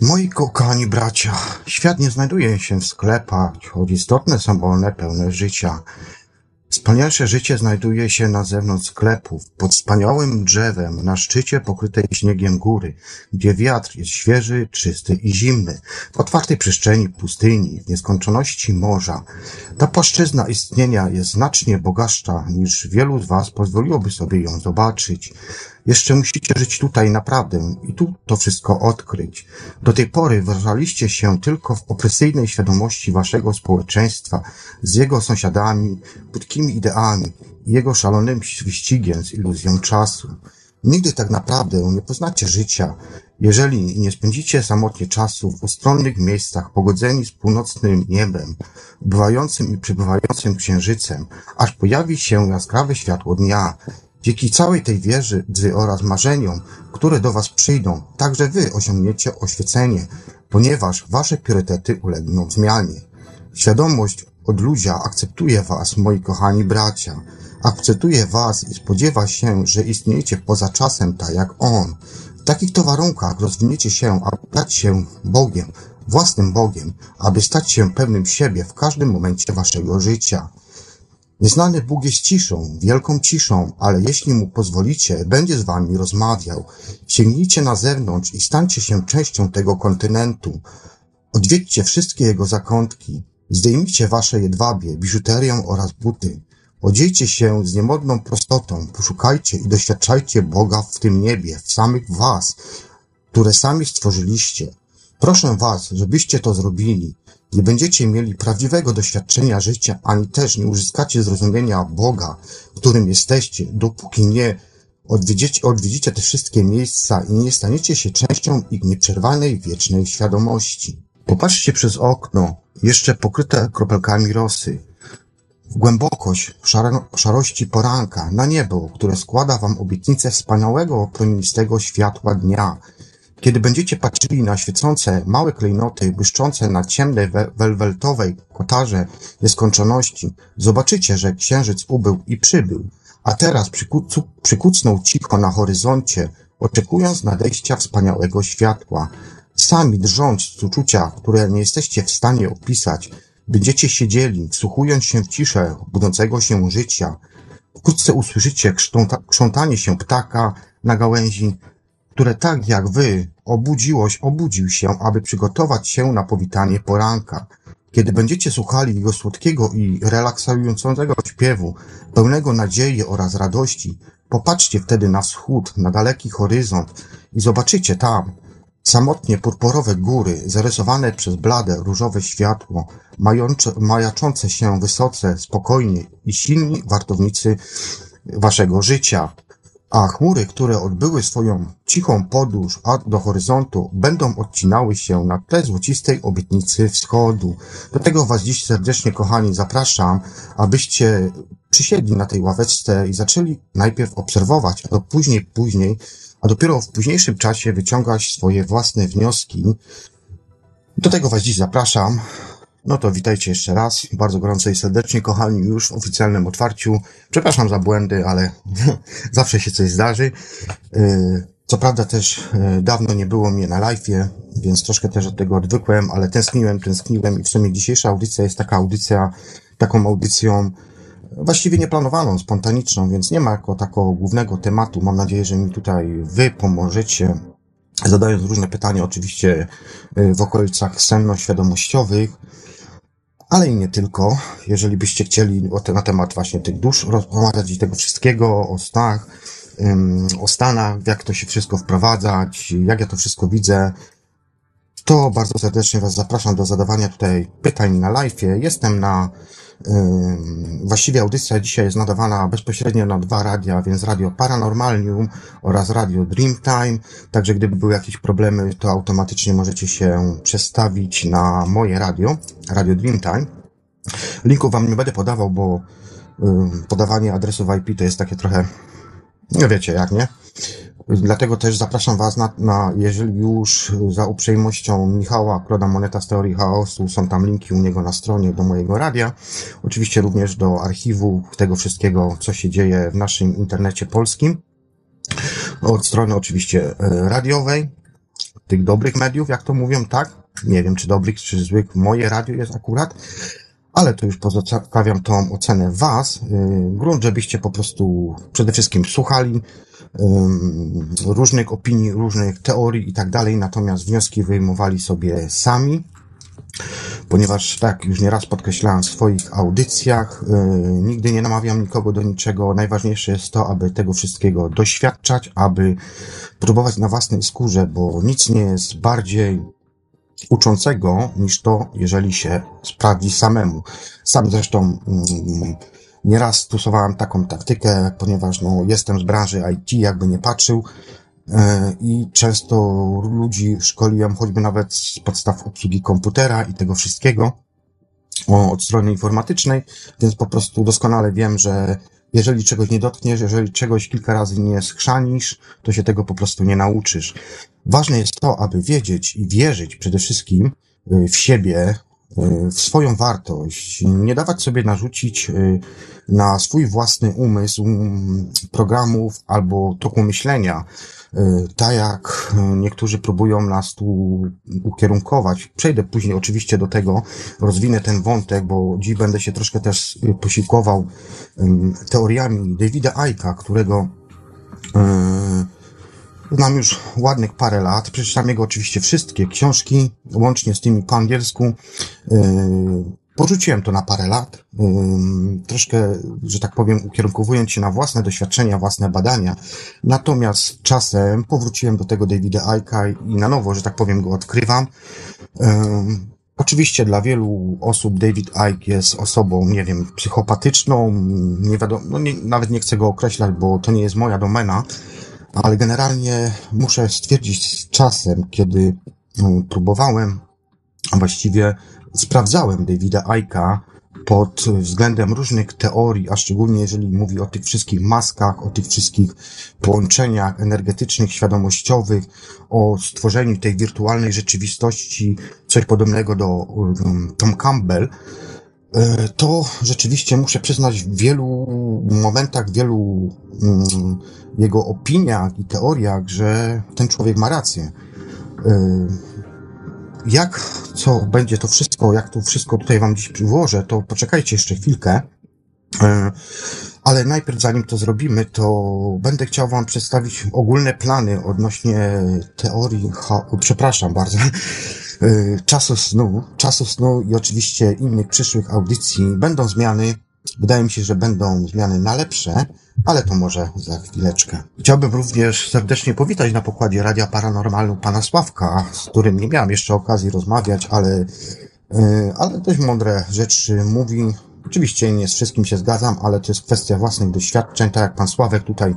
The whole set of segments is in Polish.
Moi kochani bracia, świat nie znajduje się w sklepach, choć istotne są one pełne życia. Wspanialsze życie znajduje się na zewnątrz sklepów, pod wspaniałym drzewem, na szczycie pokrytej śniegiem góry, gdzie wiatr jest świeży, czysty i zimny, w otwartej przestrzeni pustyni, w nieskończoności morza. Ta płaszczyzna istnienia jest znacznie bogatsza, niż wielu z was pozwoliłoby sobie ją zobaczyć. Jeszcze musicie żyć tutaj naprawdę i tu to wszystko odkryć. Do tej pory wyrażaliście się tylko w opresyjnej świadomości waszego społeczeństwa, z jego sąsiadami, płytkimi ideami i jego szalonym wyścigiem z iluzją czasu. Nigdy tak naprawdę nie poznacie życia, jeżeli nie spędzicie samotnie czasu w ustronnych miejscach pogodzeni z północnym niebem, ubywającym i przybywającym księżycem, aż pojawi się jaskrawe światło dnia, Dzięki całej tej wierze oraz marzeniom, które do Was przyjdą, także Wy osiągniecie oświecenie, ponieważ Wasze priorytety ulegną zmianie. Świadomość od ludzia akceptuje Was, moi kochani bracia. Akceptuje Was i spodziewa się, że istniejecie poza czasem tak jak On. W takich to warunkach rozwiniecie się, aby stać się Bogiem, własnym Bogiem, aby stać się pewnym siebie w każdym momencie Waszego życia. Nieznany Bóg jest ciszą, wielką ciszą, ale jeśli mu pozwolicie, będzie z wami rozmawiał. Sięgnijcie na zewnątrz i stańcie się częścią tego kontynentu. Odwiedźcie wszystkie jego zakątki. Zdejmijcie wasze jedwabie, biżuterię oraz buty. Odziejcie się z niemodną prostotą, poszukajcie i doświadczajcie Boga w tym niebie, w samych was, które sami stworzyliście. Proszę was, żebyście to zrobili. Nie będziecie mieli prawdziwego doświadczenia życia, ani też nie uzyskacie zrozumienia Boga, którym jesteście, dopóki nie odwiedzicie, odwiedzicie te wszystkie miejsca i nie staniecie się częścią ich nieprzerwanej, wiecznej świadomości. Popatrzcie przez okno, jeszcze pokryte kropelkami rosy. W głębokość szarości poranka, na niebo, które składa wam obietnicę wspaniałego, promienistego światła dnia, kiedy będziecie patrzyli na świecące małe klejnoty błyszczące na ciemnej welweltowej kotarze nieskończoności, zobaczycie, że księżyc ubył i przybył, a teraz przykucu, przykucnął cicho na horyzoncie, oczekując nadejścia wspaniałego światła. Sami drżąc z uczucia, które nie jesteście w stanie opisać, będziecie siedzieli, wsłuchując się w ciszę budzącego się życia. Wkrótce usłyszycie krzątanie się ptaka na gałęzi, które tak jak wy obudziłoś, obudził się, aby przygotować się na powitanie poranka. Kiedy będziecie słuchali jego słodkiego i relaksującego śpiewu, pełnego nadziei oraz radości, popatrzcie wtedy na wschód, na daleki horyzont i zobaczycie tam samotnie purpurowe góry, zarysowane przez blade różowe światło, mające, majaczące się wysoce, spokojnie i silni wartownicy waszego życia a chmury, które odbyły swoją cichą podróż do horyzontu, będą odcinały się na tle złocistej obietnicy wschodu. Do tego Was dziś serdecznie, kochani, zapraszam, abyście przysiedli na tej ławeczce i zaczęli najpierw obserwować, a później, później, a dopiero w późniejszym czasie wyciągać swoje własne wnioski. Do tego Was dziś zapraszam. No to witajcie jeszcze raz, bardzo gorąco i serdecznie, kochani, już w oficjalnym otwarciu. Przepraszam za błędy, ale zawsze się coś zdarzy. Y, co prawda też y, dawno nie było mnie na live'ie, więc troszkę też od tego odwykłem, ale tęskniłem, tęskniłem i w sumie dzisiejsza audycja jest taka audycja, taką audycją właściwie nieplanowaną, spontaniczną, więc nie ma jako takiego głównego tematu. Mam nadzieję, że mi tutaj wy pomożecie, zadając różne pytania, oczywiście y, w okolicach senno-świadomościowych ale i nie tylko. Jeżeli byście chcieli o na temat właśnie tych dusz rozmawiać i tego wszystkiego, o snach, o stanach, jak to się wszystko wprowadzać, jak ja to wszystko widzę, to bardzo serdecznie Was zapraszam do zadawania tutaj pytań na live. Jestem na Właściwie audycja dzisiaj jest nadawana bezpośrednio na dwa radia, więc Radio Paranormalium oraz Radio Dreamtime. Także gdyby były jakieś problemy, to automatycznie możecie się przestawić na moje radio, Radio Dreamtime. Linku wam nie będę podawał, bo podawanie adresów IP to jest takie trochę, no wiecie jak, nie? Dlatego też zapraszam Was na, na, jeżeli już za uprzejmością Michała Kloda Moneta z Teorii Chaosu, są tam linki u niego na stronie do mojego radia. Oczywiście również do archiwu tego wszystkiego, co się dzieje w naszym internecie polskim. Od strony oczywiście e, radiowej, tych dobrych mediów, jak to mówią, tak? Nie wiem, czy dobrych, czy złych. Moje radio jest akurat, ale to już pozostawiam tą ocenę Was. Y, grunt, żebyście po prostu przede wszystkim słuchali różnych opinii, różnych teorii i tak dalej, natomiast wnioski wyjmowali sobie sami ponieważ tak, już nieraz podkreślałem w swoich audycjach, yy, nigdy nie namawiam nikogo do niczego. Najważniejsze jest to, aby tego wszystkiego doświadczać, aby próbować na własnej skórze, bo nic nie jest bardziej uczącego niż to, jeżeli się sprawdzi samemu. Sam zresztą yy, nieraz stosowałem taką taktykę, ponieważ no, jestem z branży IT, jakby nie patrzył, E, i często ludzi szkoliłem choćby nawet z podstaw obsługi komputera i tego wszystkiego od strony informatycznej, więc po prostu doskonale wiem, że jeżeli czegoś nie dotkniesz, jeżeli czegoś kilka razy nie schrzanisz, to się tego po prostu nie nauczysz. Ważne jest to, aby wiedzieć i wierzyć przede wszystkim e, w siebie, swoją wartość, nie dawać sobie narzucić na swój własny umysł programów albo toku myślenia, E, tak jak niektórzy próbują nas tu ukierunkować. Przejdę później oczywiście do tego, rozwinę ten wątek, bo dziś będę się troszkę też posiłkował teoriami Davida Aika, którego znam już ładnych parę lat. Przeczytam jego oczywiście wszystkie książki, łącznie z tymi po angielsku. Porzuciłem to na parę lat, troszkę, że tak powiem, ukierunkowując się na własne doświadczenia, własne badania. Natomiast czasem powróciłem do tego Davida Aika i na nowo, że tak powiem, go odkrywam. Oczywiście dla wielu osób David Icke jest osobą, nie wiem, psychopatyczną, nie wiadomo, no nie, nawet nie chcę go określać, bo to nie jest moja domena, ale generalnie muszę stwierdzić z czasem, kiedy próbowałem, a właściwie sprawdzałem Davida Aika pod względem różnych teorii, a szczególnie jeżeli mówi o tych wszystkich maskach, o tych wszystkich połączeniach energetycznych, świadomościowych, o stworzeniu tej wirtualnej rzeczywistości, coś podobnego do um, Tom Campbell, to rzeczywiście muszę przyznać w wielu momentach, w wielu um, jego opiniach i teoriach, że ten człowiek ma rację. E, jak, co będzie to wszystko, jak to wszystko tutaj wam dziś przyłożę, to poczekajcie jeszcze chwilkę. Ale najpierw, zanim to zrobimy, to będę chciał Wam przedstawić ogólne plany odnośnie teorii, przepraszam bardzo, e, czasu snu, czasu snu i oczywiście innych przyszłych audycji. Będą zmiany, wydaje mi się, że będą zmiany na lepsze, ale to może za chwileczkę. Chciałbym również serdecznie powitać na pokładzie Radia Paranormalną pana Sławka, z którym nie miałem jeszcze okazji rozmawiać, ale, yy, ale dość mądre rzeczy mówi. Oczywiście nie z wszystkim się zgadzam, ale to jest kwestia własnych doświadczeń, tak jak pan Sławek tutaj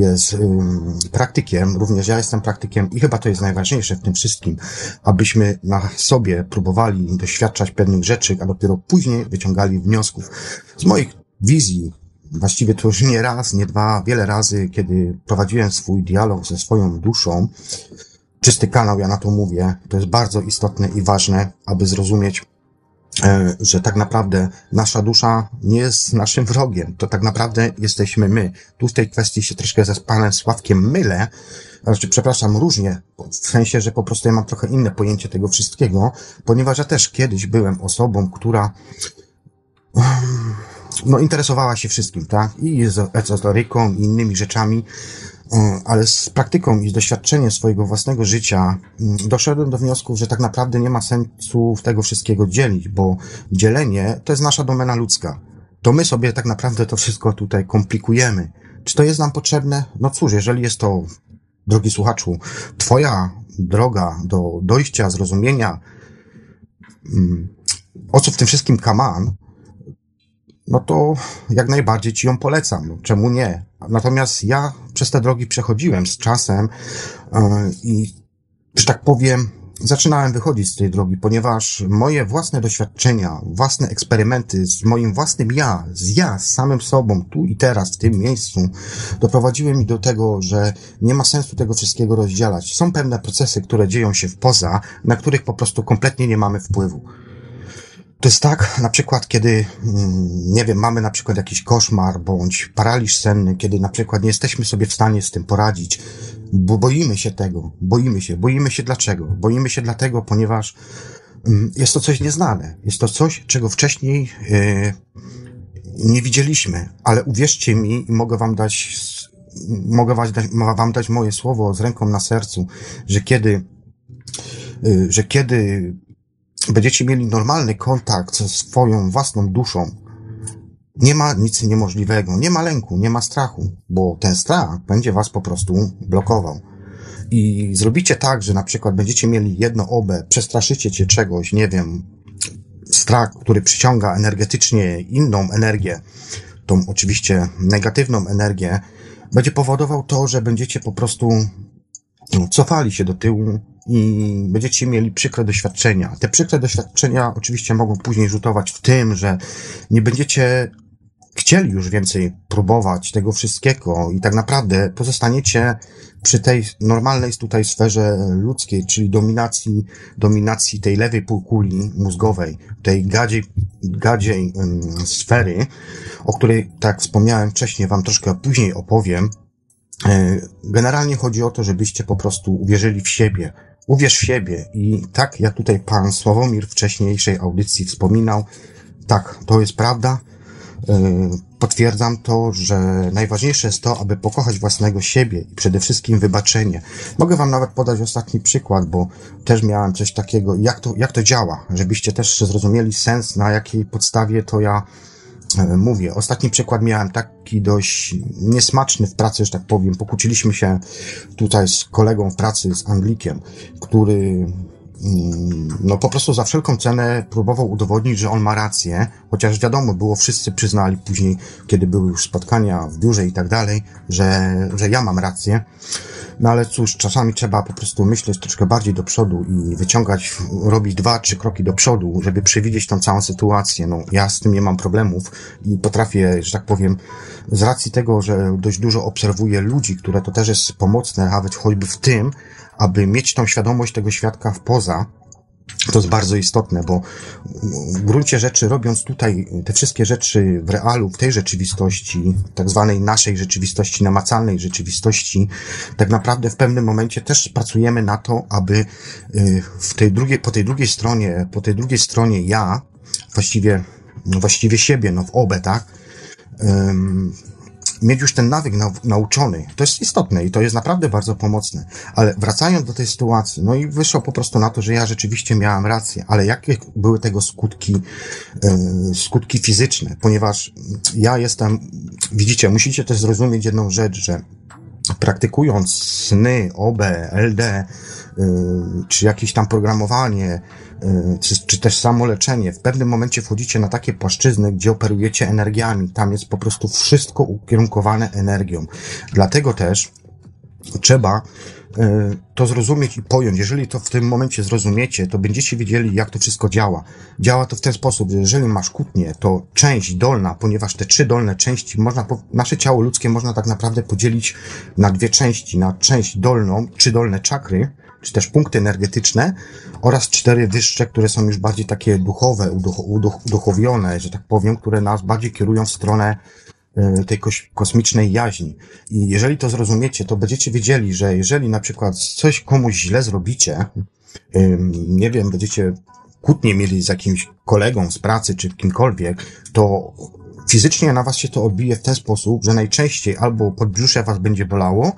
jest yy, praktykiem, również ja jestem praktykiem i chyba to jest najważniejsze w tym wszystkim, abyśmy na sobie próbowali doświadczać pewnych rzeczy, a dopiero później wyciągali wniosków. Z moich wizji właściwie to już nie raz, nie dwa, wiele razy, kiedy prowadziłem swój dialog ze swoją duszą, czysty kanał, ja na to mówię, to jest bardzo istotne i ważne, aby zrozumieć, że tak naprawdę nasza dusza nie jest naszym wrogiem. To tak naprawdę jesteśmy my. Tu w tej kwestii się troszkę ze panem Sławkiem mylę, znaczy, przepraszam, różnie, w sensie, że po prostu ja mam trochę inne pojęcie tego wszystkiego, ponieważ ja też kiedyś byłem osobą, która no, interesowała się wszystkim, tak? I z ezoteryką, i innymi rzeczami, e, ale z praktyką i z doświadczeniem swojego własnego życia mm, doszedłem do wniosku, że tak naprawdę nie ma sensu tego wszystkiego dzielić, bo dzielenie to jest nasza domena ludzka. To my sobie tak naprawdę to wszystko tutaj komplikujemy. Czy to jest nam potrzebne? No cóż, jeżeli jest to, drogi słuchaczu, twoja droga do dojścia, zrozumienia, mm, o co w tym wszystkim kaman, no to jak najbardziej ci ją polecam. Czemu nie? Natomiast ja przez te drogi przechodziłem z czasem yy, i, że tak powiem, zaczynałem wychodzić z tej drogi, ponieważ moje własne doświadczenia, własne eksperymenty z moim własnym ja, z ja, z samym sobą, tu i teraz, w tym miejscu, doprowadziły mi do tego, że nie ma sensu tego wszystkiego rozdzielać. Są pewne procesy, które dzieją się w poza, na których po prostu kompletnie nie mamy wpływu. To jest tak, na przykład, kiedy, mm, nie wiem, mamy na przykład jakiś koszmar bądź paraliż senny, kiedy na przykład nie jesteśmy sobie w stanie z tym poradzić, bo boimy się tego, boimy się, boimy się dlaczego? Boimy się dlatego, ponieważ mm, jest to coś nieznane, jest to coś, czego wcześniej yy, nie widzieliśmy, ale uwierzcie mi mogę wam dać, mogę wam dać, moje słowo z ręką na sercu, że kiedy, yy, że kiedy będziecie mieli normalny kontakt ze swoją własną duszą, nie ma nic niemożliwego, nie ma lęku, nie ma strachu, bo ten strach będzie was po prostu blokował. I zrobicie tak, że na przykład będziecie mieli jedno obę, przestraszycie cię czegoś, nie wiem, strach, który przyciąga energetycznie inną energię, tą oczywiście negatywną energię, będzie powodował to, że będziecie po prostu cofali się do tyłu, i będziecie mieli przykre doświadczenia. Te przykre doświadczenia oczywiście mogą później rzutować w tym, że nie będziecie chcieli już więcej próbować tego wszystkiego i tak naprawdę pozostaniecie przy tej normalnej tutaj sferze ludzkiej, czyli dominacji, dominacji tej lewej półkuli mózgowej, tej gadziej, gadziej sfery, o której, tak wspomniałem wcześniej, wam troszkę później opowiem. E, generalnie chodzi o to, żebyście po prostu uwierzyli w siebie, Uwierz w siebie i tak jak tutaj pan Sławomir w wcześniejszej audycji wspominał, tak, to jest prawda. E, potwierdzam to, że najważniejsze jest to, aby pokochać własnego siebie i przede wszystkim wybaczenie. Mogę wam nawet podać ostatni przykład, bo też miałem coś takiego, jak to, jak to działa, żebyście też zrozumieli sens, na jakiej podstawie to ja mówię. Ostatni przykład miałem taki dość niesmaczny w pracy, że tak powiem. Pokłóciliśmy się tutaj z kolegą w pracy, z Anglikiem, który no po prostu za wszelką cenę próbował udowodnić, że on ma rację, chociaż wiadomo było, wszyscy przyznali później, kiedy były już spotkania w biurze i tak dalej, że, że ja mam rację. No ale cóż, czasami trzeba po prostu myśleć troszkę bardziej do przodu i wyciągać, robić dwa, trzy kroki do przodu, żeby przewidzieć tą całą sytuację. No, ja z tym nie mam problemów i potrafię, że tak powiem, z racji tego, że dość dużo obserwuję ludzi, które to też jest pomocne, nawet choćby w tym, aby mieć tą świadomość tego świadka w poza, to jest bardzo istotne, bo w gruncie rzeczy robiąc tutaj te wszystkie rzeczy w realu, w tej rzeczywistości, tak zwanej naszej rzeczywistości, namacalnej rzeczywistości, tak naprawdę w pewnym momencie też pracujemy na to, aby y, w tej drugiej, po tej drugiej stronie, po tej drugiej stronie ja, właściwie, właściwie siebie, no w obę, tak, mieć już ten nawyk nauczony. To jest istotne i to jest naprawdę bardzo pomocne. Ale wracając do tej sytuacji, no i wyszło po prostu na to, że ja rzeczywiście miałam rację, ale jakie były tego skutki, yy, skutki fizyczne? Ponieważ ja jestem, widzicie, musicie też zrozumieć jedną rzecz, że praktykując sny, OB, LD, yy, czy jakieś tam programowanie, yy, czy, czy też samo leczenie, w pewnym momencie wchodzicie na takie płaszczyzny, gdzie operujecie energiami. Tam jest po prostu wszystko ukierunkowane energią. Dlatego też trzeba yy, to zrozumieć i pojąć. Jeżeli to w tym momencie zrozumiecie, to będziecie wiedzieli, jak to wszystko działa. Działa to w ten sposób, że jeżeli masz kłótnię, to część dolna, ponieważ te trzy dolne części można, nasze ciało ludzkie można tak naprawdę podzielić na dwie części, na część dolną, trzy dolne czakry, czy też punkty energetyczne oraz cztery wyższe, które są już bardziej takie duchowe, uduchowione, że tak powiem, które nas bardziej kierują w stronę e, tej kosmicznej jaźni. I jeżeli to zrozumiecie, to będziecie wiedzieli, że jeżeli na przykład coś komuś źle zrobicie, nie wiem, będziecie kłótnie mieli z jakimś kolegą z pracy czy kimkolwiek, to fizycznie na was się to odbije w ten sposób, że najczęściej albo podbrzusze was będzie bolało,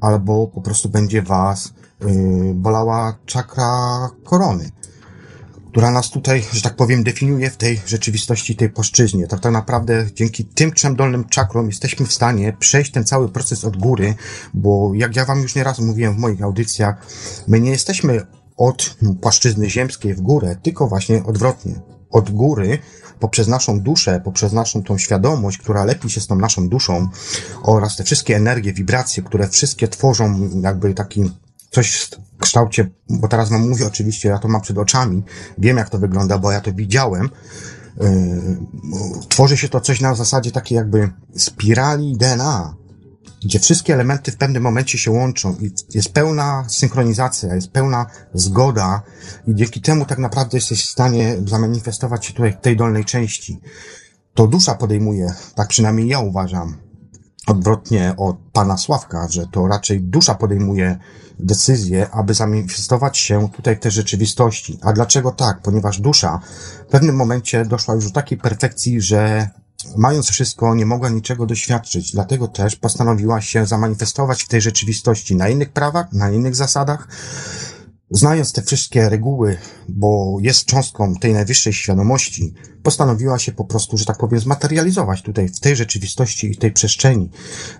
albo po prostu będzie was Y, bolała czakra korony, która nas tutaj, że tak powiem, definiuje w tej rzeczywistości, tej płaszczyźnie. Tak, tak naprawdę dzięki tym trzem dolnym czakrom jesteśmy w stanie przejść ten cały proces od góry, bo jak ja wam już nieraz mówiłem w moich audycjach, my nie jesteśmy od płaszczyzny ziemskiej w górę, tylko właśnie odwrotnie. Od góry, poprzez naszą duszę, poprzez naszą tą świadomość, która lepi się z tą naszą duszą oraz te wszystkie energie, wibracje, które wszystkie tworzą jakby taki coś w kształcie, bo teraz wam mówię oczywiście, ja to mam przed oczami, wiem jak to wygląda, bo ja to widziałem, yy, tworzy się to coś na zasadzie takiej jakby spirali DNA. gdzie wszystkie elementy w pewnym momencie się łączą i jest pełna synchronizacja, jest pełna zgoda i dzięki temu tak naprawdę jesteś w stanie zamanifestować się tutaj w tej dolnej części. To dusza podejmuje, tak przynajmniej ja uważam, odwrotnie od pana Sławka, że to raczej dusza podejmuje decyzję, aby zamanifestować się tutaj w tej rzeczywistości. A dlaczego tak? Ponieważ dusza w pewnym momencie doszła już do takiej perfekcji, że mając wszystko, nie mogła niczego doświadczyć. Dlatego też postanowiła się zamanifestować w tej rzeczywistości na innych prawach, na innych zasadach, Znając te wszystkie reguły, bo jest cząstką tej najwyższej świadomości, postanowiła się po prostu, że tak powiem, zmaterializować tutaj w tej rzeczywistości i tej przestrzeni.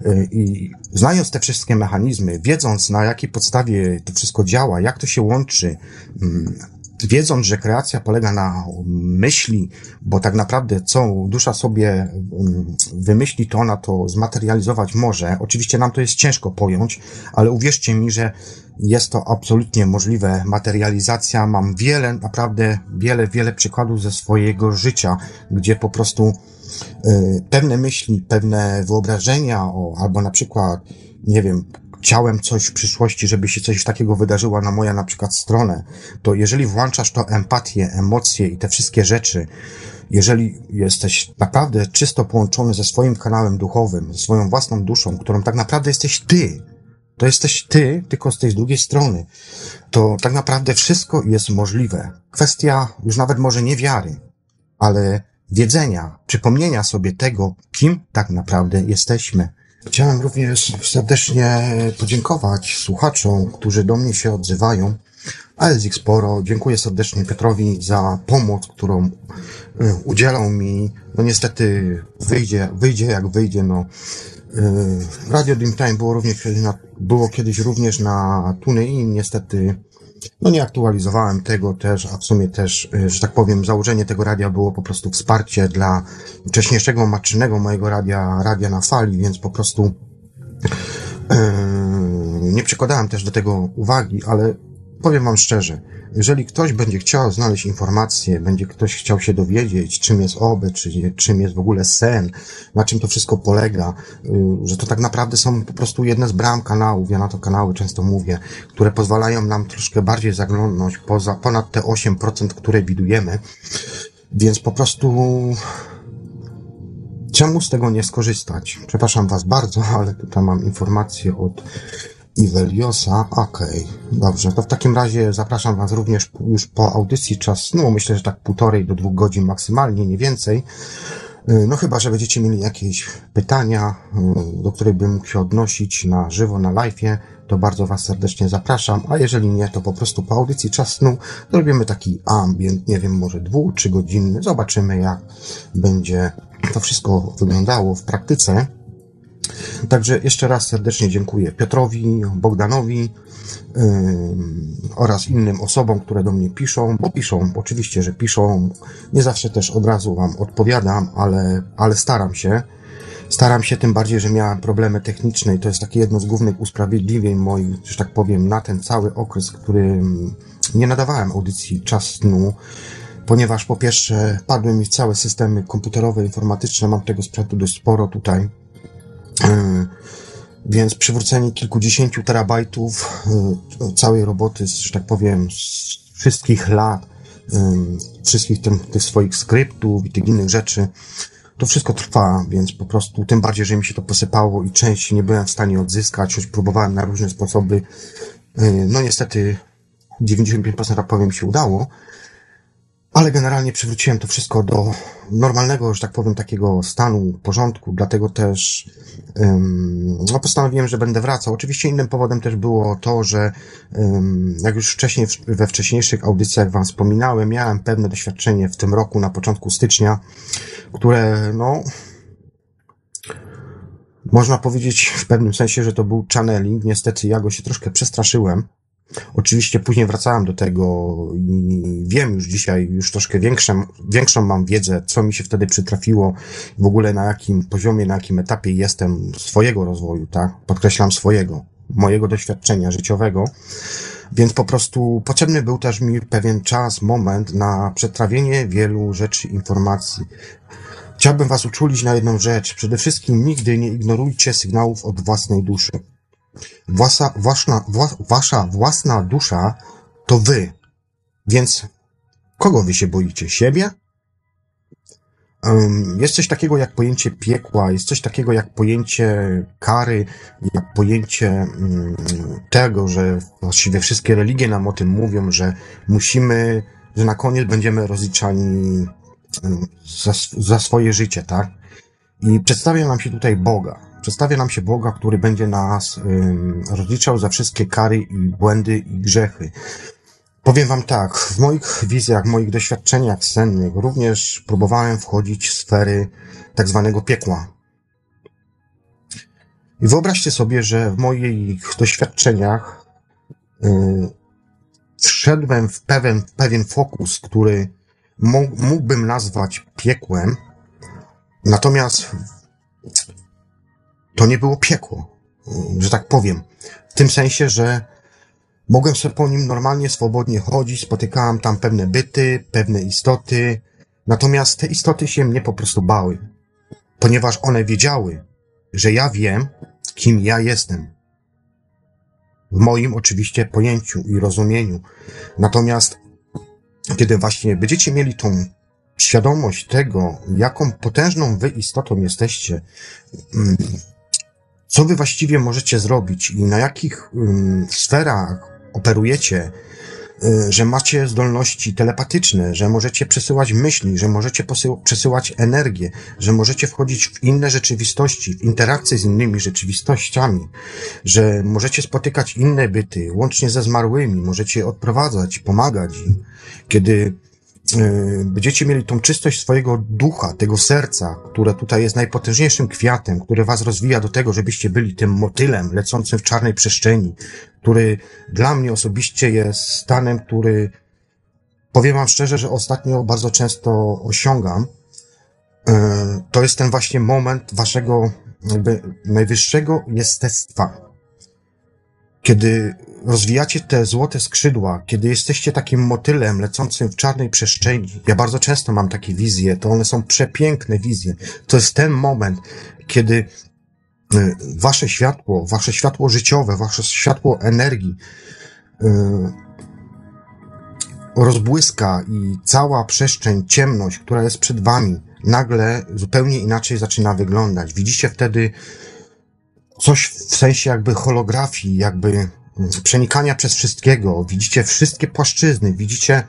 Y, I znając te wszystkie mechanizmy, wiedząc na jakiej podstawie to wszystko działa, jak to się łączy, mm, wiedząc, że kreacja polega na myśli, bo tak naprawdę co dusza sobie mm, wymyśli, to ona to zmaterializować może. Oczywiście nam to jest ciężko pojąć, ale uwierzcie mi, że jest to absolutnie możliwe. Materializacja, mam wiele, naprawdę wiele, wiele przykładów ze swojego życia, gdzie po prostu y, pewne myśli, pewne wyobrażenia, o, albo na przykład, nie wiem, chciałem coś w przyszłości, żeby się coś takiego wydarzyło na moją na przykład stronę, to jeżeli włączasz to empatię, emocje i te wszystkie rzeczy, jeżeli jesteś naprawdę czysto połączony ze swoim kanałem duchowym, ze swoją własną duszą, którą tak naprawdę jesteś ty, to jesteś ty, tylko z tej drugiej strony, to tak naprawdę wszystko jest możliwe. Kwestia już nawet może nie wiary, ale wiedzenia, przypomnienia sobie tego, kim tak naprawdę jesteśmy. Chciałem również serdecznie podziękować słuchaczom, którzy do mnie się odzywają. A sporo. Dziękuję serdecznie Piotrowi za pomoc, którą y, udzielał mi. No niestety wyjdzie, wyjdzie jak wyjdzie, no. Y, Radio Dreamtime było również było kiedyś również na TuneIn, niestety no nie aktualizowałem tego też, a w sumie też, y, że tak powiem, założenie tego radia było po prostu wsparcie dla wcześniejszego matczynego mojego radia, radia na fali, więc po prostu yy, nie przykładałem też do tego uwagi, ale powiem wam szczerze, jeżeli ktoś będzie chciał znaleźć informacje, będzie ktoś chciał się dowiedzieć, czym jest OBE, czy, czym jest w ogóle sen, na czym to wszystko polega, y, że to tak naprawdę są po prostu jedne z bram kanałów, ja na to kanały często mówię, które pozwalają nam troszkę bardziej zaglądnąć poza, ponad te 8%, które widujemy, więc po prostu czemu z tego nie skorzystać? Przepraszam Was bardzo, ale tutaj mam informację od Iweliosa, okej, okay. dobrze, to w takim razie zapraszam Was również już po audycji czas, no myślę, że tak półtorej do dwóch godzin maksymalnie, nie więcej. No chyba, że będziecie mieli jakieś pytania, y, do których bym mógł się odnosić na żywo, na live'ie, to bardzo Was serdecznie zapraszam, a jeżeli nie, to po prostu po audycji czas snu zrobimy taki ambient, nie wiem, może dwu, trzy godzinny, zobaczymy jak będzie to wszystko wyglądało w praktyce. Także jeszcze raz serdecznie dziękuję Piotrowi, Bogdanowi yy, oraz innym osobom, które do mnie piszą, bo piszą, oczywiście, że piszą. Nie zawsze też od razu Wam odpowiadam, ale, ale staram się. Staram się tym bardziej, że miałem problemy techniczne i to jest takie jedno z głównych usprawiedliwień moich, że tak powiem, na ten cały okres, który nie nadawałem audycji czas snu ponieważ po pierwsze padły mi całe systemy komputerowe, informatyczne, mam tego sprzętu dość sporo tutaj więc przywrócenie kilkudziesięciu terabajtów e, całej roboty, że tak powiem, z wszystkich lat, e, wszystkich tym, tych swoich skryptów i tych innych rzeczy, to wszystko trwa, więc po prostu, tym bardziej, że mi się to posypało i część nie byłem w stanie odzyskać, choć próbowałem na różne sposoby. No niestety 95% powiem się udało, ale generalnie przywróciłem to wszystko do normalnego, że tak powiem, takiego stanu, porządku, dlatego też um, no, postanowiłem, że będę wracał. Oczywiście innym powodem też było to, że um, jak już wcześniej, we wcześniejszych audycjach Wam wspominałem, miałem pewne doświadczenie w tym roku, na początku stycznia, które, no, można powiedzieć w pewnym sensie, że to był channeling. Niestety ja go się troszkę przestraszyłem Oczywiście później wracałem do tego i wiem już dzisiaj, już troszkę większą, większą mam wiedzę, co mi się wtedy przytrafiło, w ogóle na jakim poziomie, na jakim etapie jestem swojego rozwoju, tak? Podkreślam swojego, mojego doświadczenia życiowego. Więc po prostu potrzebny był też mi pewien czas, moment na przetrawienie wielu rzeczy, informacji. Chciałbym was uczulić na jedną rzecz. Przede wszystkim nigdy nie ignorujcie sygnałów od własnej duszy. Wasza, wła, wasza własna dusza to wy. Więc kogo wy się boicie? Siebie? Um, jest coś takiego jak pojęcie piekła, jest coś takiego jak pojęcie kary, jak pojęcie um, tego, że właściwie wszystkie religie nam o tym mówią, że musimy, że na koniec będziemy rozliczani um, za, za swoje życie, tak? I przedstawia nam się tutaj Boga. Przedstawia nam się Boga, który będzie nas rozliczał za wszystkie kary i błędy i grzechy. Powiem wam tak, w moich wizjach, w moich doświadczeniach sennych również próbowałem wchodzić w sfery tak zwanego piekła. I wyobraźcie sobie, że w moich doświadczeniach yy, wszedłem w pewien, pewien fokus, który mógłbym nazwać piekłem, natomiast to nie było piekło, że tak powiem. W tym sensie, że Mogłem sobie po nim normalnie, swobodnie chodzić, spotykałem tam pewne byty, pewne istoty, natomiast te istoty się mnie po prostu bały, ponieważ one wiedziały, że ja wiem, kim ja jestem. W moim oczywiście pojęciu i rozumieniu. Natomiast kiedy właśnie będziecie mieli tą świadomość tego, jaką potężną wy istotą jesteście, mm, co wy właściwie możecie zrobić i na jakich um, sferach operujecie, y, że macie zdolności telepatyczne, że możecie przesyłać myśli, że możecie przesyłać energię, że możecie wchodzić w inne rzeczywistości, w interakcje z innymi rzeczywistościami, że możecie spotykać inne byty, łącznie ze zmarłymi, możecie odprowadzać, pomagać im. Kiedy będziecie mieli tą czystość swojego ducha, tego serca, które tutaj jest najpotężniejszym kwiatem, które was rozwija do tego, żebyście byli tym motylem lecącym w czarnej przestrzeni, który dla mnie osobiście jest stanem, który powiem wam szczerze, że ostatnio bardzo często osiągam. E, to jest ten właśnie moment waszego najwyższego jestestwa. Kiedy rozwijacie te złote skrzydła, kiedy jesteście takim motylem lecącym w czarnej przestrzeni. Ja bardzo często mam takie wizje, to one są przepiękne wizje. To jest ten moment, kiedy y, wasze światło, wasze światło życiowe, wasze światło energii y, rozbłyska i cała przestrzeń, ciemność, która jest przed wami, nagle zupełnie inaczej zaczyna wyglądać. Widzicie wtedy coś w sensie jakby holografii, jakby przenikania przez wszystkiego, widzicie wszystkie płaszczyzny, widzicie,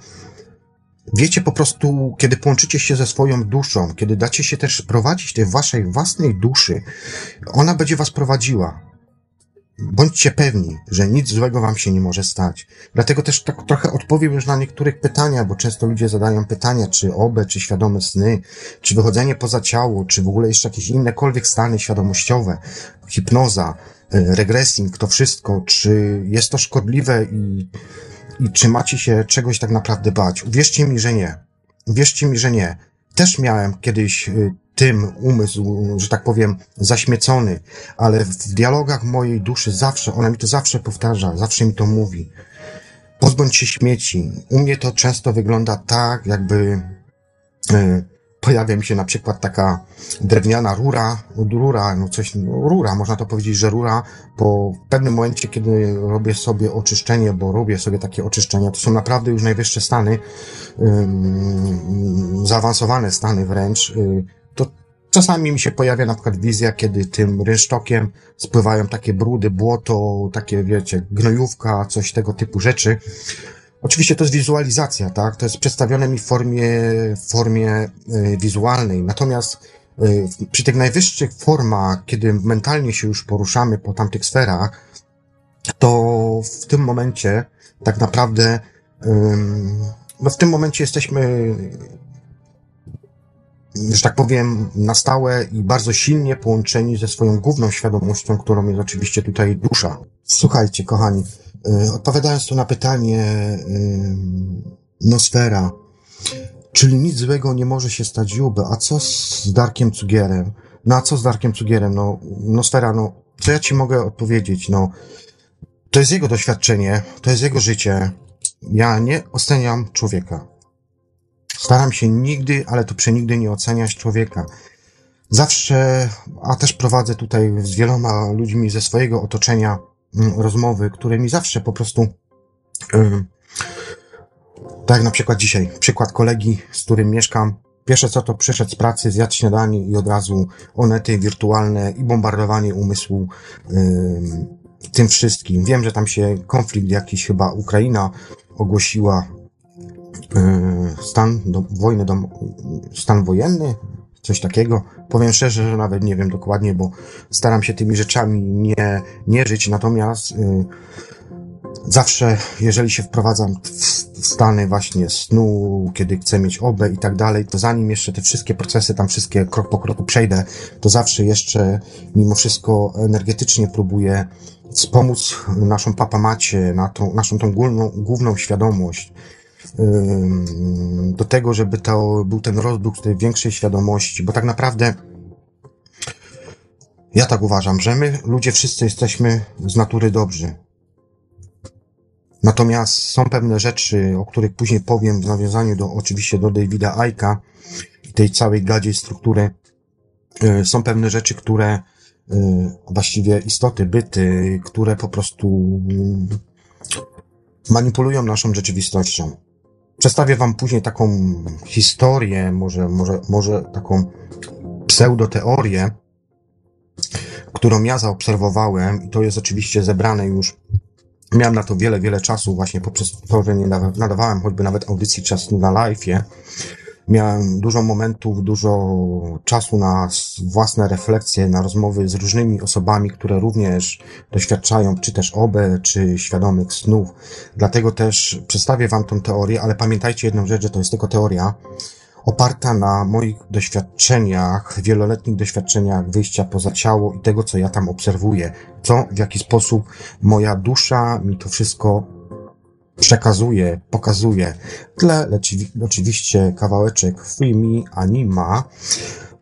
wiecie po prostu, kiedy połączycie się ze swoją duszą, kiedy dacie się też prowadzić tej waszej własnej duszy, ona będzie was prowadziła. Bądźcie pewni, że nic złego wam się nie może stać. Dlatego też tak trochę odpowiem już na niektórych pytania, bo często ludzie zadają pytania, czy obe, czy świadome sny, czy wychodzenie poza ciało, czy w ogóle jeszcze jakieś innekolwiek stany świadomościowe, hipnoza. E, regressing, to wszystko, czy jest to szkodliwe i, i czy macie się czegoś tak naprawdę bać? Uwierzcie mi, że nie. Uwierzcie mi, że nie. Też miałem kiedyś e, tym umysł, że tak powiem, zaśmiecony, ale w dialogach mojej duszy zawsze, ona mi to zawsze powtarza, zawsze mi to mówi. Pozbądź się śmieci. U mnie to często wygląda tak, jakby e, pojawia mi się na przykład taka drewniana rura, rura, no coś, no rura, można to powiedzieć, że rura, po pewnym momencie, kiedy robię sobie oczyszczenie, bo robię sobie takie oczyszczenia, to są naprawdę już najwyższe stany, zaawansowane stany wręcz, yy, to czasami mi się pojawia na przykład wizja, kiedy tym rynsztokiem spływają takie brudy, błoto, takie, wiecie, gnojówka, coś tego typu rzeczy, Oczywiście to jest wizualizacja, tak? To jest przedstawione mi w formie, formie y, wizualnej. Natomiast y, przy tych najwyższych formach, kiedy mentalnie się już poruszamy po tamtych sferach, to w tym momencie tak naprawdę, no w tym momencie jesteśmy, że tak powiem, na stałe i bardzo silnie połączeni ze swoją główną świadomością, którą jest oczywiście tutaj dusza. Słuchajcie, kochani, odpowiadając tu na pytanie e, Nosfera, czyli nic złego nie może się stać Jubę, a co z Darkiem Cugierem? No a co z Darkiem Cugierem? No, Nosfera, no, co ja ci mogę odpowiedzieć? No, to jest jego doświadczenie, to jest jego życie. Ja nie oceniam człowieka. Staram się nigdy, ale to przenigdy nie oceniać człowieka. Zawsze, a też prowadzę tutaj z wieloma ludźmi ze swojego otoczenia rozmowy, które mi zawsze po prostu, tak na przykład dzisiaj, przykład kolegi, z którym mieszkam, Pierwsze co to przyszedł z pracy, zjadł śniadanie i od razu onety wirtualne i bombardowanie umysłu yy, tym wszystkim. Wiem, że tam się konflikt jakiś chyba Ukraina ogłosiła yy, stan do, wojny stan wojenny, coś takiego. Powiem szczerze, że nawet nie wiem dokładnie, bo staram się tymi rzeczami nie, nie żyć, natomiast yy, zawsze, jeżeli się wprowadzam w stany właśnie snu, kiedy chcę mieć obę i tak dalej, to zanim jeszcze te wszystkie procesy tam wszystkie krok po kroku przejdę, to zawsze jeszcze mimo wszystko energetycznie próbuję wspomóc naszą papamacie, na tą, naszą tą główną, główną świadomość, do tego, żeby to był ten rozruch tej większej świadomości, bo tak naprawdę ja tak uważam, że my ludzie wszyscy jesteśmy z natury dobrzy. Natomiast są pewne rzeczy, o których później powiem w nawiązaniu do, oczywiście do Davida Aika i tej całej gadziej struktury. E, są pewne rzeczy, które, e, właściwie istoty, byty, które po prostu mm, manipulują naszą rzeczywistością. Przedstawię wam później taką historię, może, może, może taką pseudoteorię, którą ja zaobserwowałem i to jest oczywiście zebrane już Miałem na to wiele, wiele czasu właśnie poprzez to, że nie nadawałem choćby nawet audycji czasu na live'ie. Miałem dużo momentów, dużo czasu na własne refleksje, na rozmowy z różnymi osobami, które również doświadczają czy też OBE, czy świadomych snów. Dlatego też przedstawię Wam tą teorię, ale pamiętajcie jedną rzecz, że to jest tylko teoria oparta na moich doświadczeniach, wieloletnich doświadczeniach wyjścia poza ciało i tego, co ja tam obserwuję, co, w jaki sposób moja dusza mi to wszystko przekazuje, pokazuje. Tle oczywiście kawałeczek Free Me Anima,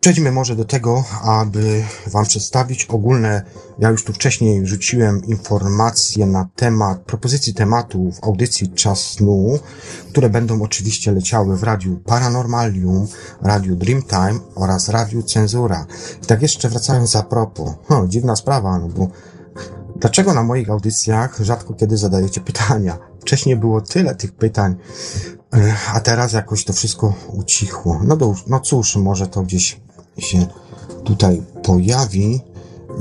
Przejdźmy może do tego, aby Wam przedstawić ogólne, ja już tu wcześniej rzuciłem informacje na temat propozycji tematów audycji Czas Snu, które będą oczywiście leciały w Radiu Paranormalium, Radiu Dreamtime oraz Radiu Cenzura. I tak jeszcze wracając a propos, huh, dziwna sprawa, no bo dlaczego na moich audycjach rzadko kiedy zadajecie pytania? Wcześniej było tyle tych pytań, e, a teraz jakoś to wszystko ucichło. No, do, no cóż, może to gdzieś się tutaj pojawi.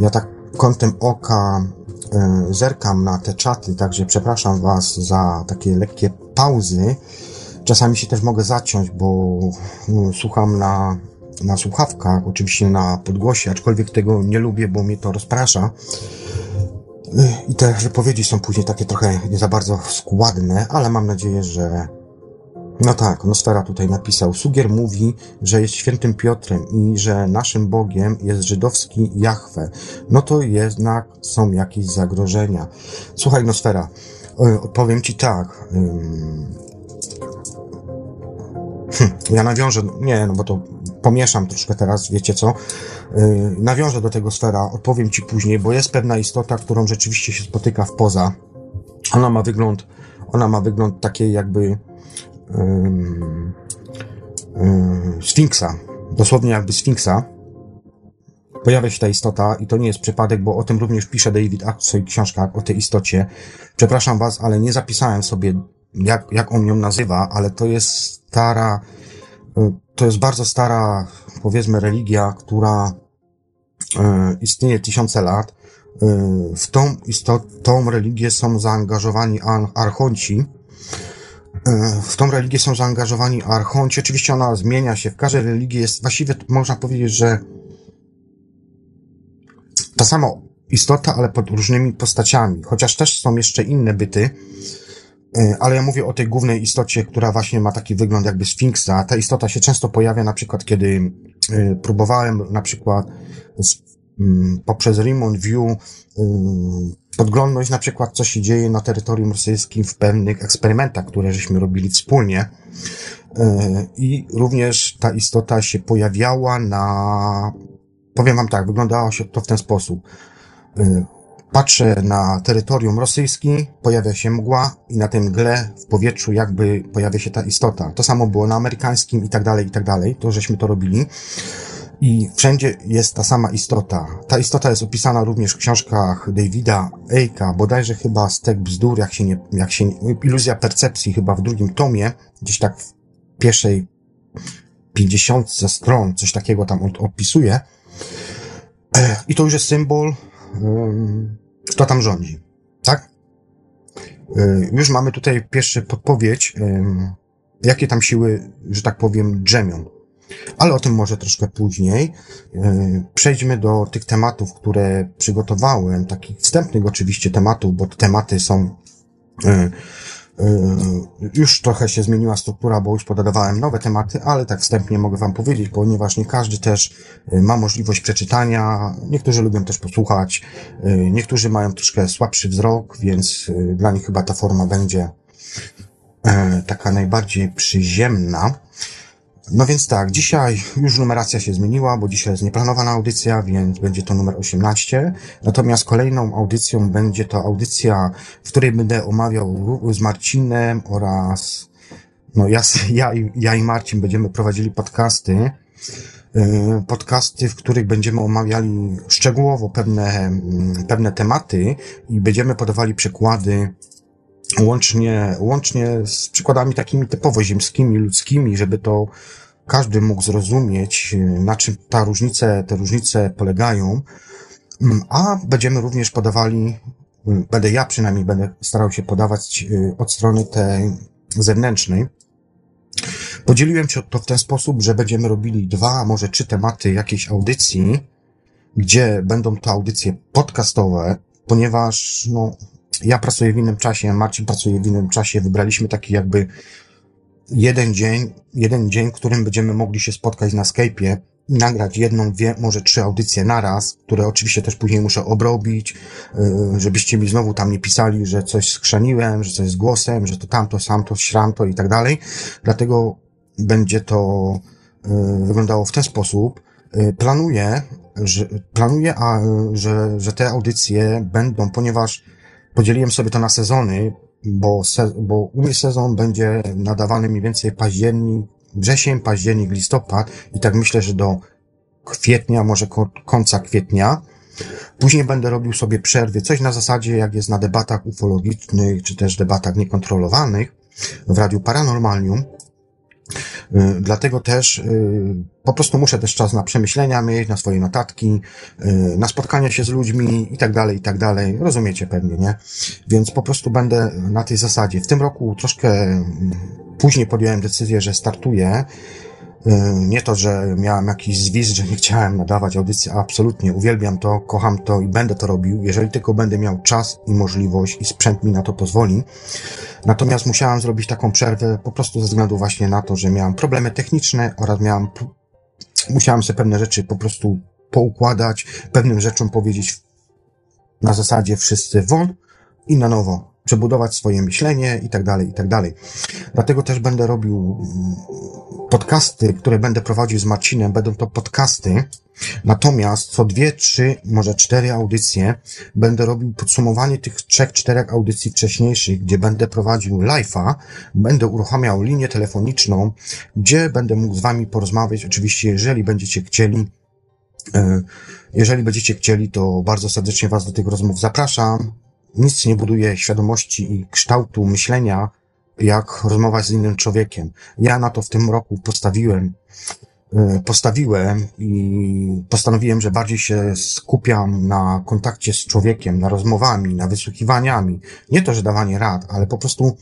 Ja tak kątem oka e, zerkam na te czaty, także przepraszam Was za takie lekkie pauzy. Czasami się też mogę zaciąć, bo no, słucham na, na słuchawkach, oczywiście na podgłosie, aczkolwiek tego nie lubię, bo mnie to rozprasza. I te wypowiedzi są później takie trochę nie za bardzo składne, ale mam nadzieję, że no tak, Nosfera tutaj napisał. Sugier mówi, że jest świętym Piotrem i że naszym Bogiem jest żydowski Jahwe. No to jednak są jakieś zagrożenia. Słuchaj, Nosfera, e, odpowiem ci tak. Hm, ja nawiążę, nie, no bo to pomieszam troszkę teraz, wiecie co. E, nawiążę do tego sfera, odpowiem ci później, bo jest pewna istota, którą rzeczywiście się spotyka w poza. Ona ma wygląd, ona ma wygląd takiej jakby Sfinksa, dosłownie jakby Sfinksa, pojawia się ta istota i to nie jest przypadek, bo o tym również pisze David Ack w swoich książkach, o tej istocie. Przepraszam was, ale nie zapisałem sobie, jak, jak on ją nazywa, ale to jest stara, to jest bardzo stara, powiedzmy, religia, która e, istnieje tysiące lat. E, w tą, tą religię są zaangażowani archonci, E, w tą religię są zaangażowani archonci. Oczywiście ona zmienia się. W każdej religii jest właściwie, można powiedzieć, że ta sama istota, ale pod różnymi postaciami. Chociaż też są jeszcze inne byty, ale ja mówię o tej głównej istocie, która właśnie ma taki wygląd jakby Sfinksa. Ta istota się często pojawia na przykład, kiedy e, próbowałem na przykład mm, poprzez Remote View podglądnąć na przykład, co się dzieje na terytorium rosyjskim w pewnych eksperymentach, które żeśmy robili wspólnie. I również ta istota się pojawiała na, powiem wam tak, wyglądało się to w ten sposób. Patrzę na terytorium rosyjskie, pojawia się mgła i na tym mgle w powietrzu jakby pojawia się ta istota. To samo było na amerykańskim i tak dalej, i tak dalej. To żeśmy to robili. I wszędzie jest ta sama istota. Ta istota jest opisana również w książkach Davida Ejka, bodajże chyba Stek Bzdur, jak się nie, jak się, iluzja percepcji chyba w drugim tomie, gdzieś tak w pierwszej pięćdziesiątce stron, coś takiego tam opisuje. E, I to już jest symbol, kto tam rządzi. Tak? E, już mamy tutaj pierwszy podpowiedź, jakie tam siły, że tak powiem, drzemią. Ale o tym może troszkę później. E, przejdźmy do tych tematów, które przygotowałem, takich wstępnych oczywiście tematów, bo te tematy są już trochę się zmieniła struktura, bo już podawałem nowe tematy, ale tak wstępnie mogę Wam powiedzieć, ponieważ nie każdy też yy, ma możliwość przeczytania. Niektórzy lubią też posłuchać, yy, niektórzy mają troszkę słabszy wzrok, więc dla nich chyba ta forma będzie taka najbardziej przyziemna. No więc tak, dzisiaj już numeracja się zmieniła, bo dzisiaj jest nieplanowana audycja, więc będzie to numer 18. Natomiast kolejną audycją będzie to audycja, w której będę omawiał z Marcinem oraz no ja, ja, ja i Marcin będziemy prowadzili podcasty. Y, podcasty, w których będziemy omawiali szczegółowo pewne, mm, pewne tematy i będziemy podawali przykłady łącznie, łącznie z przykładami takimi typowo ziemskimi, ludzkimi, żeby to każdy mógł zrozumieć, na czym ta różnice, te różnice polegają, mm, a będziemy również podawali, mm, będę ja przynajmniej będę starał się podawać y, od strony tej zewnętrznej. Podzieliłem się to w ten sposób, że będziemy robili dwa, może trzy tematy jakiejś audycji, gdzie będą to audycje podcastowe, ponieważ no, ja pracuję w innym czasie, Marcin pracuje w innym czasie, wybraliśmy taki jakby jeden dzień, jeden dzień, w którym będziemy mogli się spotkać na Skype'ie nagrać jedną, dwie, może trzy audycje naraz, które oczywiście też później muszę obrobić, yy, żebyście mi znowu tam nie pisali, że coś skrzaniłem, że coś z głosem, że to tamto, samto, śramto i tak dalej. Dlatego będzie to yy, wyglądało w ten sposób. Yy, planuję, że, planuję, a, że, że te audycje będą, ponieważ podzieliłem sobie to na sezony, bo, se, bo u mnie sezon będzie nadawany mniej więcej październik, wrzesień, październik, listopad i tak myślę, że do kwietnia, może końca kwietnia. Później będę robił sobie przerwy, coś na zasadzie jak jest na debatach ufologicznych, czy też debatach niekontrolowanych w Radiu Paranormalium. Y, dlatego też y, po prostu muszę też czas na przemyślenia mieć, na swoje notatki, y, na spotkania się z ludźmi i tak dalej, i tak dalej. Rozumiecie pewnie, nie? Więc po prostu będę na tej zasadzie. W tym roku troszkę mm, później podjąłem decyzję, że startuję nie to, że miałem jakiś zwizd, że nie chciałem nadawać audycji, absolutnie uwielbiam to, kocham to i będę to robił, jeżeli tylko będę miał czas i możliwość i sprzęt mi na to pozwoli. Natomiast musiałem zrobić taką przerwę po prostu ze względu właśnie na to, że miałem problemy techniczne oraz miałem, musiałem sobie pewne rzeczy po prostu poukładać, pewnym rzeczom powiedzieć na zasadzie wszyscy won i na nowo przebudować swoje myślenie i tak dalej, i tak dalej. Dlatego też będę robił podcasty, które będę prowadził z Marcinem, będą to podcasty, natomiast co dwie, trzy, może cztery audycje będę robił podsumowanie tych trzech, czterech audycji wcześniejszych, gdzie będę prowadził live'a, będę uruchamiał linię telefoniczną, gdzie będę mógł z wami porozmawiać, oczywiście jeżeli będziecie chcieli, e, jeżeli będziecie chcieli, to bardzo serdecznie Was do tych rozmów zapraszam. Nic nie buduje świadomości i kształtu myślenia, jak rozmować z innym człowiekiem. Ja na to w tym roku postawiłem, e, postawiłem i postanowiłem, że bardziej się skupiam na kontakcie z człowiekiem, na rozmowami, na wysłuchiwaniami. Nie to, że dawanie rad, ale po prostu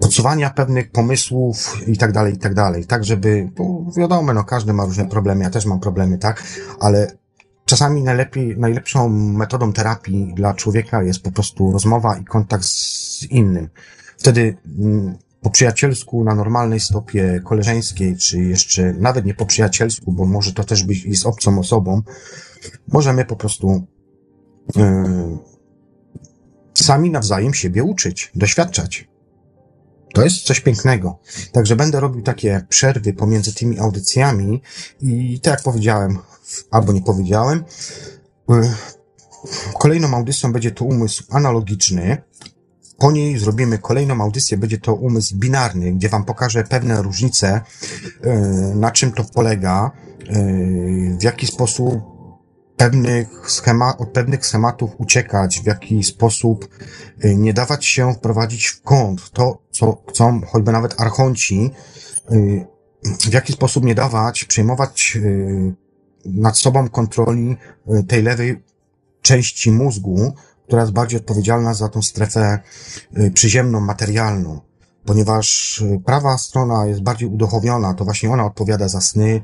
podsuwania pewnych pomysłów i tak dalej, i tak dalej. Tak, żeby, bo wiadomo, no każdy ma różne problemy, ja też mam problemy, tak, ale Czasami najlepiej, najlepszą metodą terapii dla człowieka jest po prostu rozmowa i kontakt z innym. Wtedy mm, po przyjacielsku, na normalnej stopie koleżeńskiej, czy jeszcze nawet nie po przyjacielsku, bo może to też być z obcą osobą, możemy po prostu yy, sami nawzajem siebie uczyć, doświadczać. To jest coś pięknego. Także będę robił takie przerwy pomiędzy tymi audycjami i tak jak powiedziałem, albo nie powiedziałem, y, kolejną audycją będzie to umysł analogiczny. Po niej zrobimy kolejną audycję, będzie to umysł binarny, gdzie Wam pokażę pewne różnice, e, na czym to polega, e, w jaki sposób pewnych schemat, od pewnych schematów uciekać, w jaki sposób e, nie dawać się wprowadzić w kąt. To, co chcą choćby nawet archonci, w jaki sposób nie dawać przejmować nad sobą kontroli tej lewej części mózgu, która jest bardziej odpowiedzialna za tą strefę y, przyziemną, materialną. Ponieważ y, prawa strona jest bardziej uduchowiona, to właśnie ona odpowiada za sny,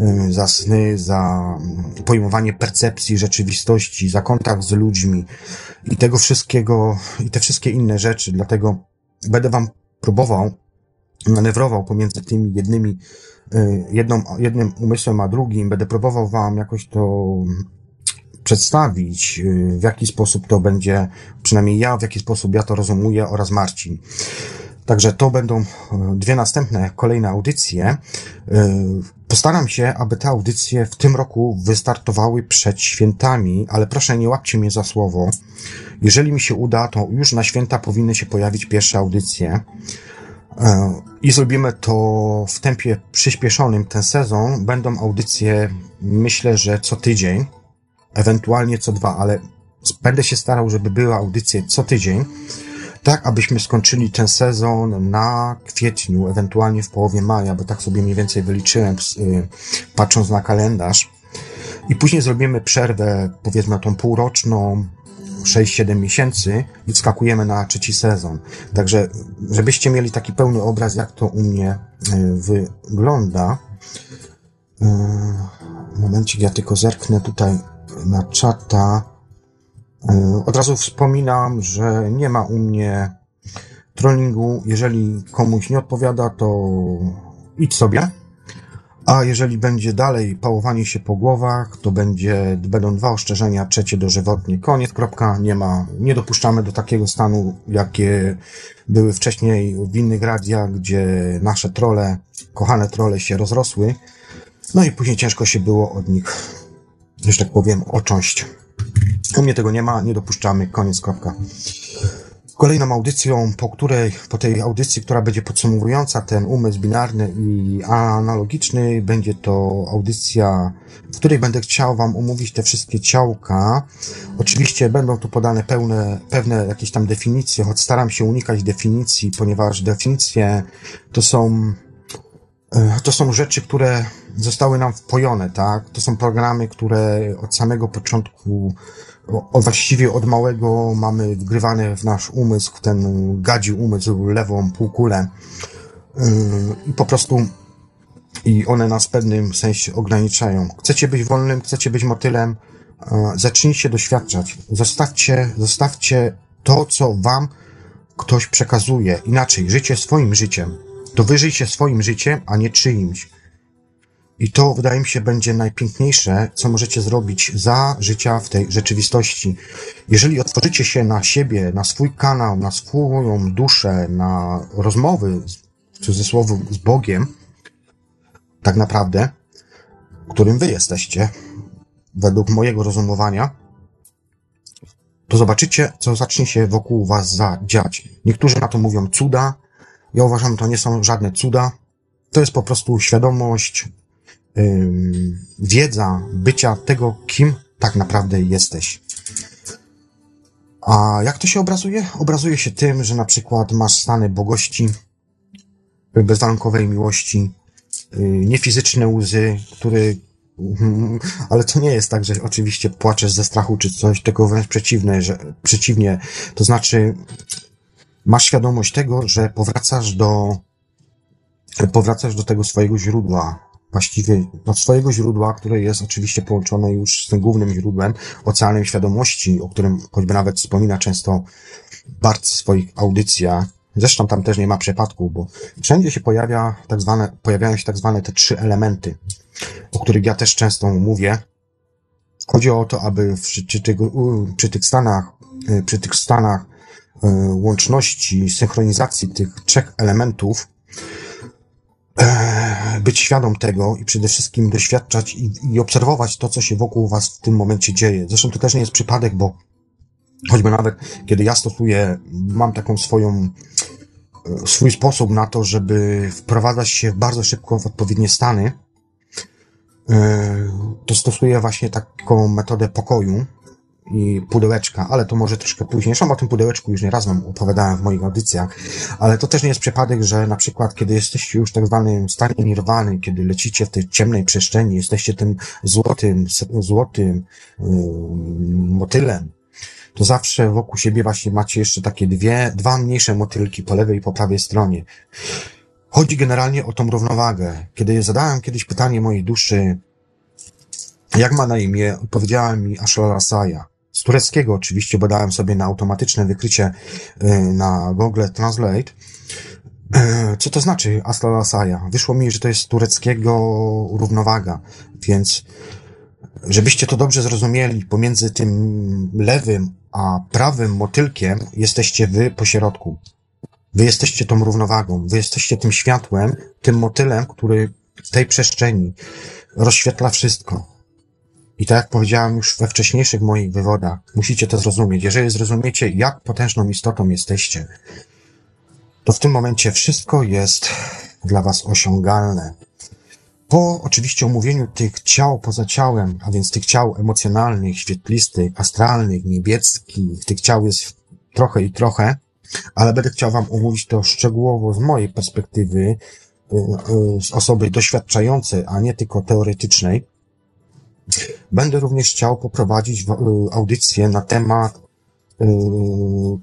y, za sny, za mm, pojmowanie percepcji rzeczywistości, za kontakt z ludźmi i tego wszystkiego, i te wszystkie inne rzeczy. Dlatego będę wam próbował, manewrował pomiędzy tymi jednymi, jedną, jednym umysłem a drugim, będę próbował wam jakoś to przedstawić, y, w jaki sposób to będzie, przynajmniej ja, w jaki sposób ja to rozumuję oraz Marcin. Także to będą y, dwie następne, kolejne audycje. Y, postaram się, aby te audycje w tym roku wystartowały przed świętami, ale proszę nie łapcie mnie za słowo. Jeżeli mi się uda, to już na święta powinny się pojawić pierwsze audycje. I zrobimy to w tempie przyspieszonym. Ten sezon będą audycje, myślę, że co tydzień ewentualnie co dwa, ale będę się starał, żeby były audycje co tydzień, tak abyśmy skończyli ten sezon na kwietniu, ewentualnie w połowie maja, bo tak sobie mniej więcej wyliczyłem, y, patrząc na kalendarz. I później zrobimy przerwę, powiedzmy tą półroczną, 6-7 miesięcy i wskakujemy na trzeci sezon. Także, żebyście mieli taki pełny obraz, jak to u mnie y, wygląda. Y, momencik, ja tylko zerknę tutaj na czata. E, od razu wspominam, że nie ma u mnie trollingu. Jeżeli komuś nie odpowiada, to idź sobie. A jeżeli będzie dalej pałowanie się po głowach, to będzie, będą dwa ostrzeżenia, trzecie dożywotnie. Koniec, kropka, nie ma, nie dopuszczamy do takiego stanu, jakie były wcześniej w innych radiach, gdzie nasze trole, kochane trole się rozrosły. No i później ciężko się było od nich że tak powiem, ocząść. U mnie tego nie ma, nie dopuszczamy, koniec, kropka. Kolejną audycją, po której, po tej audycji, która będzie podsumowująca ten umysł binarny i analogiczny, będzie to audycja, w której będę chciał Wam omówić te wszystkie ciałka. Oczywiście będą tu podane pełne, pewne jakieś tam definicje, choć staram się unikać definicji, ponieważ definicje to są to są rzeczy, które zostały nam wpojone, tak? To są programy, które od samego początku, o, właściwie od małego mamy wgrywane w nasz umysł, w ten gadzi umysł, lewą półkulę. E, I po prostu i one nas w pewnym sensie ograniczają. Chcecie być wolnym, chcecie być motylem, e, zacznijcie doświadczać. Zostawcie, zostawcie to, co wam ktoś przekazuje. Inaczej, życie swoim życiem to wyżyj się swoim życiem, a nie czyimś. I to, wydaje mi się, będzie najpiękniejsze, co możecie zrobić za życia w tej rzeczywistości. Jeżeli otworzycie się na siebie, na swój kanał, na swoją duszę, na rozmowy, w cudzysłowie, z Bogiem, tak naprawdę, którym wy jesteście, według mojego rozumowania, to zobaczycie, co zacznie się wokół was zadziać. Niektórzy na to mówią cuda, ja uważam, to nie są żadne cuda. To jest po prostu świadomość, yy, wiedza bycia tego, kim tak naprawdę jesteś. A jak to się obrazuje? Obrazuje się tym, że na przykład masz stany bogości, bezwarunkowej miłości, yy, niefizyczne łzy, które ale to nie jest tak, że oczywiście płaczesz ze strachu czy coś, tylko wręcz przeciwne, że przeciwnie, to znaczy masz świadomość tego, że powracasz do, powracasz do tego swojego źródła, właściwie do swojego źródła, które jest oczywiście połączone już z tym głównym źródłem, oceanem świadomości, o którym choćby nawet wspomina często Bart w swoich audycjach. Zresztą tam też nie ma przypadku, bo wszędzie się pojawia tak zwane, pojawiają się tak zwane te trzy elementy, o których ja też często mówię. Chodzi o to, aby przy, przy, tych, przy tych stanach, przy tych stanach łączności, synchronizacji tych trzech elementów e, być świadom tego i przede wszystkim doświadczać i, i obserwować to, co się wokół was w tym momencie dzieje. Zresztą to też nie jest przypadek, bo choćby nawet kiedy ja stosuję, mam taką swoją, e, swój sposób na to, żeby wprowadzać się bardzo szybko w odpowiednie stany, e, to stosuję właśnie taką metodę pokoju, i pudełeczka, ale to może troszkę później. Zresztą o tym pudełeczku już nie raz wam opowiadałem w moich audycjach, ale to też nie jest przypadek, że na przykład, kiedy jesteście już tak zwanym stanie nirwany, kiedy lecicie w tej ciemnej przestrzeni, jesteście tym złotym, złotym yy, motylem, to zawsze wokół siebie właśnie macie jeszcze takie dwie, dwa mniejsze motylki po lewej i po prawej stronie. Chodzi generalnie o tą równowagę. Kiedy zadałem kiedyś pytanie mojej duszy, jak ma na imię, odpowiedziała mi Ashla Rasaja z tureckiego oczywiście, bo dałem sobie na automatyczne wykrycie y, na Google Translate. Y, co to znaczy Asla Saja? Wyszło mi, że to jest z tureckiego równowaga, więc żebyście to dobrze zrozumieli, pomiędzy tym lewym a prawym motylkiem jesteście wy po środku. Wy jesteście tą równowagą, wy jesteście tym światłem, tym motylem, który w tej przestrzeni rozświetla wszystko. I tak jak powiedziałem już we wcześniejszych moich wywodach, musicie to zrozumieć. Jeżeli zrozumiecie, jak potężną istotą jesteście, to w tym momencie wszystko jest dla was osiągalne. Po oczywiście omówieniu tych ciał poza ciałem, a więc tych ciał emocjonalnych, świetlistych, astralnych, niebieskich, tych ciał jest trochę i trochę, ale będę chciał wam omówić to szczegółowo z mojej perspektywy, y, y, z osoby doświadczającej, a nie tylko teoretycznej. Będę również chciał poprowadzić y, audycję na temat y,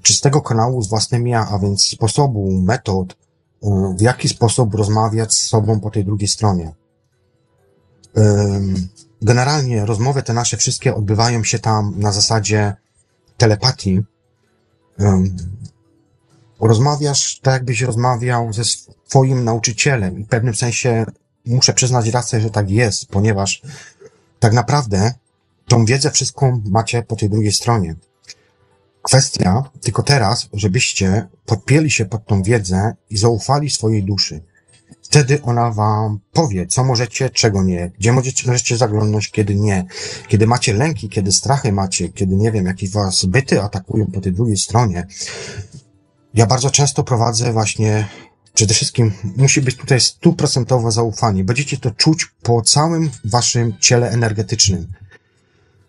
czystego kanału z własnym ja, a więc sposobu, metod, y, w jaki sposób rozmawiać z sobą po tej drugiej stronie. Generalnie rozmowy te nasze wszystkie odbywają się tam na zasadzie telepatii. Rozmawiasz tak, jakbyś rozmawiał ze swoim nauczycielem i w pewnym sensie muszę przyznać rację, że tak jest, ponieważ tak naprawdę tą wiedzę wszystką macie po tej drugiej stronie. Kwestia tylko teraz, żebyście podpięli się pod tą wiedzę i zaufali swojej duszy. Wtedy ona wam powie, co możecie, czego nie, gdzie możecie, zaglądnąć, kiedy nie. Kiedy macie lęki, kiedy strachy macie, kiedy, nie wiem, jakieś was byty atakują po tej drugiej stronie. Ja bardzo często prowadzę właśnie Przede wszystkim musi być tutaj stuprocentowe zaufanie. Będziecie to czuć po całym waszym ciele energetycznym.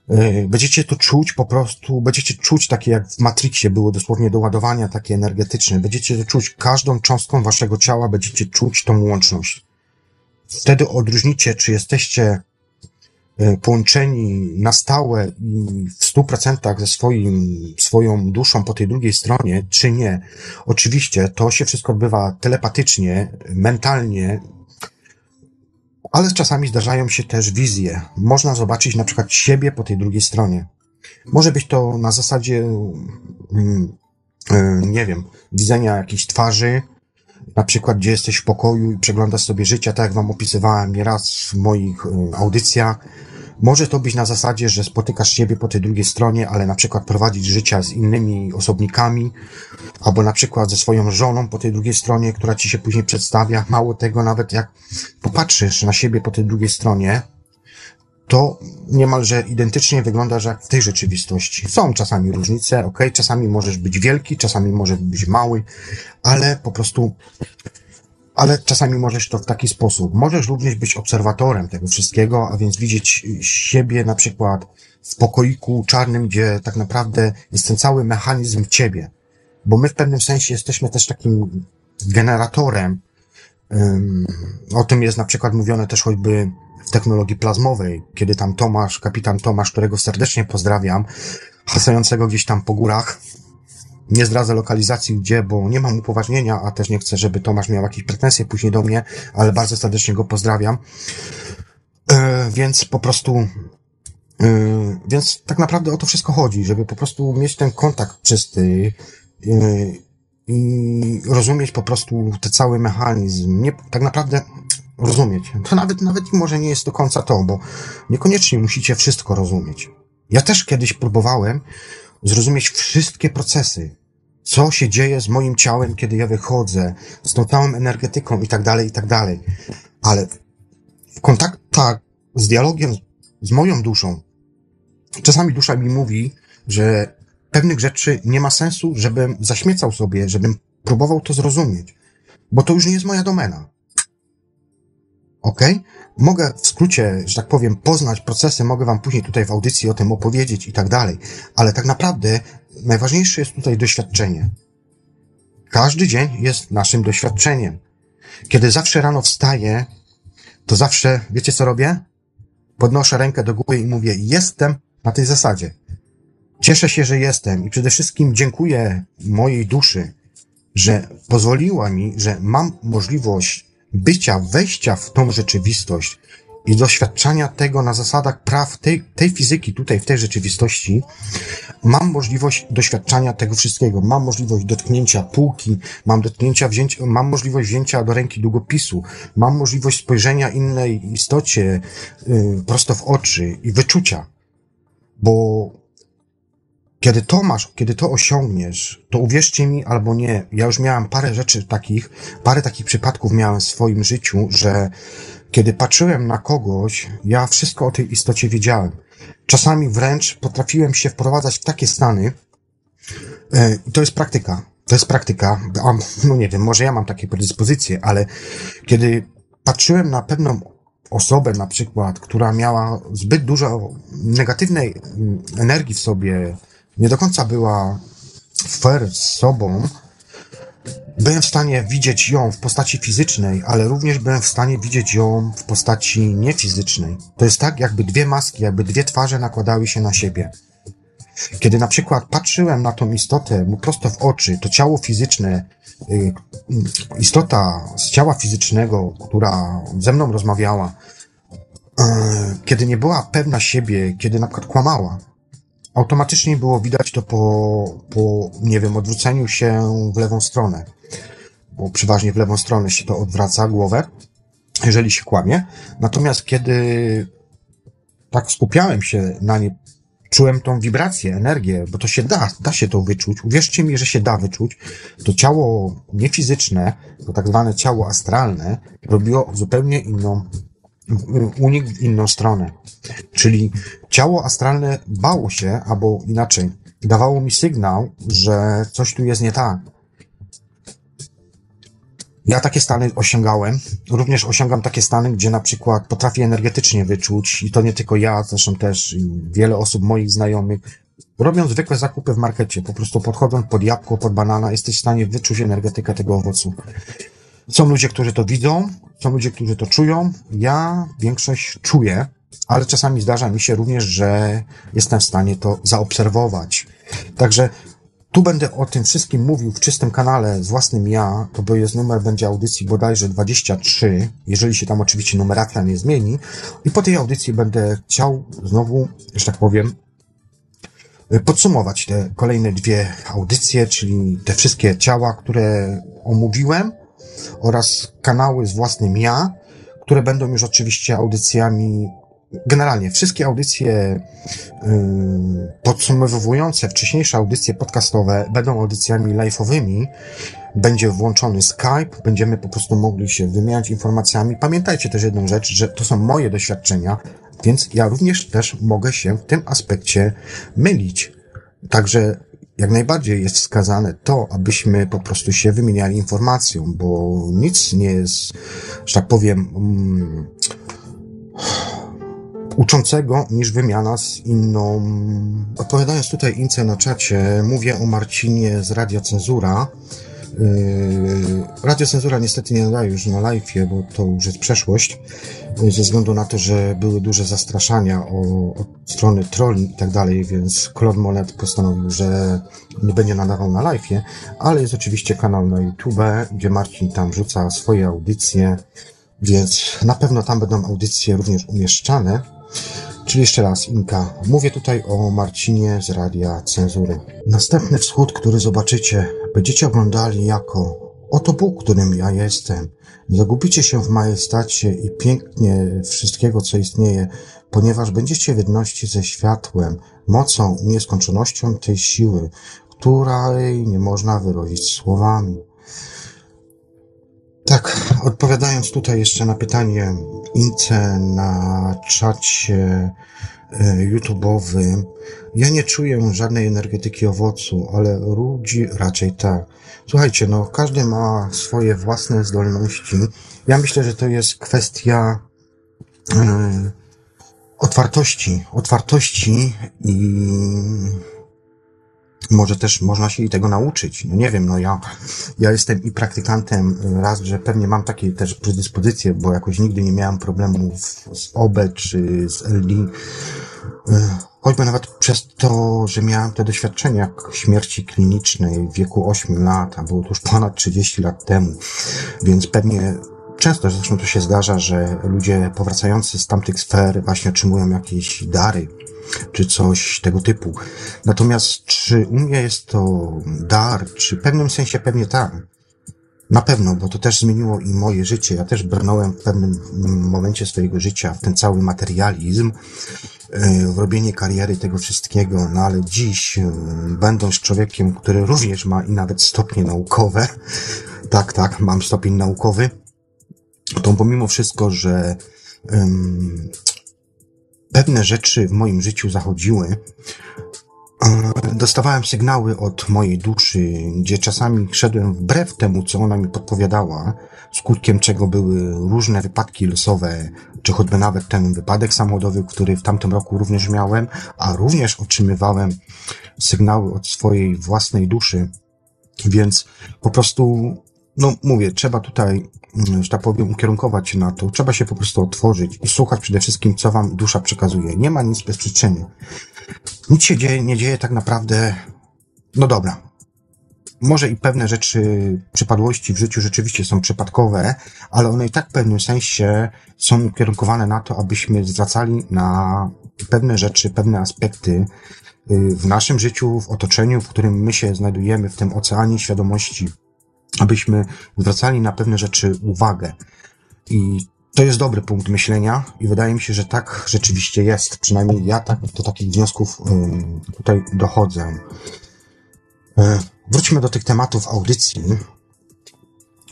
Yy, będziecie to czuć po prostu, będziecie czuć takie jak w Matrixie było dosłownie doładowania takie energetyczne. Będziecie to czuć każdą cząstką waszego ciała, będziecie czuć tą łączność. Wtedy odróżnicie, czy jesteście połączeni na stałe i w stu procentach ze swoim, swoją duszą po tej drugiej stronie, czy nie. Oczywiście to się wszystko odbywa telepatycznie, mentalnie, ale czasami zdarzają się też wizje. Można zobaczyć na przykład siebie po tej drugiej stronie. Może być to na zasadzie, mm, e, nie wiem, widzenia jakiejś twarzy, na przykład, gdzie jesteś w pokoju i przeglądasz sobie życie, tak jak wam opisywałem nieraz w moich y, audycjach. Może to być na zasadzie, że spotykasz siebie po tej drugiej stronie, ale na przykład prowadzić życia z innymi osobnikami, albo na przykład ze swoją żoną po tej drugiej stronie, która ci się później przedstawia. Mało tego, nawet jak popatrzysz na siebie po tej drugiej stronie, to niemalże identycznie wyglądasz jak w tej rzeczywistości. Są czasami różnice, ok, czasami możesz być wielki, czasami możesz być mały, ale po prostu, ale czasami możesz to w taki sposób. Możesz również być obserwatorem tego wszystkiego, a więc widzieć siebie na przykład w pokoiku czarnym, gdzie tak naprawdę jest ten cały mechanizm ciebie. Bo my w pewnym sensie jesteśmy też takim generatorem. Um, o tym jest na przykład mówione też choćby technologii plazmowej, kiedy tam Tomasz, kapitan Tomasz, którego serdecznie pozdrawiam, hasającego gdzieś tam po górach, nie zdradzę lokalizacji gdzie, bo nie mam upoważnienia, a też nie chcę, żeby Tomasz miał jakieś pretensje później do mnie, ale bardzo serdecznie go pozdrawiam. E, więc po prostu, e, więc tak naprawdę o to wszystko chodzi, żeby po prostu mieć ten kontakt czysty e, i rozumieć po prostu ten cały mechanizm. Nie, tak naprawdę rozumieć. To nawet, nawet może nie jest do końca to, bo niekoniecznie musicie wszystko rozumieć. Ja też kiedyś próbowałem zrozumieć wszystkie procesy, co się dzieje z moim ciałem, kiedy ja wychodzę, z tą całą energetyką i tak dalej, i tak dalej. Ale w kontaktach z dialogiem z moją duszą, czasami dusza mi mówi, że pewnych rzeczy nie ma sensu, żebym zaśmiecał sobie, żebym próbował to zrozumieć, bo to już nie jest moja domena. Ok? Mogę w skrócie, że tak powiem, poznać procesy, mogę wam później tutaj w audycji o tym opowiedzieć i tak dalej, ale tak naprawdę najważniejsze jest tutaj doświadczenie. Każdy dzień jest naszym doświadczeniem. Kiedy zawsze rano wstaję, to zawsze, wiecie co robię? Podnoszę rękę do góry i mówię, jestem na tej zasadzie. Cieszę się, że jestem i przede wszystkim dziękuję mojej duszy, że pozwoliła mi, że mam możliwość bycia, wejścia w tą rzeczywistość i doświadczania tego na zasadach praw tej, tej fizyki tutaj, w tej rzeczywistości, mam możliwość doświadczania tego wszystkiego. Mam możliwość dotknięcia półki, mam dotknięcia wzięcia, mam możliwość wzięcia do ręki długopisu, mam możliwość spojrzenia innej istocie yy, prosto w oczy i wyczucia. Bo kiedy to masz, kiedy to osiągniesz, to uwierzcie mi albo nie, ja już miałem parę rzeczy takich, parę takich przypadków miałem w swoim życiu, że kiedy patrzyłem na kogoś, ja wszystko o tej istocie wiedziałem. Czasami wręcz potrafiłem się wprowadzać w takie stany, e, to jest praktyka. To jest praktyka. No nie wiem, może ja mam takie predyspozycje, ale kiedy patrzyłem na pewną osobę na przykład, która miała zbyt dużo negatywnej mm, energii w sobie, nie do końca była fair z sobą, byłem w stanie widzieć ją w postaci fizycznej, ale również byłem w stanie widzieć ją w postaci niefizycznej. To jest tak, jakby dwie maski, jakby dwie twarze nakładały się na siebie. Kiedy na przykład patrzyłem na tą istotę mu prosto w oczy, to ciało fizyczne, y, istota z ciała fizycznego, która ze mną rozmawiała, y, kiedy nie była pewna siebie, kiedy na przykład kłamała, automatycznie było widać to po, po, nie wiem, odwróceniu się w lewą stronę. Bo przeważnie w lewą stronę się to odwraca głowę, jeżeli się kłamie. Natomiast kiedy tak skupiałem się na nie, czułem tą wibrację, energię, bo to się da, da się to wyczuć. Uwierzcie mi, że się da wyczuć. To ciało niefizyczne, to tak zwane ciało astralne, robiło zupełnie inną unik w inną stronę. Czyli ciało astralne bało się, albo inaczej, dawało mi sygnał, że coś tu jest nie tak. Ja takie stany osiągałem. Również osiągam takie stany, gdzie na przykład potrafię energetycznie wyczuć, i to nie tylko ja, zresztą też wiele osób moich znajomych, robią zwykłe zakupy w markecie, po prostu podchodząc pod jabłko, pod banana, jesteś w stanie wyczuć energetykę tego owocu. Są ludzie, którzy to widzą, są ludzie, którzy to czują. Ja większość czuję, ale czasami zdarza mi się również, że jestem w stanie to zaobserwować. Także tu będę o tym wszystkim mówił w czystym kanale z własnym ja, to bo jest numer będzie audycji bodajże 23, jeżeli się tam oczywiście numeracja nie zmieni. I po tej audycji będę chciał znowu, że tak powiem, podsumować te kolejne dwie audycje, czyli te wszystkie ciała, które omówiłem oraz kanały z własnym ja, które będą już oczywiście audycjami generalnie wszystkie audycje yy, podsumowujące wcześniejsze audycje podcastowe będą audycjami live'owymi. Będzie włączony Skype, będziemy po prostu mogli się wymieniać informacjami. Pamiętajcie też jedną rzecz, że to są moje doświadczenia, więc ja również też mogę się w tym aspekcie mylić. Także jak najbardziej jest wskazane to, abyśmy po prostu się wymieniali informacją, bo nic nie jest, że tak powiem, um, uczącego niż wymiana z inną. Odpowiadając tutaj Ince na czacie, mówię o Marcinie z Radia Cenzura. Yy, Radio Cenzura niestety nie nadaje już na live, bo to już jest przeszłość, yy, ze względu na to, że były duże zastraszania o, od strony trolli i tak dalej, więc Claude Monet postanowił, że nie będzie nadawał na live, ale jest oczywiście kanał na YouTube, gdzie Marcin tam rzuca swoje audycje, więc na pewno tam będą audycje również umieszczane. Czyli jeszcze raz, Inka. Mówię tutaj o Marcinie z Radia Cenzury. Następny wschód, który zobaczycie, będziecie oglądali jako oto Bóg, którym ja jestem. Zagubicie się w majestacie i pięknie wszystkiego, co istnieje, ponieważ będziecie w jedności ze światłem, mocą i nieskończonością tej siły, której nie można wyrazić słowami. Tak, odpowiadając tutaj jeszcze na pytanie Ince na czacie e, YouTube'owym, ja nie czuję żadnej energetyki owocu, ale ludzi raczej tak. Słuchajcie, no każdy ma swoje własne zdolności. Ja myślę, że to jest kwestia yy, otwartości, otwartości i może też można się i tego nauczyć. No nie wiem, no ja, ja jestem i praktykantem raz, że pewnie mam takie też predyspozycje, bo jakoś nigdy nie miałem problemów z OB czy z LD. Y, choćby nawet przez to, że miałem te doświadczenia śmierci klinicznej w wieku 8 lat, a było to już ponad 30 lat temu, więc pewnie często zresztą to się zdarza, że ludzie powracający z tamtych sfer właśnie otrzymują jakieś dary, czy coś tego typu. Natomiast czy u mnie jest to dar, czy w pewnym sensie pewnie tak. Na pewno, bo to też zmieniło i moje życie. Ja też brnąłem w pewnym momencie swojego życia w ten cały materializm, e, w robienie kariery tego wszystkiego, no ale dziś, e, będąc człowiekiem, który również ma i nawet stopnie naukowe, tak, tak, mam stopień naukowy, to pomimo wszystko, że um, pewne rzeczy w moim życiu zachodziły, dostawałem sygnały od mojej duszy, gdzie czasami szedłem wbrew temu, co ona mi podpowiadała, skutkiem czego były różne wypadki losowe, czy choćby nawet ten wypadek samochodowy, który w tamtym roku również miałem, a również otrzymywałem sygnały od swojej własnej duszy. Więc po prostu, no mówię, trzeba tutaj że tak powiem, ukierunkować się na to. Trzeba się po prostu otworzyć i słuchać przede wszystkim, co wam dusza przekazuje. Nie ma nic bez przyczyny. Nic się dzieje, nie dzieje tak naprawdę, no dobra. Może i pewne rzeczy, przypadłości w życiu rzeczywiście są przypadkowe, ale one i tak w pewnym sensie są ukierunkowane na to, abyśmy zwracali na pewne rzeczy, pewne aspekty y, w naszym życiu, w otoczeniu, w którym my się znajdujemy, w tym oceanie świadomości abyśmy zwracali na pewne rzeczy uwagę. I to jest dobry punkt myślenia i wydaje mi się, że tak rzeczywiście jest. Przynajmniej ja tak do takich wniosków tutaj dochodzę. E, wróćmy do tych tematów audycji.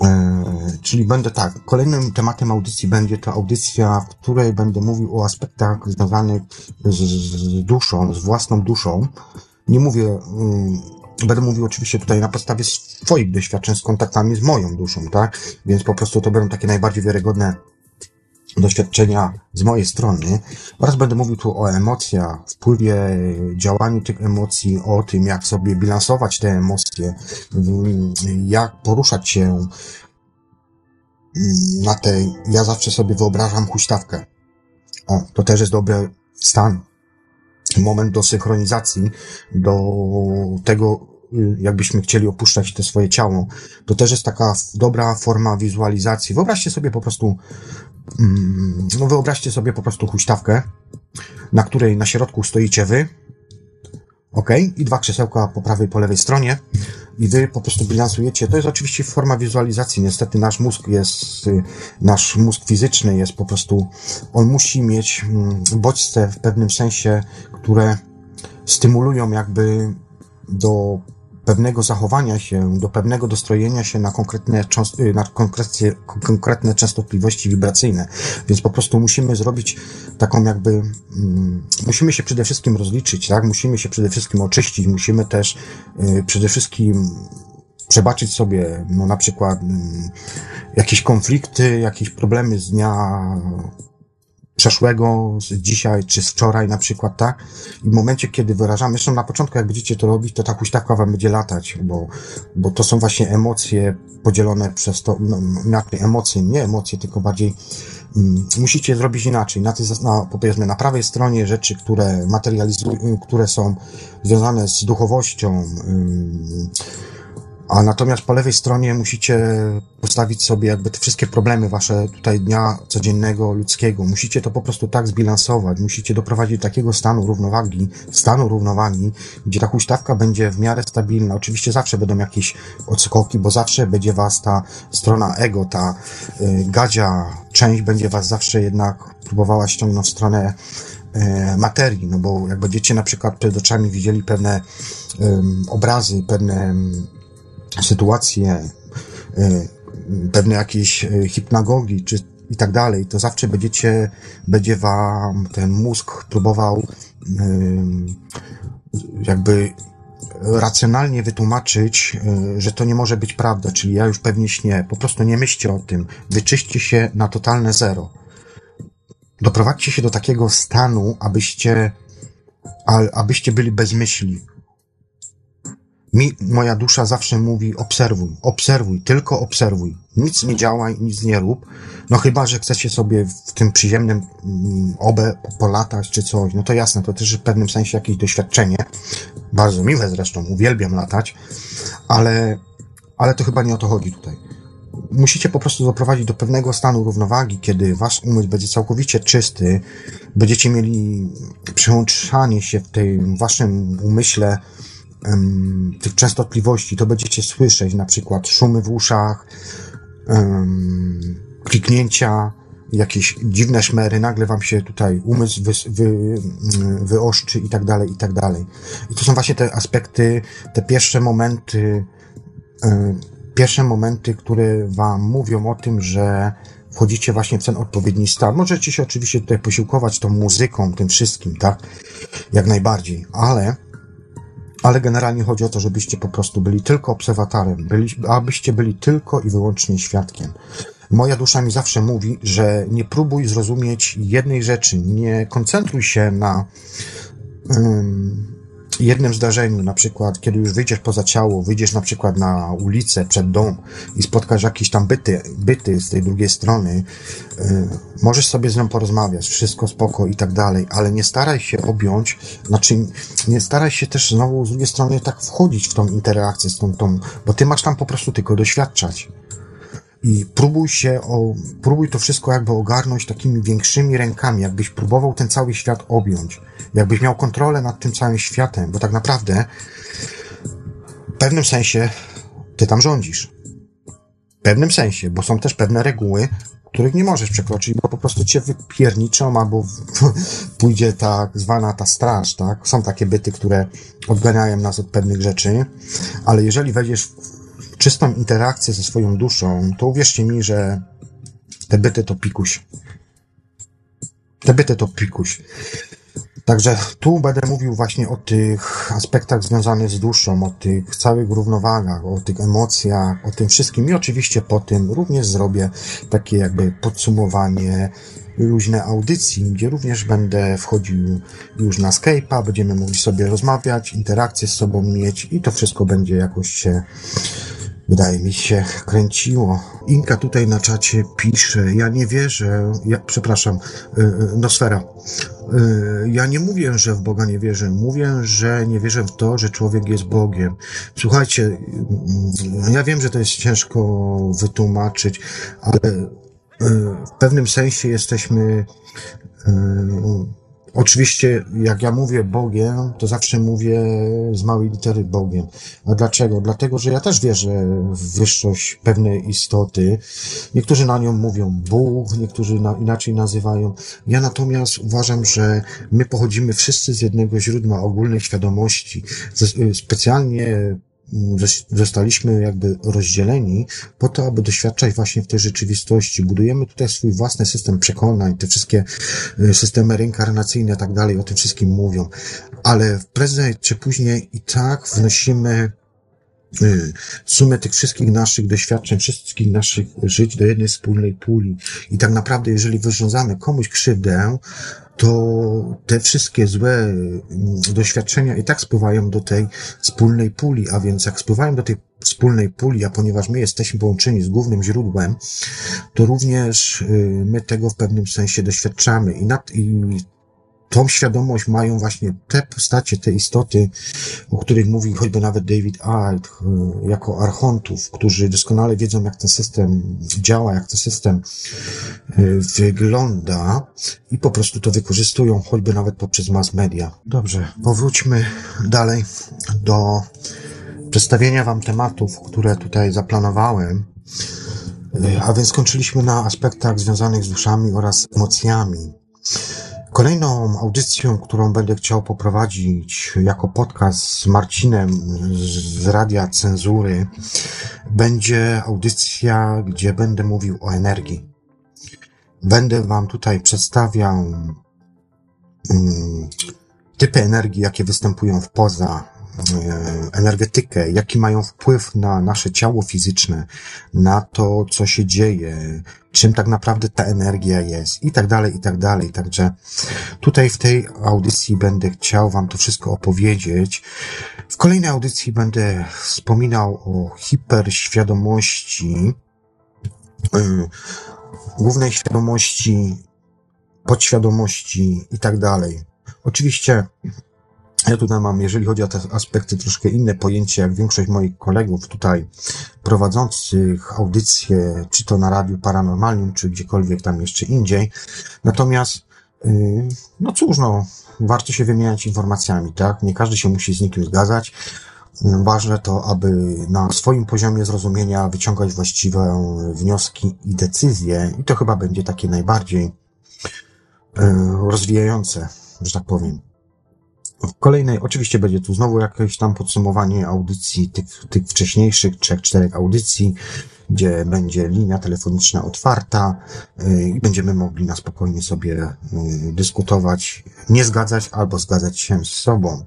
E, czyli będę tak, kolejnym tematem audycji będzie to audycja, w której będę mówił o aspektach związanych z, z duszą, z własną duszą. Nie mówię Będę mówił oczywiście tutaj na podstawie swoich doświadczeń z kontaktami z moją duszą, tak? Więc po prostu to będą takie najbardziej wiarygodne doświadczenia z mojej strony oraz będę mówił tu o emocjach, wpływie, działaniu tych emocji, o tym, jak sobie bilansować te emocje, jak poruszać się na tej, ja zawsze sobie wyobrażam huśtawkę. O, to też jest dobry stan, moment do synchronizacji, do tego, jakbyśmy chcieli opuszczać to swoje ciało. To też jest taka dobra forma wizualizacji. Wyobraźcie sobie po prostu, mm, no wyobraźcie sobie po prostu huśtawkę, na której na środku stoicie wy, ok, i dwa krzesełka po prawej, po lewej stronie i wy po prostu bilansujecie. To jest oczywiście forma wizualizacji. Niestety nasz mózg jest, y, nasz mózg fizyczny jest po prostu, on musi mieć mm, bodźce w pewnym sensie, które stymulują jakby do pewnego zachowania się, do pewnego dostrojenia się na konkretne, y, na konkretne, konkretne częstotliwości wibracyjne. Więc po prostu musimy zrobić taką jakby, mm, musimy się przede wszystkim rozliczyć, tak? Musimy się przede wszystkim oczyścić, musimy też y, przede wszystkim przebaczyć sobie, no na przykład y, jakieś konflikty, jakieś problemy z dnia przeszłego, z dzisiaj czy z wczoraj na przykład, tak? I w momencie, kiedy wyrażamy, zresztą na początku, jak będziecie to robić, to ta huśtawka wam będzie latać, bo, bo to są właśnie emocje podzielone przez to, no, emocje, nie emocje, tylko bardziej um, musicie zrobić inaczej. Na tej, na, powiedzmy, na prawej stronie rzeczy, które materializują, które są związane z duchowością, um, a natomiast po lewej stronie musicie postawić sobie jakby te wszystkie problemy wasze tutaj dnia codziennego, ludzkiego. Musicie to po prostu tak zbilansować. Musicie doprowadzić do takiego stanu równowagi, stanu równowagi, gdzie ta huśtawka będzie w miarę stabilna. Oczywiście zawsze będą jakieś odskoki, bo zawsze będzie was ta strona ego, ta y, gadzia część będzie was zawsze jednak próbowała ściągnąć w stronę y, materii, no bo jak będziecie na przykład przed oczami widzieli pewne obrazy, pewne sytuacje, y, pewne jakieś e, hipnagogii, czy i tak dalej, to zawsze będziecie, będzie wam ten mózg próbował jakby racjonalnie wytłumaczyć, że to nie może być prawda, czyli ja już pewnie śnię. Po prostu nie myślcie o tym. Wyczyście się na totalne zero. Doprowadźcie się do takiego stanu, abyście, abyście byli bez myśli. Mi moja dusza zawsze mówi obserwuj, obserwuj, tylko obserwuj. Nic nie działaj, nic nie rób. No chyba, że chcecie sobie w tym przyziemnym mm, obę polatać czy coś, no to jasne, to też w pewnym sensie jakieś doświadczenie. Bardzo miłe zresztą, uwielbiam latać, ale, ale to chyba nie o to chodzi tutaj. Musicie po prostu doprowadzić do pewnego stanu równowagi, kiedy wasz umysł będzie całkowicie czysty, będziecie mieli przełączanie się w tym waszym umyśle tych częstotliwości, to będziecie słyszeć na przykład szumy w uszach, kliknięcia, jakieś dziwne szmery, nagle wam się tutaj umysł wy, wy, wyoszczy i tak dalej, i tak dalej. I to są właśnie te aspekty, te pierwsze momenty, pierwsze momenty, które wam mówią o tym, że wchodzicie właśnie w ten odpowiedni stan. Możecie się oczywiście tutaj posiłkować tą muzyką, tym wszystkim, tak? Jak najbardziej, ale ale generalnie chodzi o to, żebyście po prostu byli tylko obserwatorem, byli, abyście byli tylko i wyłącznie świadkiem. Moja dusza mi zawsze mówi, że nie próbuj zrozumieć jednej rzeczy, nie koncentruj się na jednym zdarzeniu, na przykład, kiedy już wyjdziesz poza ciało, wyjdziesz na przykład na ulicę, przed dom i spotkasz jakieś tam byty, byty z tej drugiej strony, yy, możesz sobie z nią porozmawiać, wszystko spoko i tak dalej, ale nie staraj się objąć, znaczy nie staraj się też znowu z drugiej strony tak wchodzić w tą interakcję z tą, tą bo ty masz tam po prostu tylko doświadczać i próbuj się o, próbuj to wszystko jakby ogarnąć takimi większymi rękami, jakbyś próbował ten cały świat objąć, jakbyś miał kontrolę nad tym całym światem, bo tak naprawdę w pewnym sensie ty tam rządzisz. W pewnym sensie, bo są też pewne reguły, których nie możesz przekroczyć, bo po prostu cię wypierniczą, albo pójdzie tak zwana ta straż, tak? Są takie byty, które odganiają nas od pewnych rzeczy, ale jeżeli wejdziesz w czystą interakcję ze swoją duszą, to uwierzcie mi, że te byty to pikuś. Te byty to pikuś. Także tu będę mówił właśnie o tych aspektach związanych z duszą, o tych całych równowagach, o tych emocjach, o tym wszystkim i oczywiście po tym również zrobię takie jakby podsumowanie luźne audycji, gdzie również będę wchodził już na Skype'a, będziemy mogli sobie rozmawiać, interakcje z sobą mieć i to wszystko będzie jakoś się wydaje mi się, kręciło. Inka tutaj na czacie pisze, ja nie wierzę, ja, przepraszam, y, y, Nosfera, y, ja nie mówię, że w Boga nie wierzę, mówię, że nie wierzę w to, że człowiek jest Bogiem. Słuchajcie, ja wiem, że to jest ciężko wytłumaczyć, ale w pewnym sensie jesteśmy Oczywiście, jak ja mówię Bogiem, to zawsze mówię z małej litery Bogiem. A dlaczego? Dlatego, że ja też wierzę w wyższość pewnej istoty. Niektórzy na nią mówią Bóg, niektórzy na, inaczej nazywają. Ja natomiast uważam, że my pochodzimy wszyscy z jednego źródła ogólnej świadomości. Specjalnie zostaliśmy jakby rozdzieleni po to, aby doświadczać właśnie w tej rzeczywistości. Budujemy tutaj swój własny system przekonań, te wszystkie y, systemy reinkarnacyjne i tak dalej o tym wszystkim mówią. Ale w prędzej czy później i tak wnosimy sumę tych wszystkich naszych doświadczeń, wszystkich naszych żyć do jednej wspólnej puli. I tak naprawdę, jeżeli wyrządzamy komuś krzywdę, to te wszystkie złe mm, doświadczenia i tak spływają do tej wspólnej puli, a więc jak spływają do tej wspólnej puli, a ponieważ my jesteśmy połączeni z głównym źródłem, to również y, my tego w pewnym sensie doświadczamy i, nad, i tą świadomość mają właśnie te postacie, te istoty, o których mówi choćby nawet David Icke, e, jako archontów, którzy doskonale wiedzą, jak ten system działa, jak ten system e, wygląda i po prostu to wykorzystują, choćby nawet poprzez mass media. Dobrze, powróćmy dalej do przedstawienia Wam tematów, które tutaj zaplanowałem. E, a więc skończyliśmy na aspektach związanych z duszami oraz emocjami. Kolejną audycją, którą będę chciał poprowadzić jako podcast z Marcinem z Radia Cenzury, będzie audycja, gdzie będę mówił o energii. Będę Wam tutaj przedstawiał um, typy energii, jakie występują w poza, energetykę, jaki mają wpływ na nasze ciało fizyczne, na to, co się dzieje, czym tak naprawdę ta energia jest i tak dalej, i tak dalej. Także tutaj w tej audycji będę chciał Wam to wszystko opowiedzieć. W kolejnej audycji będę wspominał o hiperświadomości, e, głównej świadomości, podświadomości i tak dalej. Oczywiście ja tutaj mam, jeżeli chodzi o te aspekty, troszkę inne pojęcie, jak większość moich kolegów tutaj prowadzących audycje, czy to na Radiu Paranormalnym, czy gdziekolwiek tam jeszcze indziej. Natomiast, yy, no cóż, no, warto się wymieniać informacjami, tak? Nie każdy się musi z nikim zgadzać. Ważne to, aby na swoim poziomie zrozumienia wyciągać właściwe wnioski i decyzje, i to chyba będzie takie najbardziej yy, rozwijające, że tak powiem. W kolejnej, oczywiście będzie tu znowu jakieś tam podsumowanie audycji, tych, tych wcześniejszych trzech, czterech audycji, gdzie będzie linia telefoniczna otwarta yy, i będziemy mogli na spokojnie sobie yy, dyskutować, nie zgadzać albo zgadzać się z sobą.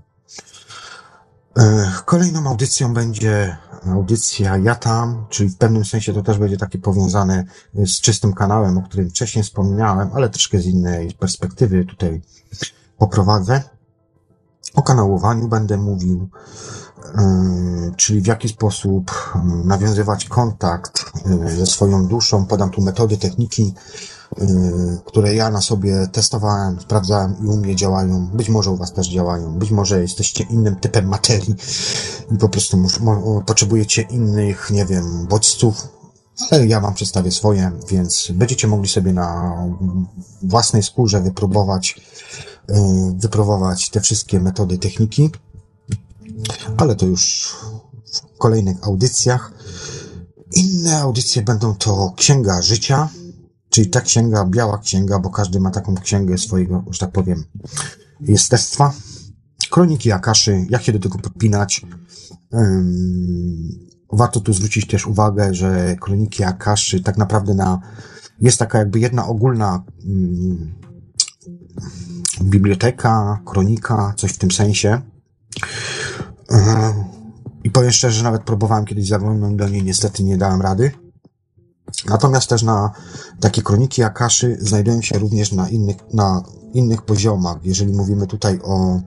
Yy, kolejną audycją będzie audycja Ja Tam, czyli w pewnym sensie to też będzie takie powiązane z czystym kanałem, o którym wcześniej wspomniałem, ale troszkę z innej perspektywy tutaj poprowadzę. O kanałowaniu będę mówił, yy, czyli w jaki sposób yy, nawiązywać kontakt yy, ze swoją duszą. Podam tu metody, techniki, które ja na sobie testowałem, sprawdzałem i u mnie działają. Być może u Was też działają. Być może jesteście innym typem materii i po prostu potrzebujecie innych, nie wiem, bodźców, ale ja Wam przedstawię swoje, więc będziecie mogli sobie na własnej skórze wypróbować wypróbować te wszystkie metody, techniki, ale to już w kolejnych audycjach. Inne audycje będą to Księga Życia, czyli ta księga, biała księga, bo każdy ma taką księgę swojego, że tak powiem, jestestwa. Kroniki Akaszy, jak się do tego podpinać. warto tu zwrócić też uwagę, że Kroniki Akaszy tak naprawdę na, jest taka jakby jedna ogólna biblioteka, kronika, coś w tym sensie. I powiem szczerze, że nawet próbowałem kiedyś zaglądnąć do niej, niestety nie dałem rady. Natomiast też na takie kroniki Akaszy znajdują się również na innych, na innych poziomach. Jeżeli mówimy tutaj o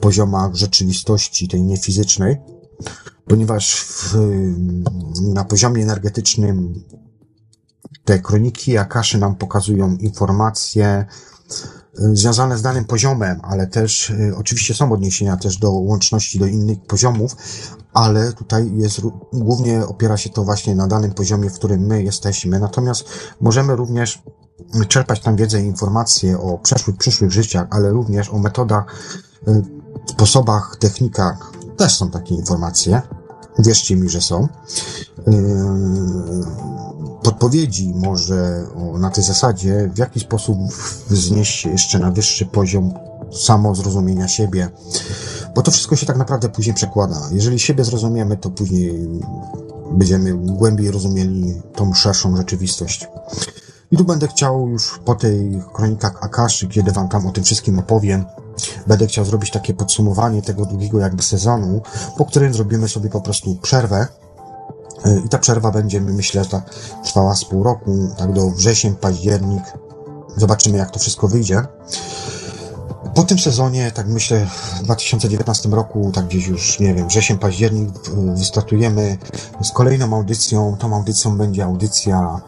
poziomach rzeczywistości, tej niefizycznej, ponieważ w, na poziomie energetycznym te kroniki Akaszy nam pokazują informacje, związane z danym poziomem, ale też y, oczywiście są odniesienia też do łączności do innych poziomów, ale tutaj jest głównie opiera się to właśnie na danym poziomie, w którym my jesteśmy. Natomiast możemy również czerpać tam wiedzę i informacje o przeszłych, przyszłych życiach, ale również o metodach, y, sposobach, technikach. Też są takie informacje. Wierzcie mi, że są. Yy, podpowiedzi może na tej zasadzie, w jaki sposób wznieść się jeszcze na wyższy poziom samozrozumienia siebie. Bo to wszystko się tak naprawdę później przekłada. Jeżeli siebie zrozumiemy, to później będziemy głębiej rozumieli tą szerszą rzeczywistość. I tu będę chciał już po tej kronikach Akaszy, kiedy wam tam o tym wszystkim opowiem, będę chciał zrobić takie podsumowanie tego długiego jakby sezonu, po którym zrobimy sobie po prostu przerwę. Y, I ta przerwa będzie, myślę, trwała z pół roku, tak do wrzesień, październik. Zobaczymy, jak to wszystko wyjdzie. Po tym sezonie, tak myślę, w 2019 roku, tak gdzieś już, nie wiem, wrzesień, październik, wystartujemy z kolejną audycją. Tą audycją będzie audycja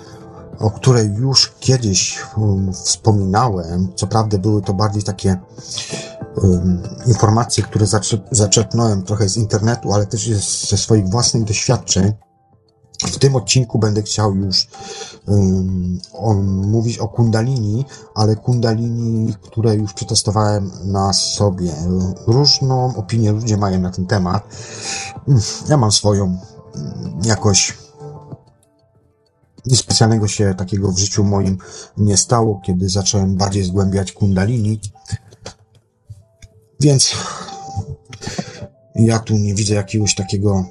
o której już kiedyś um, wspominałem. Co prawda były to bardziej takie um, informacje, które zaczerpnąłem trochę z internetu, ale też ze swoich własnych doświadczeń. W tym odcinku będę chciał już um, mówić o kundalini, ale kundalini, które już przetestowałem na sobie. Różną opinię ludzie mają na ten temat. Ja mam swoją jakoś Nic specjalnego się takiego w życiu moim nie stało, kiedy zacząłem bardziej zgłębiać kundalini. Więc ja tu nie widzę jakiegoś takiego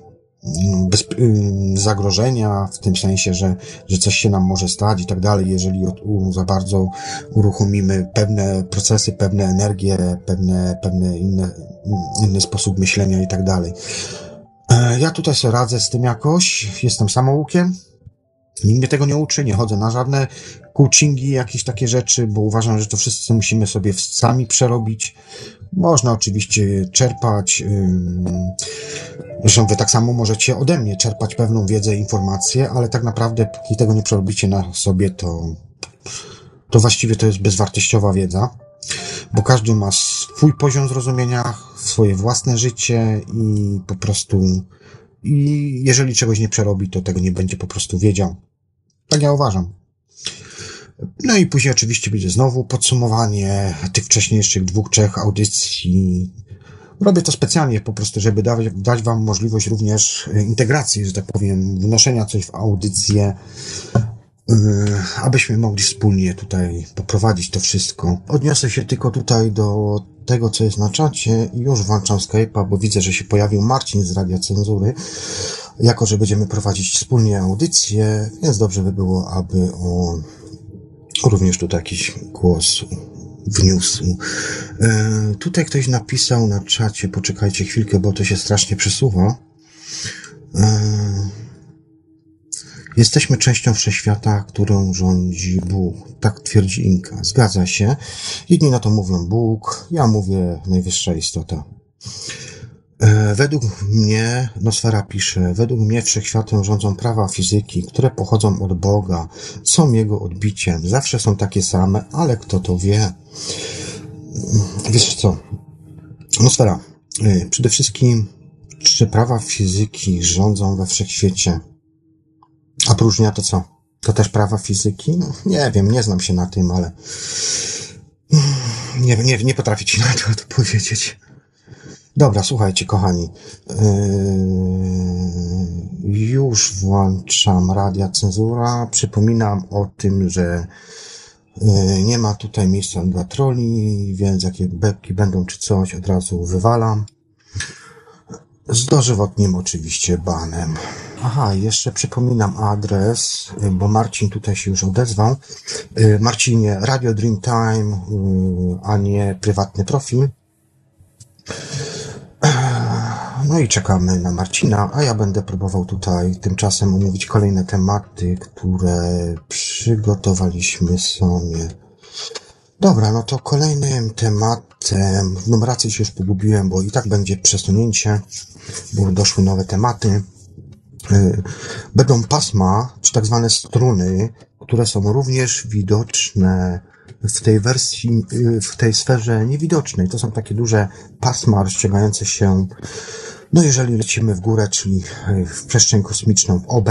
mm, mm, zagrożenia, w tym sensie, że, że coś się nam może stać i tak dalej, jeżeli od, u, za bardzo uruchomimy pewne procesy, pewne energie, pewne, pewne inne, inny sposób myślenia i tak dalej. E, ja tutaj sobie radzę z tym jakoś, jestem samoukiem, Nikt mnie tego nie uczy, nie chodzę na żadne coachingi, jakieś takie rzeczy, bo uważam, że to wszyscy musimy sobie sami przerobić. Można oczywiście czerpać, zresztą wy tak samo możecie ode mnie czerpać pewną wiedzę, informacje, ale tak naprawdę póki tego nie przerobicie na sobie, to, to właściwie to jest bezwartościowa wiedza, bo każdy ma swój poziom zrozumienia, swoje własne życie i po prostu i jeżeli czegoś nie przerobi, to tego nie będzie po prostu wiedział. Tak ja uważam. No i później oczywiście będzie znowu podsumowanie tych wcześniejszych dwóch, trzech audycji. Robię to specjalnie po prostu, żeby dać, dać Wam możliwość również integracji, że tak powiem, wnoszenia coś w audycję, yy, abyśmy mogli wspólnie tutaj poprowadzić to wszystko. Odniosę się tylko tutaj do tego, co jest na czacie już włączam Skype'a, bo widzę, że się pojawił Marcin z Radia Cenzury, jako że będziemy prowadzić wspólnie audycję, więc dobrze by było, aby on również tutaj jakiś głos wniósł. E, tutaj ktoś napisał na czacie, poczekajcie chwilkę, bo to się strasznie przesuwa. E, Jesteśmy częścią wszechświata, którą rządzi Bóg. Tak twierdzi Inka. Zgadza się. Inni na to mówią Bóg, ja mówię najwyższa istota. E, według mnie, Nosfera pisze, według mnie wszechświatem rządzą prawa fizyki, które pochodzą od Boga, są jego odbiciem. Zawsze są takie same, ale kto to wie? Wiesz co? Nosfera, e, przede wszystkim, czy prawa fizyki rządzą we wszechświecie? A próżnia to co? To też prawa fizyki? Nie wiem, nie znam się na tym, ale nie, nie, nie potrafię ci na to, to powiedzieć. Dobra, słuchajcie, kochani. Yy, już włączam radia cenzura. Przypominam o tym, że yy, nie ma tutaj miejsca dla troli, więc jakie bebki będą czy coś, od razu wywalam. Z dożywotnim oczywiście banem. Aha, jeszcze przypominam adres, bo Marcin tutaj się już odezwał. Y, Marcinie, Radio Dreamtime, y, a nie prywatny profil. No i czekamy na Marcina, a ja będę próbował tutaj tymczasem omówić kolejne tematy, które przygotowaliśmy sobie. Dobra, no to kolejnym tematem, w numeracji się już pogubiłem, bo i tak będzie przesunięcie, bo doszły nowe tematy. Y, będą pasma, czy tak zwane struny, które są również widoczne w tej wersji, y, w tej sferze niewidocznej. To są takie duże pasma rozciągające się, no jeżeli lecimy w górę, czyli y, w przestrzeń kosmiczną, w OB,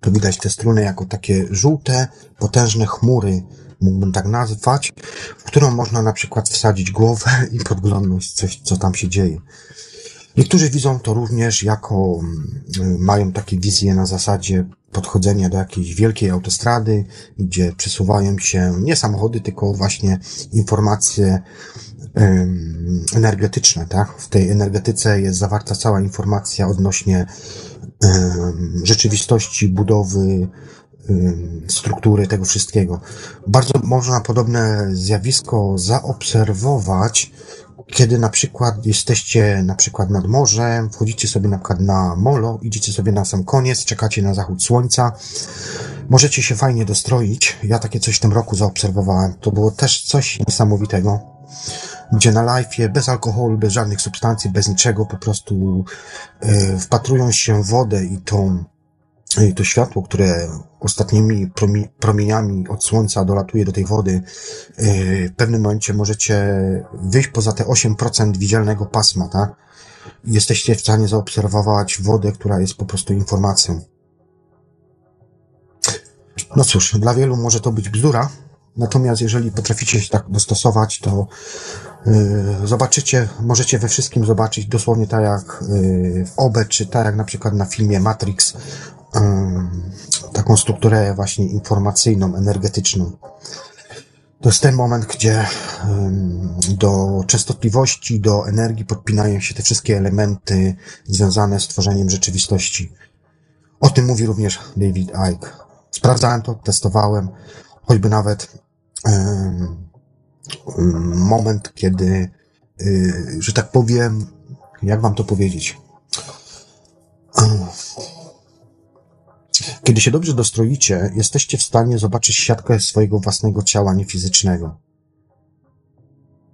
to widać te struny jako takie żółte, potężne chmury, mógłbym tak nazwać, w którą można na przykład wsadzić głowę i podglądnąć coś, co tam się dzieje. Niektórzy widzą to również jako, mm, mają takie wizje na zasadzie podchodzenia do jakiejś wielkiej autostrady, gdzie przesuwają się nie samochody, tylko właśnie informacje energetyczne, tak? W tej energetyce jest zawarta cała informacja odnośnie rzeczywistości, budowy, struktury tego wszystkiego. Bardzo można podobne zjawisko zaobserwować kiedy na przykład jesteście na przykład nad morzem, wchodzicie sobie na przykład na molo, idziecie sobie na sam koniec, czekacie na zachód słońca, możecie się fajnie dostroić. Ja takie coś w tym roku zaobserwowałem. To było też coś niesamowitego, gdzie na live'ie bez alkoholu, bez żadnych substancji, bez niczego, po prostu yy, wpatrują się w wodę i tą to światło, które ostatnimi promieniami od słońca dolatuje do tej wody, yy, w pewnym momencie możecie wyjść poza te 8% widzialnego pasma, tak? Jesteście w stanie zaobserwować wodę, która jest po prostu informacją. No cóż, dla wielu może to być bzdura, natomiast jeżeli potraficie się tak dostosować, to zobaczycie, możecie we wszystkim zobaczyć dosłownie tak jak yy, w OBE, czy tak jak na przykład na filmie Matrix, yy, taką strukturę właśnie informacyjną, energetyczną. To jest ten moment, gdzie do częstotliwości, do energii podpinają się te wszystkie elementy związane z tworzeniem rzeczywistości. O tym mówi również David Icke. Sprawdzałem to, testowałem, choćby nawet moment, kiedy, y, że tak powiem, jak wam to powiedzieć? Kiedy się dobrze dostroicie, jesteście w stanie zobaczyć siatkę swojego własnego ciała niefizycznego.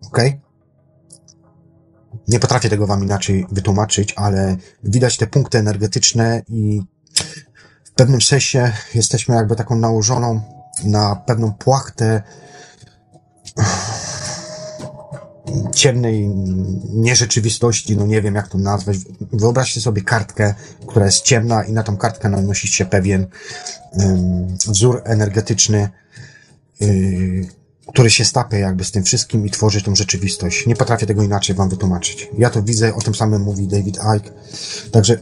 Ok? Nie potrafię tego wam inaczej wytłumaczyć, ale widać te punkty energetyczne i w pewnym sensie jesteśmy jakby taką nałożoną na pewną płachtę ciemnej nierzeczywistości, no nie wiem jak to nazwać. Wyobraźcie sobie kartkę, która jest ciemna i na tą kartkę nanosi się pewien um, wzór energetyczny, yy, który się stapia jakby z tym wszystkim i tworzy tą rzeczywistość. Nie potrafię tego inaczej wam wytłumaczyć. Ja to widzę, o tym samym mówi David Icke. Także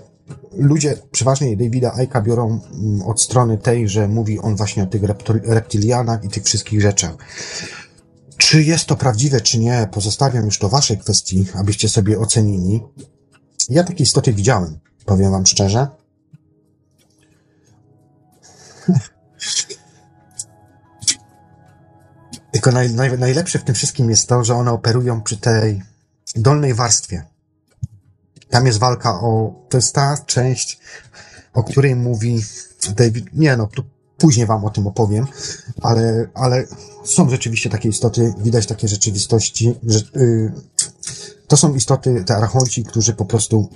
ludzie przeważnie Davida Icke'a biorą mm, od strony tej, że mówi on właśnie o tych reptilianach i tych wszystkich rzeczach. Czy jest to prawdziwe, czy nie, pozostawiam już to waszej kwestii, abyście sobie ocenili. Ja takie istoty widziałem, powiem wam szczerze. Tylko naj, naj, najlepsze w tym wszystkim jest to, że one operują przy tej dolnej warstwie. Tam jest walka o, to jest ta część, o której mówi David, nie no, tu Później wam o tym opowiem, ale, ale są rzeczywiście takie istoty, widać takie rzeczywistości, że yy, to są istoty, te archonci, którzy po prostu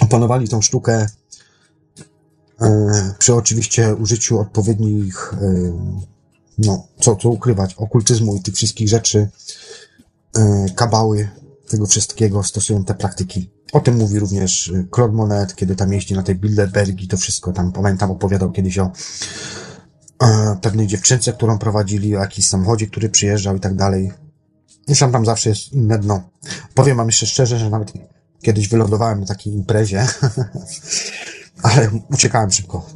opanowali tą sztukę yy, przy oczywiście użyciu odpowiednich, yy, no, co, co ukrywać, okultyzmu i tych wszystkich rzeczy, yy, kabały, tego wszystkiego stosują te praktyki. O tym mówi również Claude Monet, kiedy tam jeździ na tej Bilderbergi, to wszystko tam, pamiętam, opowiadał kiedyś o pewnej dziewczynce, którą prowadzili, o jakimś samochodzie, który przyjeżdżał i tak dalej. Zresztą tam zawsze jest inne dno. Powiem wam jeszcze szczerze, że nawet kiedyś wylądowałem na takiej imprezie, ale uciekałem szybko.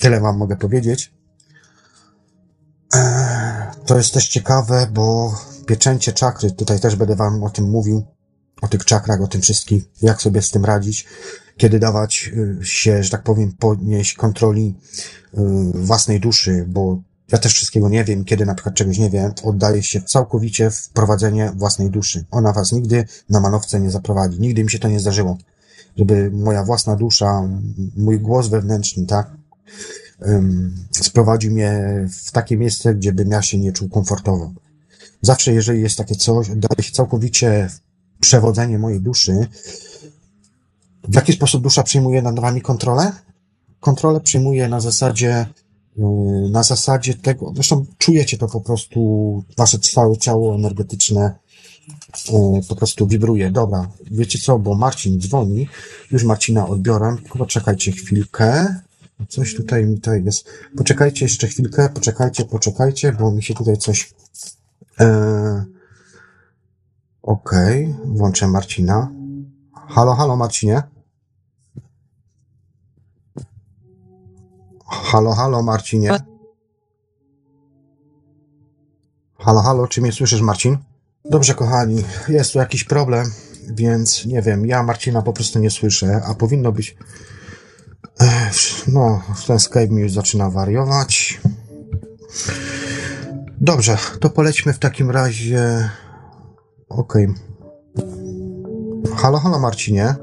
Tyle wam mogę powiedzieć. Eee, to jest też ciekawe, bo pieczęcie czakry, tutaj też będę wam o tym mówił, o tych czakrach, o tym wszystkim, jak sobie z tym radzić, kiedy dawać y, się, że tak powiem, podnieść kontroli y, własnej duszy, bo ja też wszystkiego nie wiem, kiedy na przykład czegoś nie wiem, oddaję się całkowicie w prowadzenie własnej duszy. Ona was nigdy na manowce nie zaprowadzi. Nigdy mi się to nie zdarzyło. Żeby moja własna dusza, mój głos wewnętrzny, tak, um, sprowadził mnie w takie miejsce, gdzie bym ja się nie czuł komfortowo. Zawsze, jeżeli jest takie coś, oddaję się całkowicie w przewodzenie mojej duszy, w jaki sposób dusza przyjmuje nad wami kontrolę? Kontrolę przyjmuje na zasadzie, yy, na zasadzie tego, zresztą czujecie to po prostu, wasze całe ciało energetyczne yy, po prostu wibruje. Dobra, wiecie co, bo Marcin dzwoni, już Marcina odbiorę, poczekajcie chwilkę. Coś tutaj mi tutaj jest. Poczekajcie jeszcze chwilkę, poczekajcie, poczekajcie, bo mi się tutaj coś. Yy, Okej, okay, włączę Marcina. Halo, halo Marcinie. Halo, halo Marcinie. Halo, halo, czy mnie słyszysz Marcin? Dobrze, kochani, jest tu jakiś problem, więc nie wiem, ja Marcina po prostu nie słyszę, a powinno być... No, ten Skype mi już zaczyna wariować. Dobrze, to polećmy w takim razie... Okej. Okay. Halo, halo Marcinie.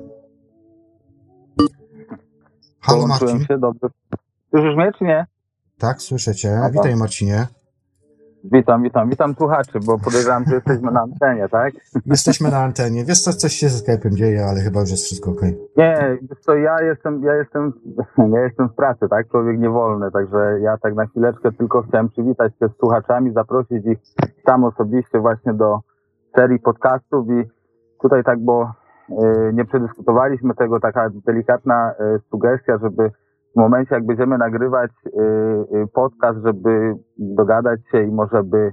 Halo Marcin. się, dobrze. Słyszysz mnie, czy nie? Tak, słyszę cię. Witaj Marcinie. Witam, witam, witam słuchaczy, bo podejrzewam, że jesteśmy na antenie, tak? Jesteśmy na antenie. Wiesz co, coś się ze Skype'em dzieje, ale chyba już jest wszystko ok. Nie, wiesz co, ja jestem, ja jestem, ja jestem w pracy, tak? Człowiek niewolny, także ja tak na chwileczkę tylko chciałem przywitać się z słuchaczami, zaprosić ich tam osobiście właśnie do serii podcastów i tutaj tak, bo y, nie przedyskutowaliśmy tego, taka delikatna y, sugestia, żeby w momencie, jak będziemy nagrywać y, y, podcast, żeby dogadać się i może by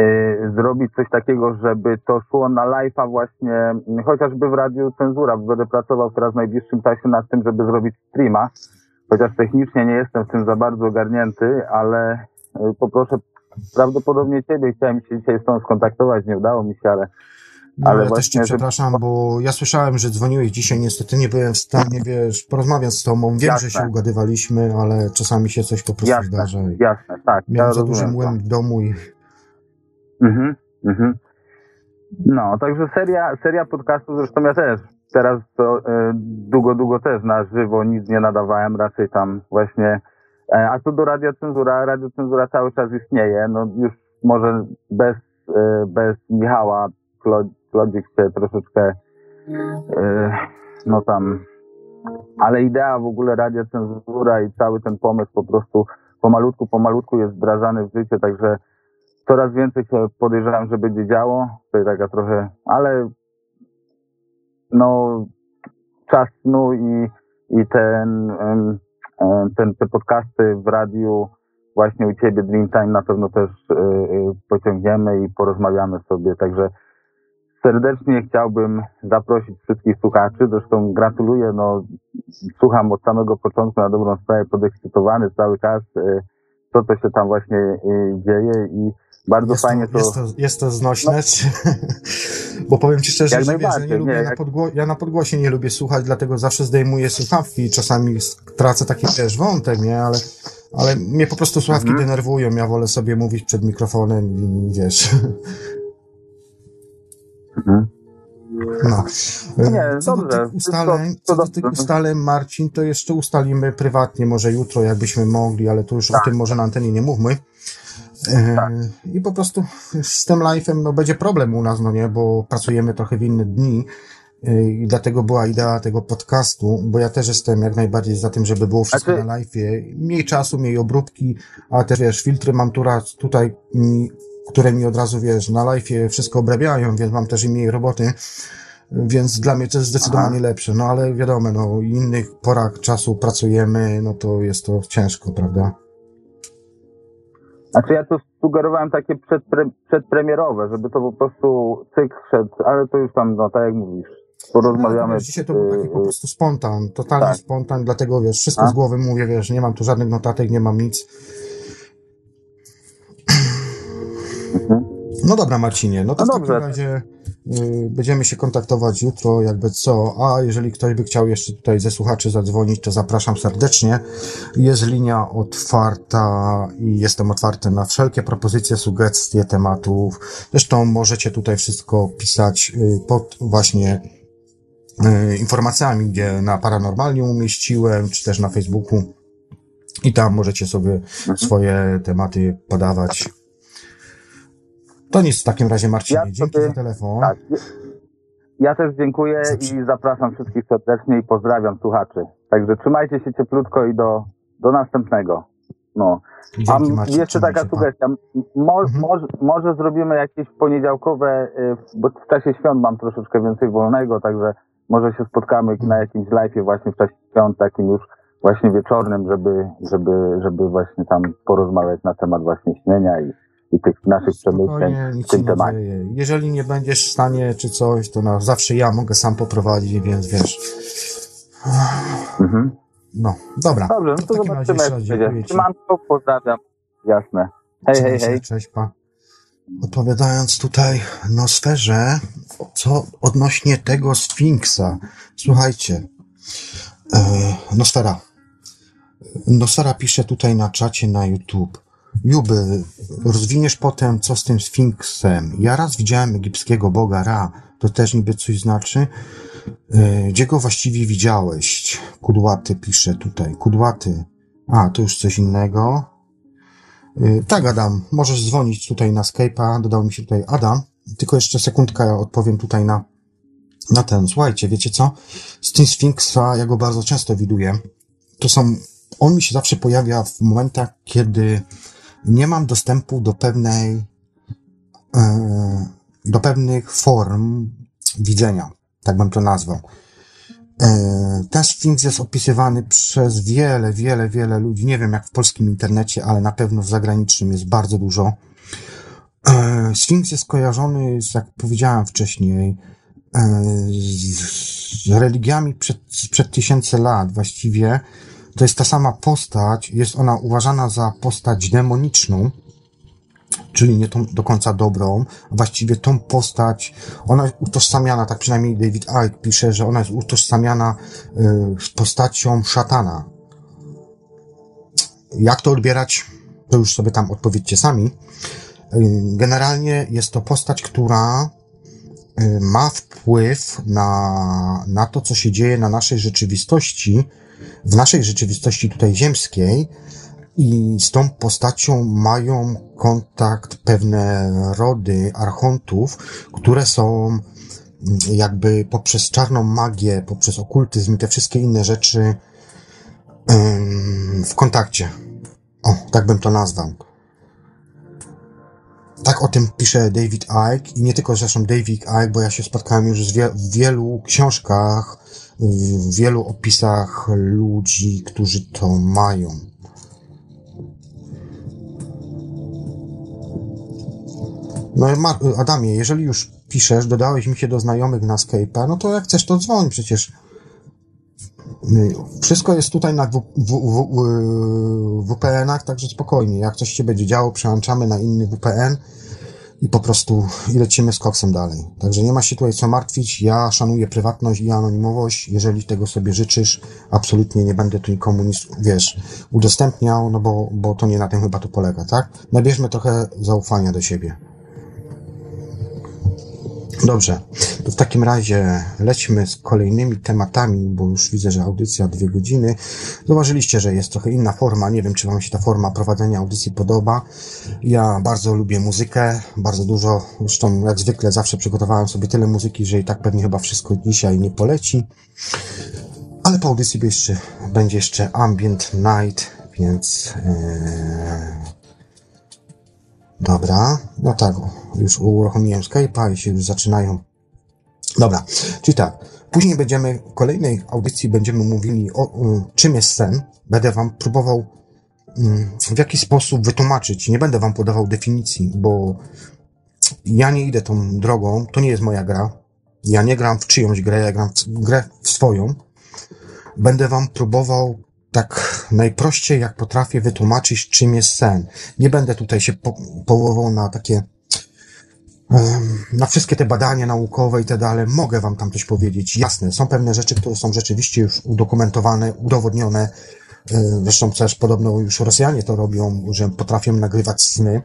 y, zrobić coś takiego, żeby to szło na live'a właśnie, y, chociażby w Radiu Cenzura, będę pracował teraz w najbliższym czasie nad tym, żeby zrobić streama, chociaż technicznie nie jestem w tym za bardzo ogarnięty, ale poproszę prawdopodobnie ciebie, chciałem się dzisiaj z tą skontaktować, nie udało mi się, ale Ale ja też cię właśnie, że- przepraszam, bo ja słyszałem, że dzwoniłeś dzisiaj, niestety nie byłem w stanie, wiesz, porozmawiać z tobą. Wiem, Jasne. że się ugadywaliśmy, ale czasami się coś po prostu jasne, zdarza. jasne, tak. Miałem ja za duży rozumiem to. młyn w domu i Mhm, mhm. No, także seria, seria podcastów, zresztą ja też teraz to e, długo, długo też na żywo nic nie nadawałem, raczej tam właśnie. E, a co do radiocenzura, radiocenzura cały czas istnieje, no już może bez, e, bez Michała Klo- Klodzik się troszeczkę e, no tam, ale idea w ogóle radiocenzura i cały ten pomysł po prostu pomalutku, pomalutku jest wdrażany w życie, także coraz więcej się podejrzewam, że będzie działo. To taka trochę, ale no czas snu i, i ten, ten, te podcasty w radiu właśnie u Ciebie Dreamtime na pewno też y, y, pociągniemy i porozmawiamy sobie. Także serdecznie chciałbym zaprosić wszystkich słuchaczy. Zresztą gratuluję, no słucham od samego początku na dobrą sprawę, podekscytowany cały czas, y, co to się tam właśnie y, dzieje i bardzo jest, fajnie to, to... jest, to, jest to znośne, czy... bo powiem ci szczerze, Jak że, wiesz, ja, nie lubię nie, na podgło... ja na podgłosie nie lubię słuchać, dlatego zawsze zdejmuję słuchawki i czasami tracę taki też wątek, nie, ale, ale mnie po prostu słuchawki Mhm. denerwują, ja wolę sobie mówić przed mikrofonem i wiesz... Mhm. No. Nie, co do dobrze. tych ustaleń, co do tych ustaleń, Marcin, to jeszcze ustalimy prywatnie, może jutro, jakbyśmy mogli, ale to już o Tak. tym może na antenie nie mówmy. E, Tak. I po prostu z tym live'em no, będzie problem u nas, no nie, bo pracujemy trochę w inne dni e, i dlatego była idea tego podcastu, bo ja też jestem jak najbardziej za tym, żeby było wszystko Znaczy- na live'ie. Mniej czasu, mniej obróbki, a też wiesz, filtry mam tura tutaj, mi, które mi od razu, wiesz, na live'ie wszystko obrabiają, więc mam też i mniej roboty. Więc dla mnie to jest zdecydowanie Aha. lepsze. No ale wiadomo, no innych porach czasu pracujemy, no to jest to ciężko, prawda? Znaczy ja tu sugerowałem takie przedpre, przedpremierowe, żeby to po prostu cyk szedł, ale to już tam, no tak jak mówisz, porozmawiamy. No, dzisiaj to był taki po y, prostu spontan, totalny tak. spontan, dlatego wiesz, wszystko A? z głowy mówię, wiesz, nie mam tu żadnych notatek, nie mam nic. No dobra, Marcinie, no to No w takim razie y, będziemy się kontaktować jutro, jakby co. A jeżeli ktoś by chciał jeszcze tutaj ze słuchaczy zadzwonić, to zapraszam serdecznie. Jest linia otwarta i jestem otwarty na wszelkie propozycje, sugestie tematów. Zresztą możecie tutaj wszystko pisać y, pod właśnie y, informacjami, gdzie na paranormalnie umieściłem, czy też na Facebooku. I tam możecie sobie Mhm. swoje tematy podawać. To nic w takim razie, Marcinie. Ja Dzięki sobie- za telefon. Tak. Ja też dziękuję i zapraszam wszystkich serdecznie i pozdrawiam słuchaczy. Także trzymajcie się cieplutko i do, do następnego. No. A Dzięki, Marcin. jeszcze taka sugestia. Mo, Mhm. może, może zrobimy jakieś poniedziałkowe, y, bo w czasie świąt mam troszeczkę więcej wolnego, także może się spotkamy Mhm. na jakimś live'ie właśnie w czasie świąt, takim już właśnie wieczornym, żeby, żeby, żeby właśnie tam porozmawiać na temat właśnie śnienia i, i tych naszych przemyśleń w tym temacie. dzieje. Jeżeli nie będziesz w stanie czy coś, to na, zawsze ja mogę sam poprowadzić, więc wiesz. Mhm. No, dobra. Dobrze, no to razie zobaczymy dziękuję Ci. Trzymanko, pozdrawiam. Jasne. Hej, Trzymaj hej, hej. Cześć, pa. Odpowiadając tutaj no sferze, co odnośnie tego Sfinksa. Słuchajcie, e, Nosfera. Nosfera pisze tutaj na czacie na YouTube. Juby, rozwiniesz potem, co z tym Sfinksem. Ja raz widziałem egipskiego boga Ra. To też niby coś znaczy. E, Gdzie go właściwie widziałeś? Kudłaty pisze tutaj. Kudłaty. A, to już coś innego. Y, Tak, Adam, możesz dzwonić tutaj na Skype'a, dodał mi się tutaj Adam, tylko jeszcze sekundkę ja odpowiem tutaj na, na ten. Słuchajcie, wiecie co? Z tym Sfinksa ja go bardzo często widuję. To są, on mi się zawsze pojawia w momentach, kiedy nie mam dostępu do pewnej, e, do pewnych form widzenia, tak bym to nazwał. E, Ten Sfinks jest opisywany przez wiele, wiele, wiele ludzi. Nie wiem jak w polskim internecie, ale na pewno w zagranicznym jest bardzo dużo. E, Sfinks jest kojarzony, z, jak powiedziałem wcześniej, z, religiami przed, tysięcy lat. Właściwie to jest ta sama postać, jest ona uważana za postać demoniczną, czyli nie tą do końca dobrą. Właściwie tą postać, ona jest utożsamiana, tak przynajmniej David Icke pisze, że ona jest utożsamiana y, z postacią szatana. Jak to odbierać, to już sobie tam odpowiedzcie sami. Y, Generalnie jest to postać, która y, ma wpływ na, na to, co się dzieje na naszej rzeczywistości, w naszej rzeczywistości tutaj ziemskiej, i z tą postacią mają kontakt pewne rody archontów, które są jakby poprzez czarną magię, poprzez okultyzm i te wszystkie inne rzeczy w kontakcie. O, tak bym to nazwał. Tak o tym pisze David Icke i nie tylko zresztą David Icke, bo ja się spotkałem już w wielu książkach, w wielu opisach ludzi, którzy to mają. No Adamie, jeżeli już piszesz, dodałeś mi się do znajomych na Skype'a, no to jak chcesz, to dzwoń przecież. Wszystko jest tutaj na WPN-ach, także spokojnie. Jak coś się będzie działo, przełączamy na inny WPN i po prostu i lecimy z koksem dalej. Także nie ma się tutaj co martwić. Ja szanuję prywatność i anonimowość. Jeżeli tego sobie życzysz, absolutnie nie będę tu nikomu nic, wiesz, udostępniał, no bo, bo to nie na tym chyba to polega, tak? Nabierzmy trochę zaufania do siebie. Dobrze, to w takim razie lećmy z kolejnymi tematami, bo już widzę, że audycja dwie godziny. Zauważyliście, że jest trochę inna forma. Nie wiem, czy Wam się ta forma prowadzenia audycji podoba. Ja bardzo lubię muzykę, bardzo dużo. Zresztą, jak zwykle, zawsze przygotowałem sobie tyle muzyki, że i tak pewnie chyba wszystko dzisiaj nie poleci. Ale po audycji jeszcze, będzie jeszcze Ambient Night, więc... Yy... Dobra, no tak, już uruchomiłem Skype'a i się już zaczynają. Dobra, czyli tak, później będziemy, w kolejnej audycji będziemy mówili o y, czym jest sen. Będę wam próbował y, w jakiś sposób wytłumaczyć. Nie będę wam podawał definicji, bo ja nie idę tą drogą, to nie jest moja gra. Ja nie gram w czyjąś grę, ja gram w grę w swoją. Będę wam próbował tak najprościej jak potrafię wytłumaczyć, czym jest sen. Nie będę tutaj się po, połował na takie, na wszystkie te badania naukowe i tak dalej. Mogę wam tam coś powiedzieć. Jasne, są pewne rzeczy, które są rzeczywiście już udokumentowane, udowodnione. E, Zresztą też podobno już Rosjanie to robią, że potrafią nagrywać sny.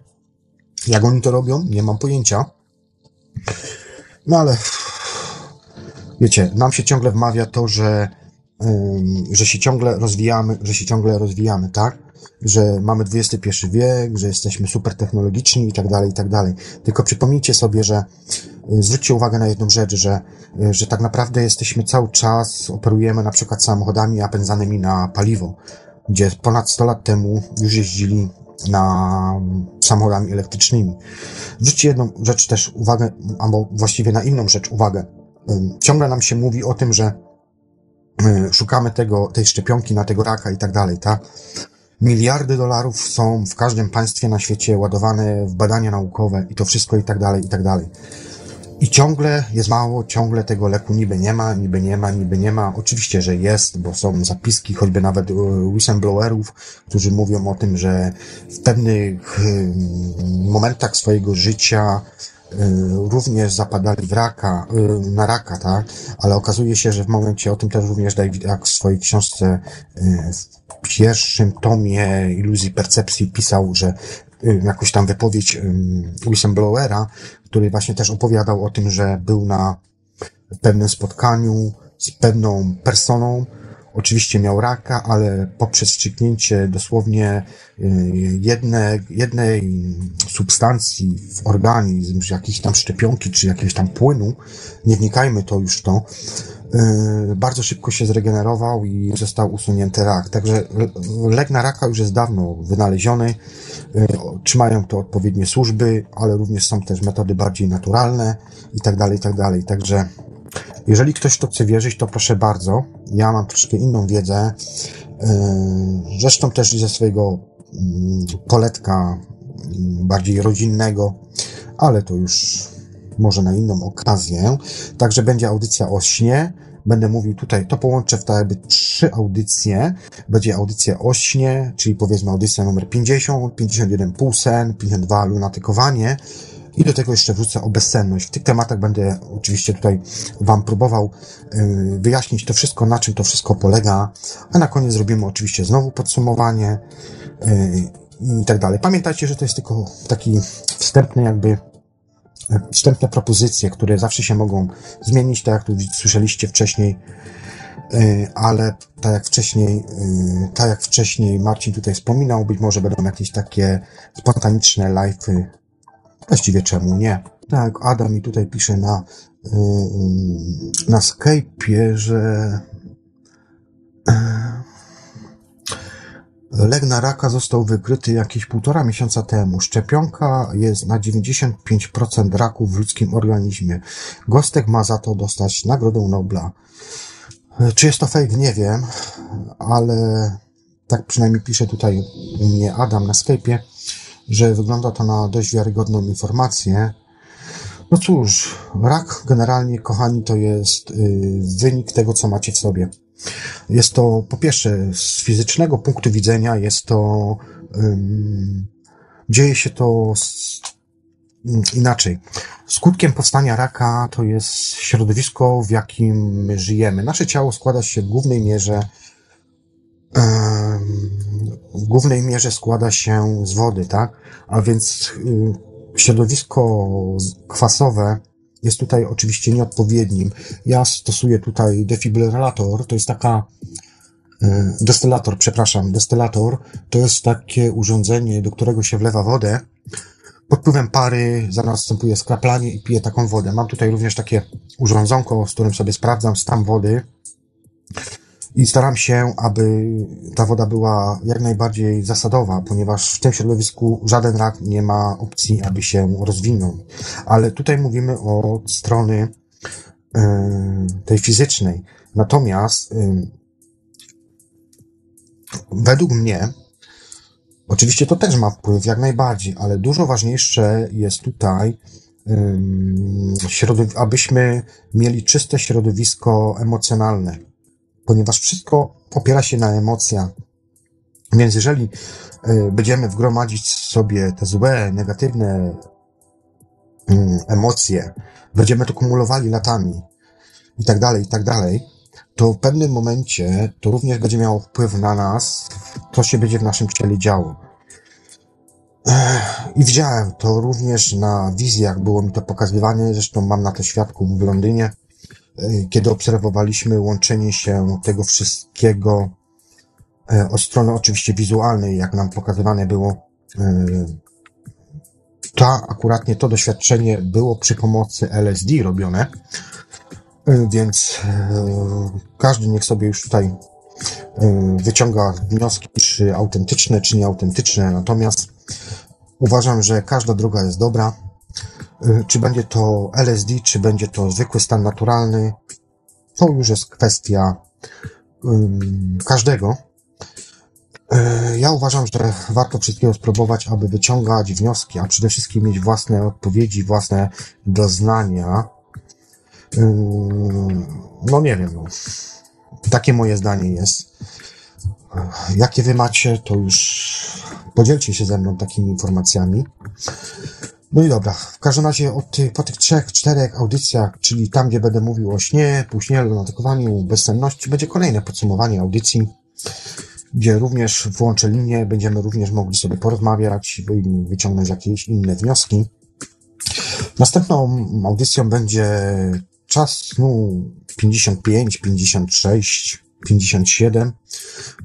Jak oni to robią? Nie mam pojęcia. No ale wiecie, nam się ciągle wmawia to, że że się ciągle rozwijamy, że się ciągle rozwijamy, tak? Że mamy XXI wiek, że jesteśmy super technologiczni i tak dalej, i tak dalej. Tylko przypomnijcie sobie, że y, zwróćcie uwagę na jedną rzecz, że, y, że tak naprawdę jesteśmy cały czas, operujemy na przykład samochodami napędzanymi na paliwo, gdzie ponad 100 lat temu już jeździli na samochodami elektrycznymi. Zwróćcie jedną rzecz też uwagę, albo właściwie na inną rzecz uwagę. Ciągle nam się mówi o tym, że szukamy tego, tej szczepionki na tego raka i tak dalej, tak? Miliardy dolarów są w każdym państwie na świecie ładowane w badania naukowe i to wszystko i tak dalej, i tak dalej. I ciągle jest mało, ciągle tego leku niby nie ma, niby nie ma, niby nie ma. Oczywiście, że jest, bo są zapiski, choćby nawet y, whistleblowerów, którzy mówią o tym, że w pewnych y, momentach swojego życia również zapadali w raka, y, na raka, tak? Ale okazuje się, że w momencie, o tym też również David Icke w swojej książce y, w pierwszym tomie Iluzji Percepcji pisał, że y, jakąś tam wypowiedź y, whistleblowera, który właśnie też opowiadał o tym, że był na pewnym spotkaniu z pewną personą, Oczywiście miał raka, ale poprzez wstrzyknięcie dosłownie y, jedne, jednej substancji w organizm, jakiejś tam szczepionki, czy jakiegoś tam płynu, nie wnikajmy to już w to, y, bardzo szybko się zregenerował i został usunięty rak. Także lek na raka już jest dawno wynaleziony. Y, Trzymają to odpowiednie służby, ale również są też metody bardziej naturalne i tak dalej, i tak dalej. Także jeżeli ktoś to chce wierzyć, to proszę bardzo. Ja mam troszkę inną wiedzę. Yy, Zresztą też ze swojego mm, poletka bardziej rodzinnego, ale to już może na inną okazję. Także będzie audycja o śnie. Będę mówił tutaj, to połączę w tak jakby trzy audycje. Będzie audycja o śnie, czyli powiedzmy audycja numer 50, 51 półsen, 52 lunatykowanie. I do tego jeszcze wrócę o bezsenność. W tych tematach będę oczywiście tutaj Wam próbował y, wyjaśnić to wszystko, na czym to wszystko polega, a na koniec zrobimy oczywiście znowu podsumowanie y, i tak dalej. Pamiętajcie, że to jest tylko taki wstępny jakby wstępne propozycje, które zawsze się mogą zmienić, tak jak tu słyszeliście wcześniej, y, ale tak jak wcześniej, tak jak wcześniej Marcin tutaj wspominał, być może będą jakieś takie spontaniczne live'y. Właściwie czemu nie? Tak, Adam mi tutaj pisze na, y, na Skype'ie, że Lek na raka został wykryty jakieś półtora miesiąca temu. Szczepionka jest na 95% raku w ludzkim organizmie. Gostek ma za to dostać Nagrodę Nobla. Czy jest to fake? Nie wiem, ale tak przynajmniej pisze tutaj mnie Adam na Skype'ie, że wygląda to na dość wiarygodną informację. No cóż, rak generalnie, kochani, to jest y, wynik tego, co macie w sobie. Jest to, po pierwsze, z fizycznego punktu widzenia, jest to, um, dzieje się to z, inaczej. Skutkiem powstania raka to jest środowisko, w jakim my żyjemy. Nasze ciało składa się w głównej mierze, w głównej mierze składa się z wody, tak? A więc um, środowisko kwasowe, jest tutaj oczywiście nieodpowiednim. Ja stosuję tutaj defibrylator, to jest taka e, destylator, przepraszam, destylator to jest takie urządzenie, do którego się wlewa wodę. Pod wpływem pary zaraz następuje skraplanie i piję taką wodę. Mam tutaj również takie urządzonko, z którym sobie sprawdzam stan wody i staram się, aby ta woda była jak najbardziej zasadowa, ponieważ w tym środowisku żaden rak nie ma opcji, aby się rozwinął. Ale tutaj mówimy o strony y, tej fizycznej. Natomiast y, według mnie, oczywiście to też ma wpływ jak najbardziej, ale dużo ważniejsze jest tutaj, y, abyśmy mieli czyste środowisko emocjonalne ponieważ wszystko opiera się na emocjach. Więc jeżeli y, będziemy wgromadzić sobie te złe, negatywne mm, emocje, będziemy to kumulowali latami i tak dalej, i tak dalej, to w pewnym momencie to również będzie miało wpływ na nas, co się będzie w naszym ciele działo. I widziałem to również na wizjach, było mi to pokazywane, zresztą mam na to świadków w Londynie, E, kiedy obserwowaliśmy łączenie się tego wszystkiego e, od strony oczywiście wizualnej, jak nam pokazywane było, e, ta akuratnie to doświadczenie było przy pomocy LSD robione, więc każdy niech sobie już tutaj wyciąga wnioski, czy autentyczne, czy nieautentyczne, natomiast uważam, że każda droga jest dobra, czy będzie to LSD, czy będzie to zwykły stan naturalny, to już jest kwestia każdego. Y, ja uważam, że warto wszystkiego spróbować, aby wyciągać wnioski, a przede wszystkim mieć własne odpowiedzi, własne doznania. No nie wiem, no. takie moje zdanie jest. Jakie wy macie, to już podzielcie się ze mną takimi informacjami. No i dobra, w każdym razie od tych, po tych trzech, czterech audycjach, czyli tam, gdzie będę mówił o śnie, później o atakowaniu, bezsenności, będzie kolejne podsumowanie audycji, gdzie również włączę linię, będziemy również mogli sobie porozmawiać i wyciągnąć jakieś inne wnioski. Następną audycją będzie czas snu 55, 56, 57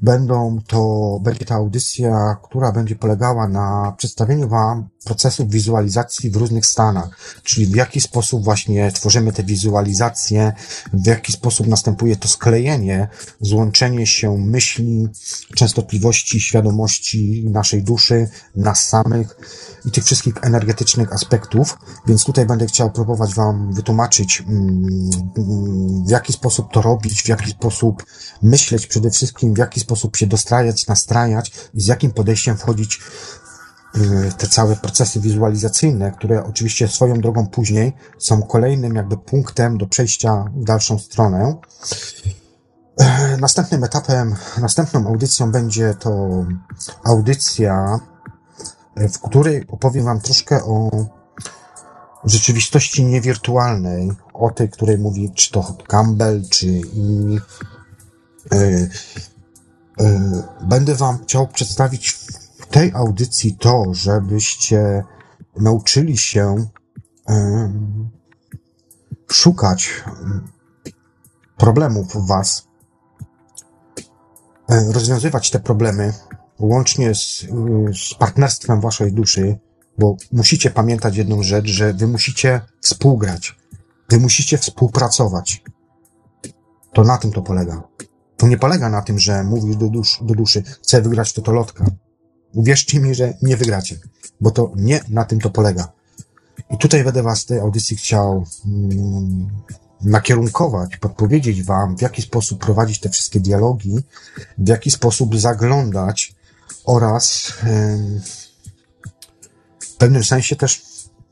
będą to, będzie ta audycja, która będzie polegała na przedstawieniu Wam procesów wizualizacji w różnych stanach, czyli w jaki sposób właśnie tworzymy te wizualizacje, w jaki sposób następuje to sklejenie, złączenie się myśli, częstotliwości, świadomości naszej duszy, nas samych i tych wszystkich energetycznych aspektów, więc tutaj będę chciał próbować Wam wytłumaczyć, mm, w jaki sposób to robić, w jaki sposób myśleć przede wszystkim, w jaki sposób się dostrajać, nastrajać i z jakim podejściem wchodzić y, te całe procesy wizualizacyjne, które oczywiście swoją drogą później są kolejnym jakby punktem do przejścia w dalszą stronę. E, Następnym etapem, następną audycją będzie to audycja, e, w której opowiem Wam troszkę o rzeczywistości niewirtualnej, o tej, której mówi czy to Campbell, czy inni. E, Będę Wam chciał przedstawić w tej audycji to, żebyście nauczyli się szukać em, problemów w Was, e, rozwiązywać te problemy łącznie z, z partnerstwem Waszej duszy, bo musicie pamiętać jedną rzecz, że Wy musicie współgrać, Wy musicie współpracować. To na tym to polega. To nie polega na tym, że mówisz do, dusz, do duszy, chcę wygrać lotka. Uwierzcie mi, że nie wygracie, bo to nie na tym to polega. I tutaj będę Was w tej audycji chciał mm, nakierunkować, podpowiedzieć Wam, w jaki sposób prowadzić te wszystkie dialogi, w jaki sposób zaglądać oraz em, w pewnym sensie też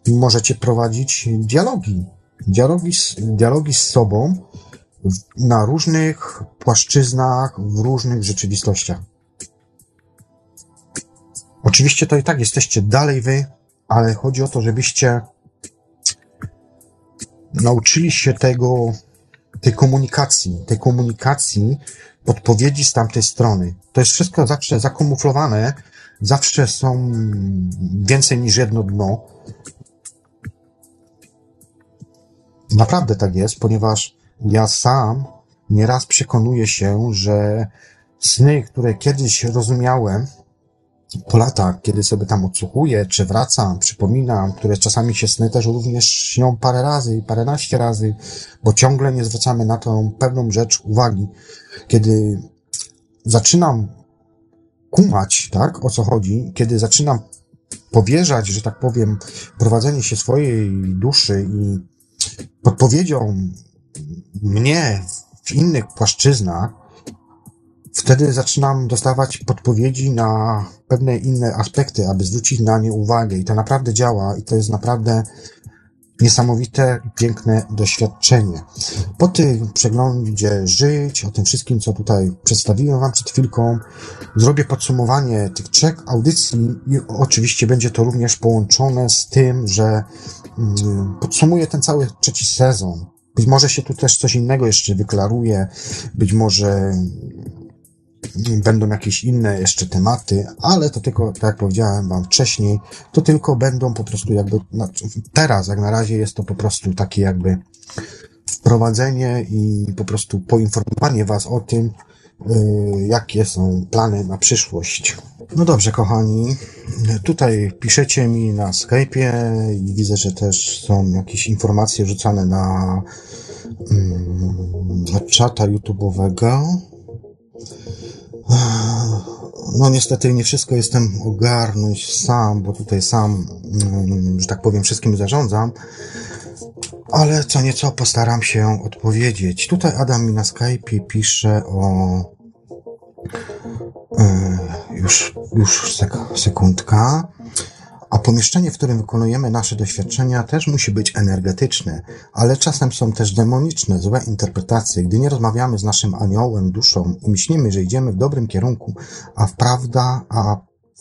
możecie prowadzić dialogi. Dialogi z, dialogi z sobą na różnych płaszczyznach, w różnych rzeczywistościach. Oczywiście to i tak jesteście dalej wy, ale chodzi o to, żebyście nauczyli się tego, tej komunikacji, tej komunikacji, podpowiedzi z tamtej strony. To jest wszystko zawsze zakamuflowane, zawsze są więcej niż jedno dno. Naprawdę tak jest, ponieważ ja sam nieraz przekonuję się, że sny, które kiedyś rozumiałem, po latach, kiedy sobie tam odsłuchuję, czy wracam, przypominam, które czasami się sny też również śnią parę razy i paręnaście razy, bo ciągle nie zwracamy na tą pewną rzecz uwagi. Kiedy zaczynam kumać, tak, o co chodzi, kiedy zaczynam powierzać, że tak powiem, prowadzenie się swojej duszy i podpowiedzią mnie w innych płaszczyznach, wtedy zaczynam dostawać podpowiedzi na pewne inne aspekty, aby zwrócić na nie uwagę. I to naprawdę działa i to jest naprawdę niesamowite piękne doświadczenie. Po tym przeglądzie żyć, o tym wszystkim, co tutaj przedstawiłem Wam przed chwilką, zrobię podsumowanie tych trzech audycji i oczywiście będzie to również połączone z tym, że mm, podsumuję ten cały trzeci sezon. Być może się tu też coś innego jeszcze wyklaruje, być może będą jakieś inne jeszcze tematy, ale to tylko, tak jak powiedziałem wam wcześniej, to tylko będą po prostu jakby, no, teraz jak na razie jest to po prostu takie jakby wprowadzenie i po prostu poinformowanie was o tym, jakie są plany na przyszłość. No dobrze, kochani, tutaj piszecie mi na Skype'ie i widzę, że też są jakieś informacje rzucane na, mm, na czata YouTube'owego. No niestety nie wszystko jestem ogarnąć sam, bo tutaj sam, mm, że tak powiem, wszystkim zarządzam, ale co nieco postaram się odpowiedzieć. Tutaj Adam mi na Skype pisze o e, już, już sek sekundka. A pomieszczenie, w którym wykonujemy nasze doświadczenia, też musi być energetyczne, ale czasem są też demoniczne, złe interpretacje. Gdy nie rozmawiamy z naszym aniołem, duszą i myślimy, że idziemy w dobrym kierunku, a wprawda, a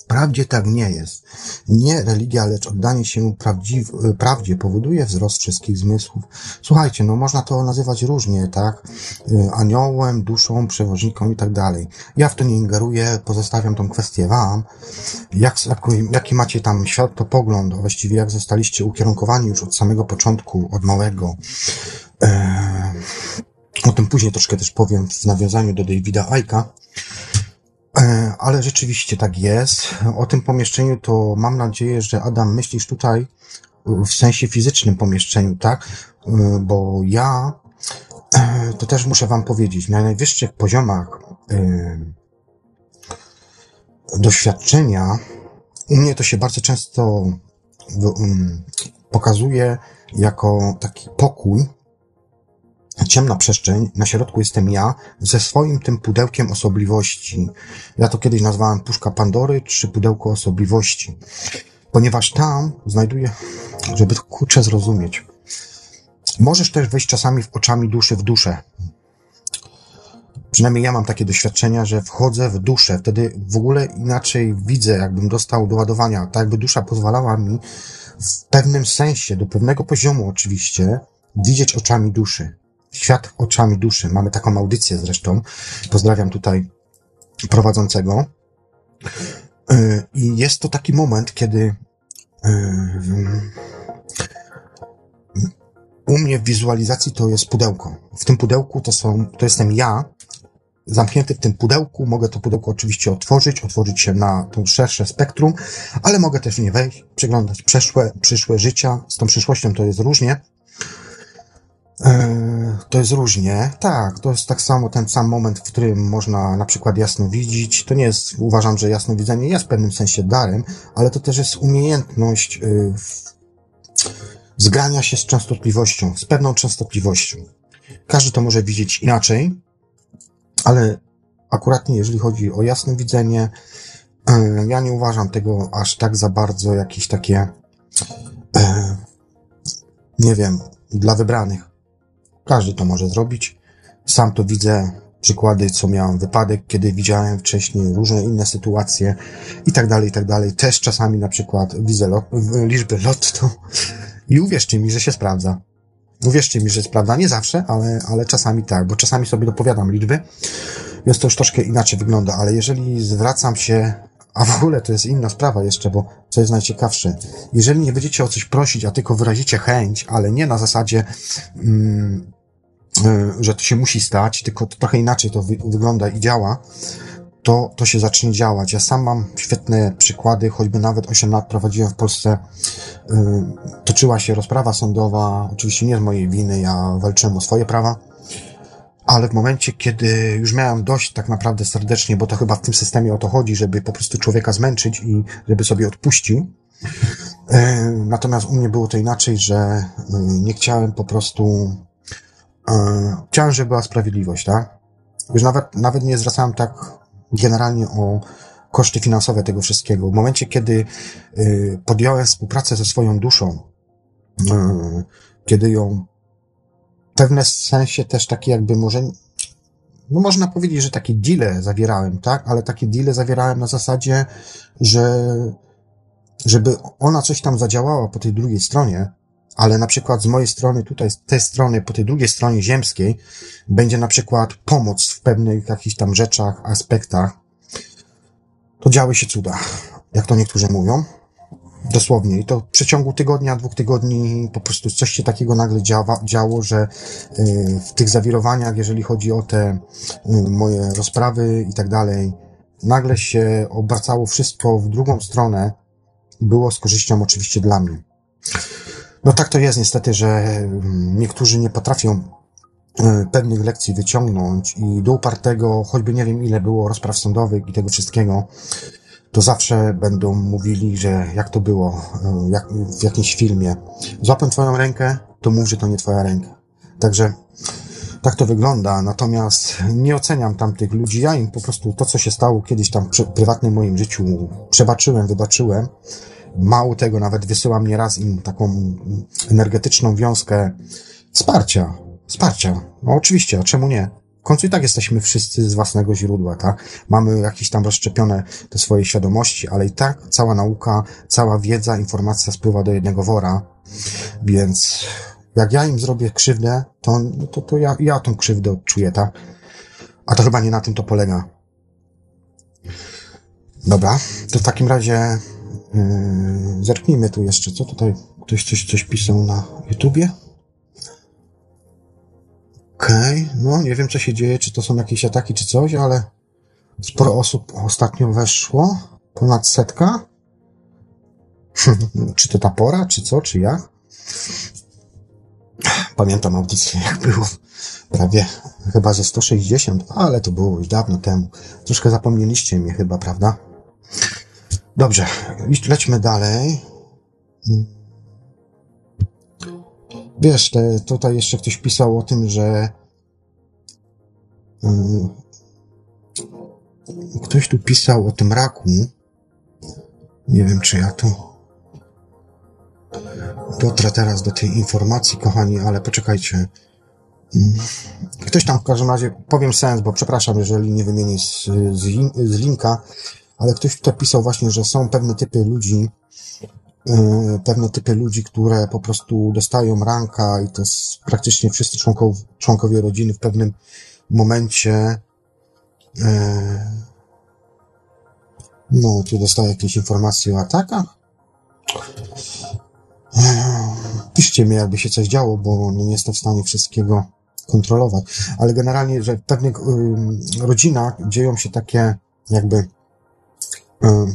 Wprawdzie tak nie jest. Nie religia, lecz oddanie się prawdziw- prawdzie powoduje wzrost wszystkich zmysłów. Słuchajcie, no można to nazywać różnie, tak? Y, Aniołem, duszą, przewoźniką i tak dalej. Ja w to nie ingeruję, pozostawiam tą kwestię wam. Jak, jaki, macie tam światopogląd, właściwie jak zostaliście ukierunkowani już od samego początku, od małego. E, o tym później troszkę też powiem w nawiązaniu do Davida Aika. E, Ale rzeczywiście tak jest. O tym pomieszczeniu to mam nadzieję, że Adam myślisz tutaj w sensie fizycznym pomieszczeniu, tak? E, Bo ja e, to też muszę wam powiedzieć, na najwyższych poziomach e, doświadczenia u mnie to się bardzo często um, pokazuje jako taki pokój, ciemna przestrzeń, na środku jestem ja, ze swoim tym pudełkiem osobliwości. Ja to kiedyś nazwałem puszka Pandory, czy pudełko osobliwości. Ponieważ tam znajduję, żeby to kurczę zrozumieć. Możesz też wejść czasami w oczami duszy w duszę. Przynajmniej ja mam takie doświadczenia, że wchodzę w duszę, wtedy w ogóle inaczej widzę, jakbym dostał doładowania. Tak jakby dusza pozwalała mi w pewnym sensie, do pewnego poziomu oczywiście, widzieć oczami duszy. Świat oczami duszy. Mamy taką audycję zresztą. Pozdrawiam tutaj prowadzącego. Yy, I jest to taki moment, kiedy yy, u mnie w wizualizacji to jest pudełko. W tym pudełku to są, to jestem ja, zamknięty w tym pudełku. Mogę to pudełko oczywiście otworzyć, otworzyć się na to szersze spektrum, ale mogę też w nie wejść, przeglądać przeszłe, przyszłe życia. Z tą przyszłością to jest różnie. Eee, to jest różnie. Tak, to jest tak samo ten sam moment, w którym można na przykład jasno widzieć. To nie jest, uważam, że jasnowidzenie jest w pewnym sensie darem, ale to też jest umiejętność yy, zgrania się z częstotliwością, z pewną częstotliwością. Każdy to może widzieć inaczej, ale akuratnie jeżeli chodzi o jasne widzenie, yy, ja nie uważam tego aż tak za bardzo jakieś takie, yy, nie wiem, dla wybranych. Każdy to może zrobić. Sam to widzę, przykłady, co miałem wypadek, kiedy widziałem wcześniej różne inne sytuacje i tak dalej, i tak dalej. Też czasami na przykład widzę lot, liczby lotto i uwierzcie mi, że się sprawdza. Uwierzcie mi, że sprawdza. Nie zawsze, ale, ale czasami tak, bo czasami sobie dopowiadam liczby, więc to już troszkę inaczej wygląda, ale jeżeli zwracam się, a w ogóle to jest inna sprawa jeszcze, bo co jest najciekawsze, jeżeli nie będziecie o coś prosić, a tylko wyrazicie chęć, ale nie na zasadzie, mm, że to się musi stać, tylko to trochę inaczej to wy wygląda i działa, to, to się zacznie działać. Ja sam mam świetne przykłady, choćby nawet 8 lat prowadziłem w Polsce, yy, toczyła się rozprawa sądowa, oczywiście nie z mojej winy, ja walczyłem o swoje prawa, ale w momencie, kiedy już miałem dość tak naprawdę serdecznie, bo to chyba w tym systemie o to chodzi, żeby po prostu człowieka zmęczyć i żeby sobie odpuścił, yy, natomiast u mnie było to inaczej, że yy, nie chciałem po prostu chciałem, żeby była sprawiedliwość, tak? Już nawet, nawet nie zwracałem tak generalnie o koszty finansowe tego wszystkiego. W momencie, kiedy y, podjąłem współpracę ze swoją duszą, y, kiedy ją w pewnym sensie też taki jakby może, no można powiedzieć, że takie deale zawierałem, tak? Ale takie deale zawierałem na zasadzie, że żeby ona coś tam zadziałała po tej drugiej stronie, ale na przykład z mojej strony, tutaj, z tej strony, po tej drugiej stronie ziemskiej, będzie na przykład pomoc w pewnych jakichś tam rzeczach, aspektach, to działy się cuda, jak to niektórzy mówią. Dosłownie. I to w przeciągu tygodnia, dwóch tygodni po prostu coś się takiego nagle działa, działo, że y, w tych zawirowaniach, jeżeli chodzi o te y, moje rozprawy i tak dalej, nagle się obracało wszystko w drugą stronę i było z korzyścią oczywiście dla mnie. No tak to jest niestety, że mm, niektórzy nie potrafią e, pewnych lekcji wyciągnąć i do upartego, choćby nie wiem ile było rozpraw sądowych i tego wszystkiego, to zawsze będą mówili, że jak to było, e, jak w jakimś filmie. Złapę twoją rękę, to mów, że to nie twoja ręka. Także tak to wygląda, natomiast nie oceniam tamtych ludzi. Ja im po prostu to, co się stało kiedyś tam w prywatnym moim życiu, przebaczyłem, wybaczyłem. Mało tego, nawet wysyłam nieraz im taką energetyczną wiązkę wsparcia. Wsparcia. No oczywiście, a czemu nie? W końcu i tak jesteśmy wszyscy z własnego źródła, tak? Mamy jakieś tam rozszczepione te swoje świadomości, ale i tak cała nauka, cała wiedza, informacja spływa do jednego wora. Więc jak ja im zrobię krzywdę, to, to, to ja, ja tą krzywdę odczuję, tak? A to chyba nie na tym to polega. Dobra, to w takim razie zerknijmy tu jeszcze, co tutaj ktoś coś, coś pisał na YouTubie. Okej, okay. no nie wiem co się dzieje, czy to są jakieś ataki, czy coś, ale sporo osób ostatnio weszło, ponad setka. czy to ta pora, czy co, czy jak? Pamiętam audycję, jak było. Prawie chyba ze 160, ale to było już dawno temu. Troszkę zapomnieliście mnie chyba, prawda? Dobrze, lećmy dalej. Wiesz, te, tutaj jeszcze ktoś pisał o tym, że yy, ktoś tu pisał o tym raku. Nie wiem, czy ja tu dotrę teraz do tej informacji, kochani, ale poczekajcie. Ktoś tam w każdym razie, powiem sens, bo przepraszam, jeżeli nie wymienię z, z, z linka, ale ktoś tutaj pisał właśnie, że są pewne typy ludzi, yy, pewne typy ludzi, które po prostu dostają ranka i to jest praktycznie wszyscy członkow, członkowie rodziny w pewnym momencie yy, no, tu dostaję jakieś informacje o atakach. Yy, Piszcie mi, jakby się coś działo, bo no nie jestem w stanie wszystkiego kontrolować. Ale generalnie, że w pewnych rodzinach dzieją się takie jakby ym,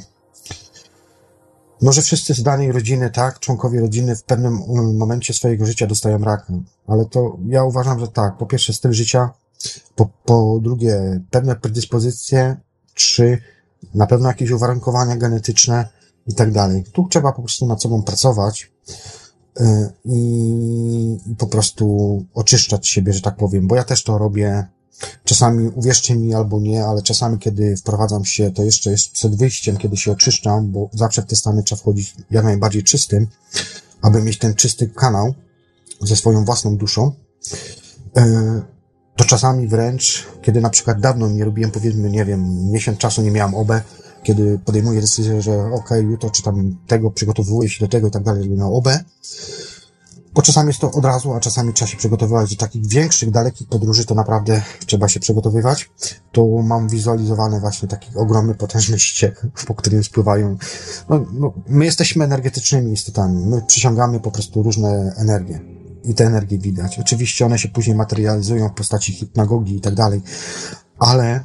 no, że wszyscy z danej rodziny, tak, członkowie rodziny w pewnym ym, momencie swojego życia dostają raka. Ale to ja uważam, że tak, po pierwsze styl życia, po, po drugie pewne predyspozycje, trzy, na pewno jakieś uwarunkowania genetyczne i tak dalej. Tu trzeba po prostu nad sobą pracować y, i, i po prostu oczyszczać siebie, że tak powiem, bo ja też to robię. Czasami uwierzcie mi albo nie, ale czasami, kiedy wprowadzam się, to jeszcze jest przed wyjściem, kiedy się oczyszczam, bo zawsze w te stany trzeba wchodzić jak najbardziej czystym, aby mieć ten czysty kanał ze swoją własną duszą. Y, To czasami wręcz, kiedy na przykład dawno nie robiłem, powiedzmy, nie wiem, miesiąc czasu nie miałem OBE, kiedy podejmuję decyzję, że okej, jutro czy tam tego przygotowuję się do tego i tak dalej, żeby miał OB, bo czasami jest to od razu, a czasami trzeba się przygotowywać do takich większych, dalekich podróży, to naprawdę trzeba się przygotowywać. To mam wizualizowane właśnie taki ogromny, potężny ściek, po którym spływają. No, no, my jesteśmy energetycznymi istotami. My przyciągamy po prostu różne energie. I te energie widać. Oczywiście one się później materializują w postaci hipnagogi i tak dalej, ale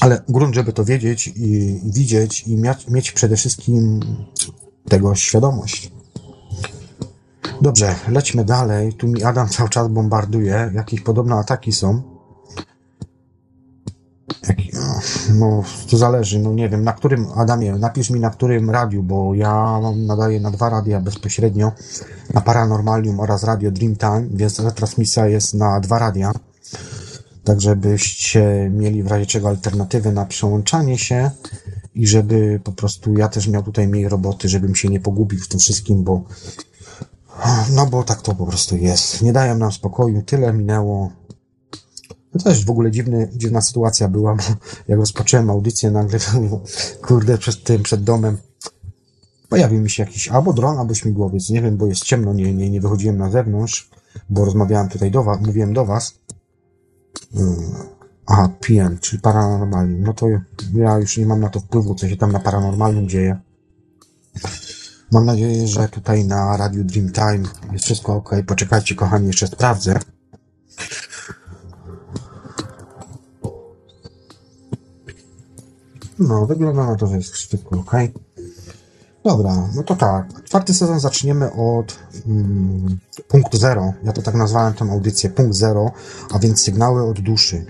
ale grunt, żeby to wiedzieć i, widzieć i mieć przede wszystkim tego świadomość. Dobrze, lećmy dalej. Tu mi Adam cały czas bombarduje. Jakieś podobne ataki są. No, no, to zależy, no nie wiem, na którym, Adamie, napisz mi na którym radiu, bo ja nadaję na dwa radia bezpośrednio, na Paranormalium oraz Radio Dreamtime, więc ta transmisja jest na dwa radia tak żebyście mieli w razie czego alternatywę na przełączanie się i żeby po prostu ja też miał tutaj mniej roboty, żebym się nie pogubił w tym wszystkim, bo no bo tak to po prostu jest. Nie dają nam spokoju, tyle minęło. To też w ogóle dziwny, dziwna sytuacja była, bo jak rozpocząłem audycję nagle, kurde, przed tym, przed domem pojawił mi się jakiś albo dron, albo śmigłowiec, nie wiem, bo jest ciemno, nie, nie, nie wychodziłem na zewnątrz, bo rozmawiałem tutaj do was, mówiłem do was, Aha, PM, czyli paranormalnym. No to ja już nie mam na to wpływu, co się tam na paranormalnym dzieje. Mam nadzieję, że tutaj na Radiu Dreamtime jest wszystko ok. Poczekajcie, kochani, jeszcze sprawdzę. No, wygląda na to, że jest wszystko ok. Dobra, no to tak. Czwarty sezon zaczniemy od mm, punktu zero. Ja to tak nazwałem tę audycję punkt zero, a więc sygnały od duszy.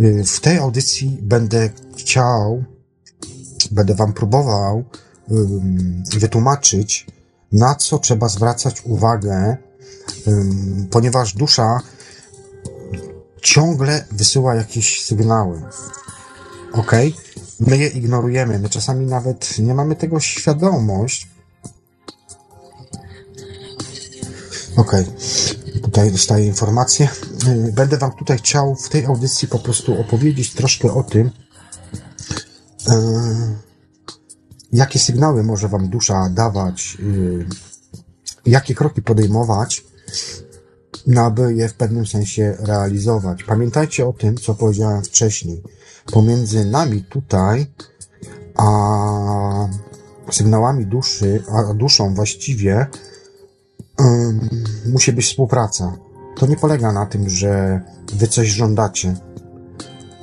Y, W tej audycji będę chciał, będę wam próbował wytłumaczyć, na co trzeba zwracać uwagę, ponieważ dusza ciągle wysyła jakieś sygnały. Ok? My je ignorujemy. My czasami nawet nie mamy tego świadomość. Ok. Tutaj dostaję informację. Yy, Będę Wam tutaj chciał w tej audycji po prostu opowiedzieć troszkę o tym, yy, jakie sygnały może Wam dusza dawać, yy, jakie kroki podejmować, aby je w pewnym sensie realizować. Pamiętajcie o tym, co powiedziałem wcześniej. Pomiędzy nami tutaj, a sygnałami duszy, a duszą właściwie, ym, musi być współpraca. To nie polega na tym, że wy coś żądacie.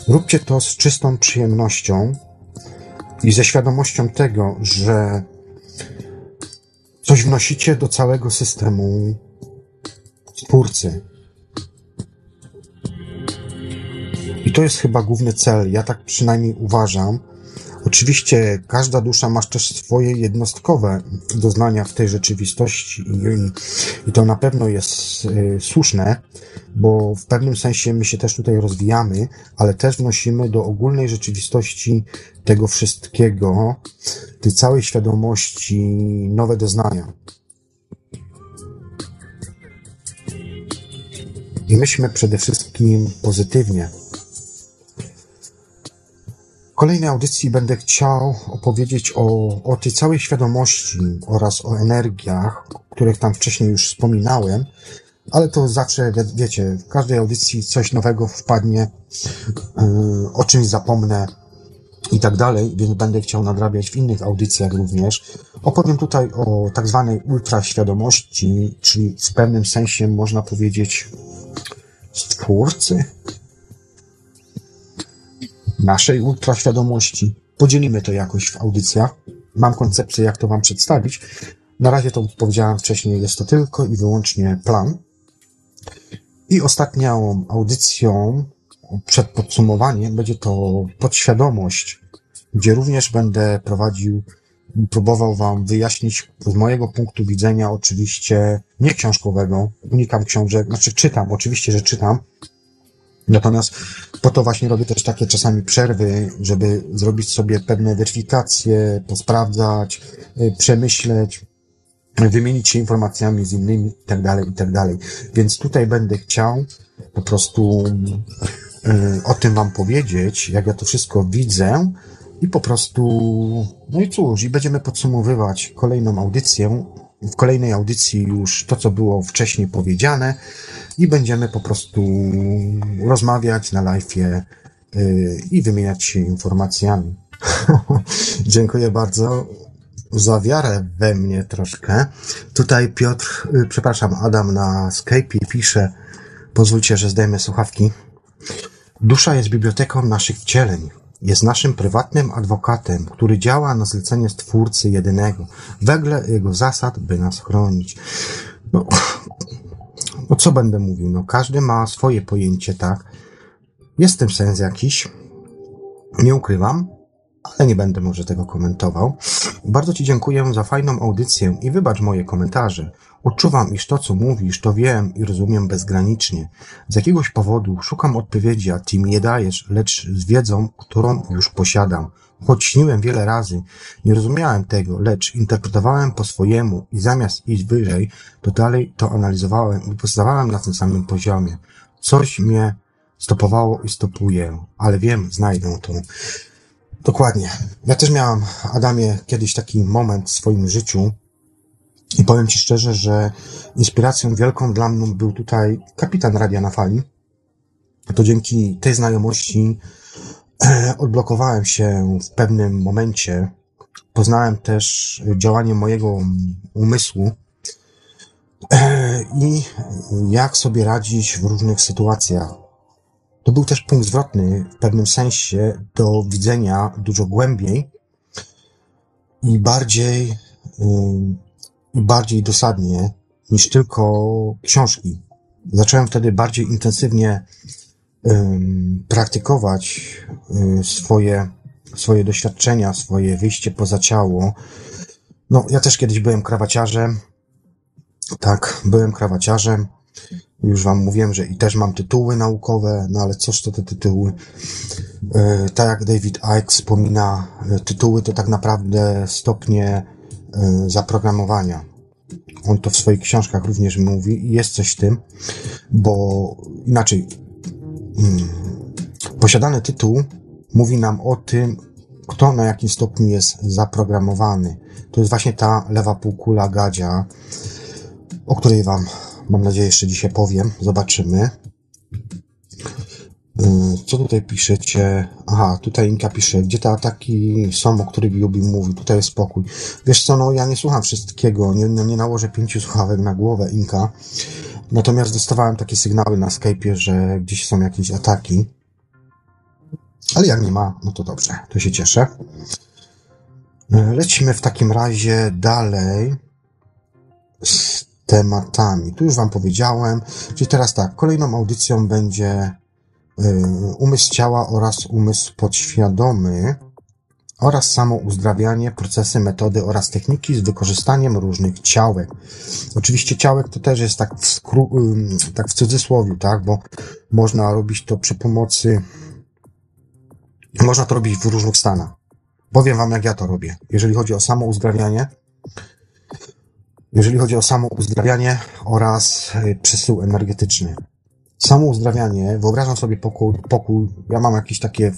Róbcie to z czystą przyjemnością i ze świadomością tego, że coś wnosicie do całego systemu twórcy. I to jest chyba główny cel. Ja tak przynajmniej uważam. Oczywiście każda dusza ma też swoje jednostkowe doznania w tej rzeczywistości i, i to na pewno jest y, słuszne, bo w pewnym sensie my się też tutaj rozwijamy, ale też wnosimy do ogólnej rzeczywistości tego wszystkiego, tej całej świadomości nowe doznania. I myślmy przede wszystkim pozytywnie. Kolejnej audycji będę chciał opowiedzieć o, o tej całej świadomości oraz o energiach, o których tam wcześniej już wspominałem, ale to zawsze, wie, wiecie, w każdej audycji coś nowego wpadnie, yy, o czymś zapomnę i tak dalej, więc będę chciał nadrabiać w innych audycjach również. Opowiem tutaj o tak zwanej ultraświadomości, czyli w pewnym sensie można powiedzieć stwórcy naszej ultraświadomości. Podzielimy to jakoś w audycjach. Mam koncepcję, jak to Wam przedstawić. Na razie to powiedziałem wcześniej, jest to tylko i wyłącznie plan. I ostatnią audycją przed podsumowaniem będzie to podświadomość, gdzie również będę prowadził, próbował Wam wyjaśnić z mojego punktu widzenia, oczywiście nie książkowego, unikam książek, znaczy czytam, oczywiście, że czytam, Natomiast po to właśnie robię też takie czasami przerwy, żeby zrobić sobie pewne weryfikacje, posprawdzać, y, przemyśleć, wymienić się informacjami z innymi itd., tak itd. Tak Więc tutaj będę chciał po prostu y, o tym wam powiedzieć, jak ja to wszystko widzę i po prostu, no i cóż, i będziemy podsumowywać kolejną audycję. W kolejnej audycji już to, co było wcześniej powiedziane, i będziemy po prostu rozmawiać na live'ie yy, i wymieniać się informacjami. Dziękuję bardzo za wiarę we mnie troszkę. Tutaj Piotr, yy, przepraszam, Adam na Skype'ie pisze, pozwólcie, że zdejmę słuchawki. Dusza jest biblioteką naszych wcieleń. Jest naszym prywatnym adwokatem, który działa na zlecenie Stwórcy jedynego, wegle jego zasad, by nas chronić. No, no co będę mówił? No każdy ma swoje pojęcie, tak? Jest w tym sens jakiś. Nie ukrywam, ale nie będę może tego komentował. Bardzo Ci dziękuję za fajną audycję i wybacz moje komentarze. Odczuwam, iż to, co mówisz, to wiem i rozumiem bezgranicznie. Z jakiegoś powodu szukam odpowiedzi, a Ty mi je dajesz, lecz z wiedzą, którą już posiadam. Choć śniłem wiele razy, nie rozumiałem tego, lecz interpretowałem po swojemu i zamiast iść wyżej, to dalej to analizowałem i pozostawałem na tym samym poziomie. Coś mnie stopowało i stopuje, ale wiem, znajdę to. Dokładnie. Ja też miałam, Adamie, kiedyś taki moment w swoim życiu i powiem Ci szczerze, że inspiracją wielką dla mnie był tutaj kapitan Radia na Fali. To dzięki tej znajomości odblokowałem się w pewnym momencie. Poznałem też działanie mojego umysłu i jak sobie radzić w różnych sytuacjach. To był też punkt zwrotny w pewnym sensie do widzenia dużo głębiej i bardziej, i bardziej dosadnie niż tylko książki. Zacząłem wtedy bardziej intensywnie praktykować y, swoje, swoje doświadczenia, swoje wyjście poza ciało. No, ja też kiedyś byłem krawaciarzem. Tak, byłem krawaciarzem. Już wam mówiłem, że i też mam tytuły naukowe, no ale cóż to te tytuły? Y, tak jak David Icke wspomina, y, tytuły to tak naprawdę stopnie zaprogramowania. On to w swoich książkach również mówi i jest coś w tym, bo inaczej. Posiadany tytuł mówi nam o tym, kto na jakim stopniu jest zaprogramowany. To jest właśnie ta lewa półkula gadzia, o której Wam, mam nadzieję, jeszcze dzisiaj powiem. Zobaczymy. Hmm, co tutaj piszecie? Aha, tutaj Inka pisze, gdzie te ataki są, o których Jubi mówi, tutaj jest spokój. Wiesz co, no ja nie słucham wszystkiego, nie, nie nałożę pięciu słuchawek na głowę Inka, Natomiast dostawałem takie sygnały na Skype'ie, że gdzieś są jakieś ataki. Ale jak nie ma, no to dobrze, to się cieszę. E, lecimy w takim razie dalej z tematami. Tu już Wam powiedziałem, czyli teraz tak, kolejną audycją będzie e, umysł ciała oraz umysł podświadomy. Oraz samo uzdrawianie, procesy, metody oraz techniki z wykorzystaniem różnych ciałek. Oczywiście ciałek to też jest tak w, ym, tak w cudzysłowie, tak, bo można robić to przy pomocy, można to robić w różnych stanach. Powiem wam, jak ja to robię. Jeżeli chodzi o samo uzdrawianie, jeżeli chodzi o samo uzdrawianie oraz y, przesył energetyczny. Samo uzdrawianie, wyobrażam sobie pokój, pokój, ja mam jakieś takie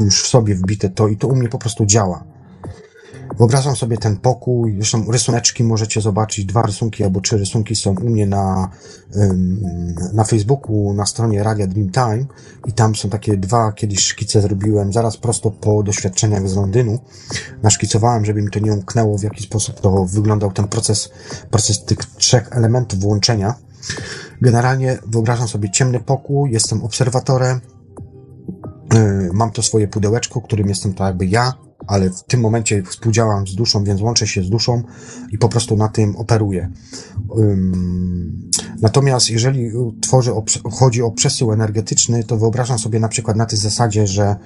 już w sobie wbite to i to u mnie po prostu działa. Wyobrażam sobie ten pokój, zresztą rysuneczki możecie zobaczyć, dwa rysunki albo trzy rysunki są u mnie na, na Facebooku, na stronie Radia Dreamtime i tam są takie dwa, kiedyś szkice zrobiłem, zaraz prosto po doświadczeniach z Londynu. Naszkicowałem, żeby mi to nie umknęło, w jaki sposób to wyglądał ten proces, proces tych trzech elementów włączenia. Generalnie wyobrażam sobie ciemny pokój, jestem obserwatorem, mam to swoje pudełeczko, którym jestem to jakby ja, ale w tym momencie współdziałam z duszą, więc łączę się z duszą i po prostu na tym operuję. Natomiast jeżeli tworzę, chodzi o przesył energetyczny, to wyobrażam sobie na przykład na tej zasadzie, że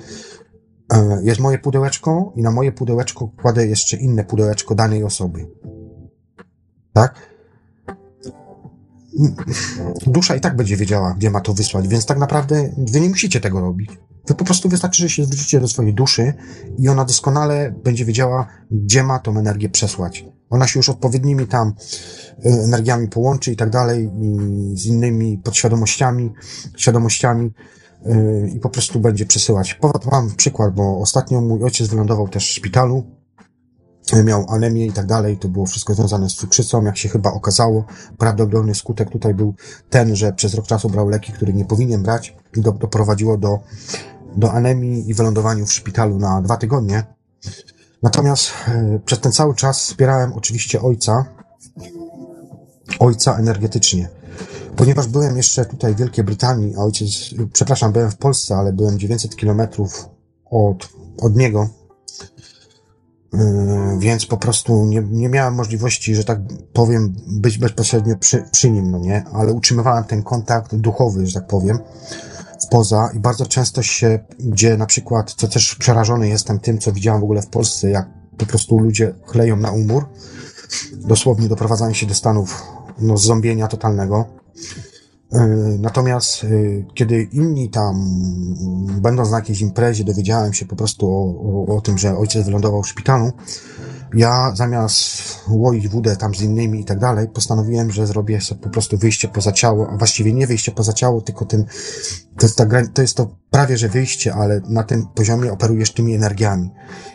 e, jest moje pudełeczko i na moje pudełeczko kładę jeszcze inne pudełeczko danej osoby. Tak? Dusza i tak będzie wiedziała, gdzie ma to wysłać, więc tak naprawdę wy nie musicie tego robić. Wy po prostu wystarczy, że się zwrócicie do swojej duszy i ona doskonale będzie wiedziała, gdzie ma tą energię przesłać. Ona się już odpowiednimi tam y, energiami połączy i tak dalej, i z innymi podświadomościami, świadomościami y, i po prostu będzie przesyłać. Podam przykład, bo ostatnio mój ojciec wylądował też w szpitalu, y, miał anemię i tak dalej, to było wszystko związane z cukrzycą, jak się chyba okazało. Prawdopodobny skutek tutaj był ten, że przez rok czasu brał leki, które nie powinien brać i do, doprowadziło do, do anemii i wylądowaniu w szpitalu na dwa tygodnie. Natomiast e, przez ten cały czas wspierałem oczywiście ojca, ojca energetycznie. Ponieważ byłem jeszcze tutaj w Wielkiej Brytanii, a ojciec, przepraszam, byłem w Polsce, ale byłem 900 kilometrów od, od niego, Yy, więc po prostu nie, nie miałem możliwości, że tak powiem, być bezpośrednio przy, przy nim, no nie, ale utrzymywałem ten kontakt duchowy, że tak powiem, poza i bardzo często się, gdzie na przykład, co też przerażony jestem tym, co widziałem w ogóle w Polsce, jak po prostu ludzie chleją na umór, dosłownie doprowadzają się do stanów, no, zombienia totalnego. Yy, Natomiast yy, kiedy inni tam, będąc na jakiejś imprezie, dowiedziałem się po prostu o, o, o tym, że ojciec wylądował w szpitalu, ja zamiast łoić wódę tam z innymi i tak dalej, postanowiłem, że zrobię sobie po prostu wyjście poza ciało, właściwie nie wyjście poza ciało, tylko ten, to jest, ta, to jest to prawie, że wyjście, ale na tym poziomie operujesz tymi energiami.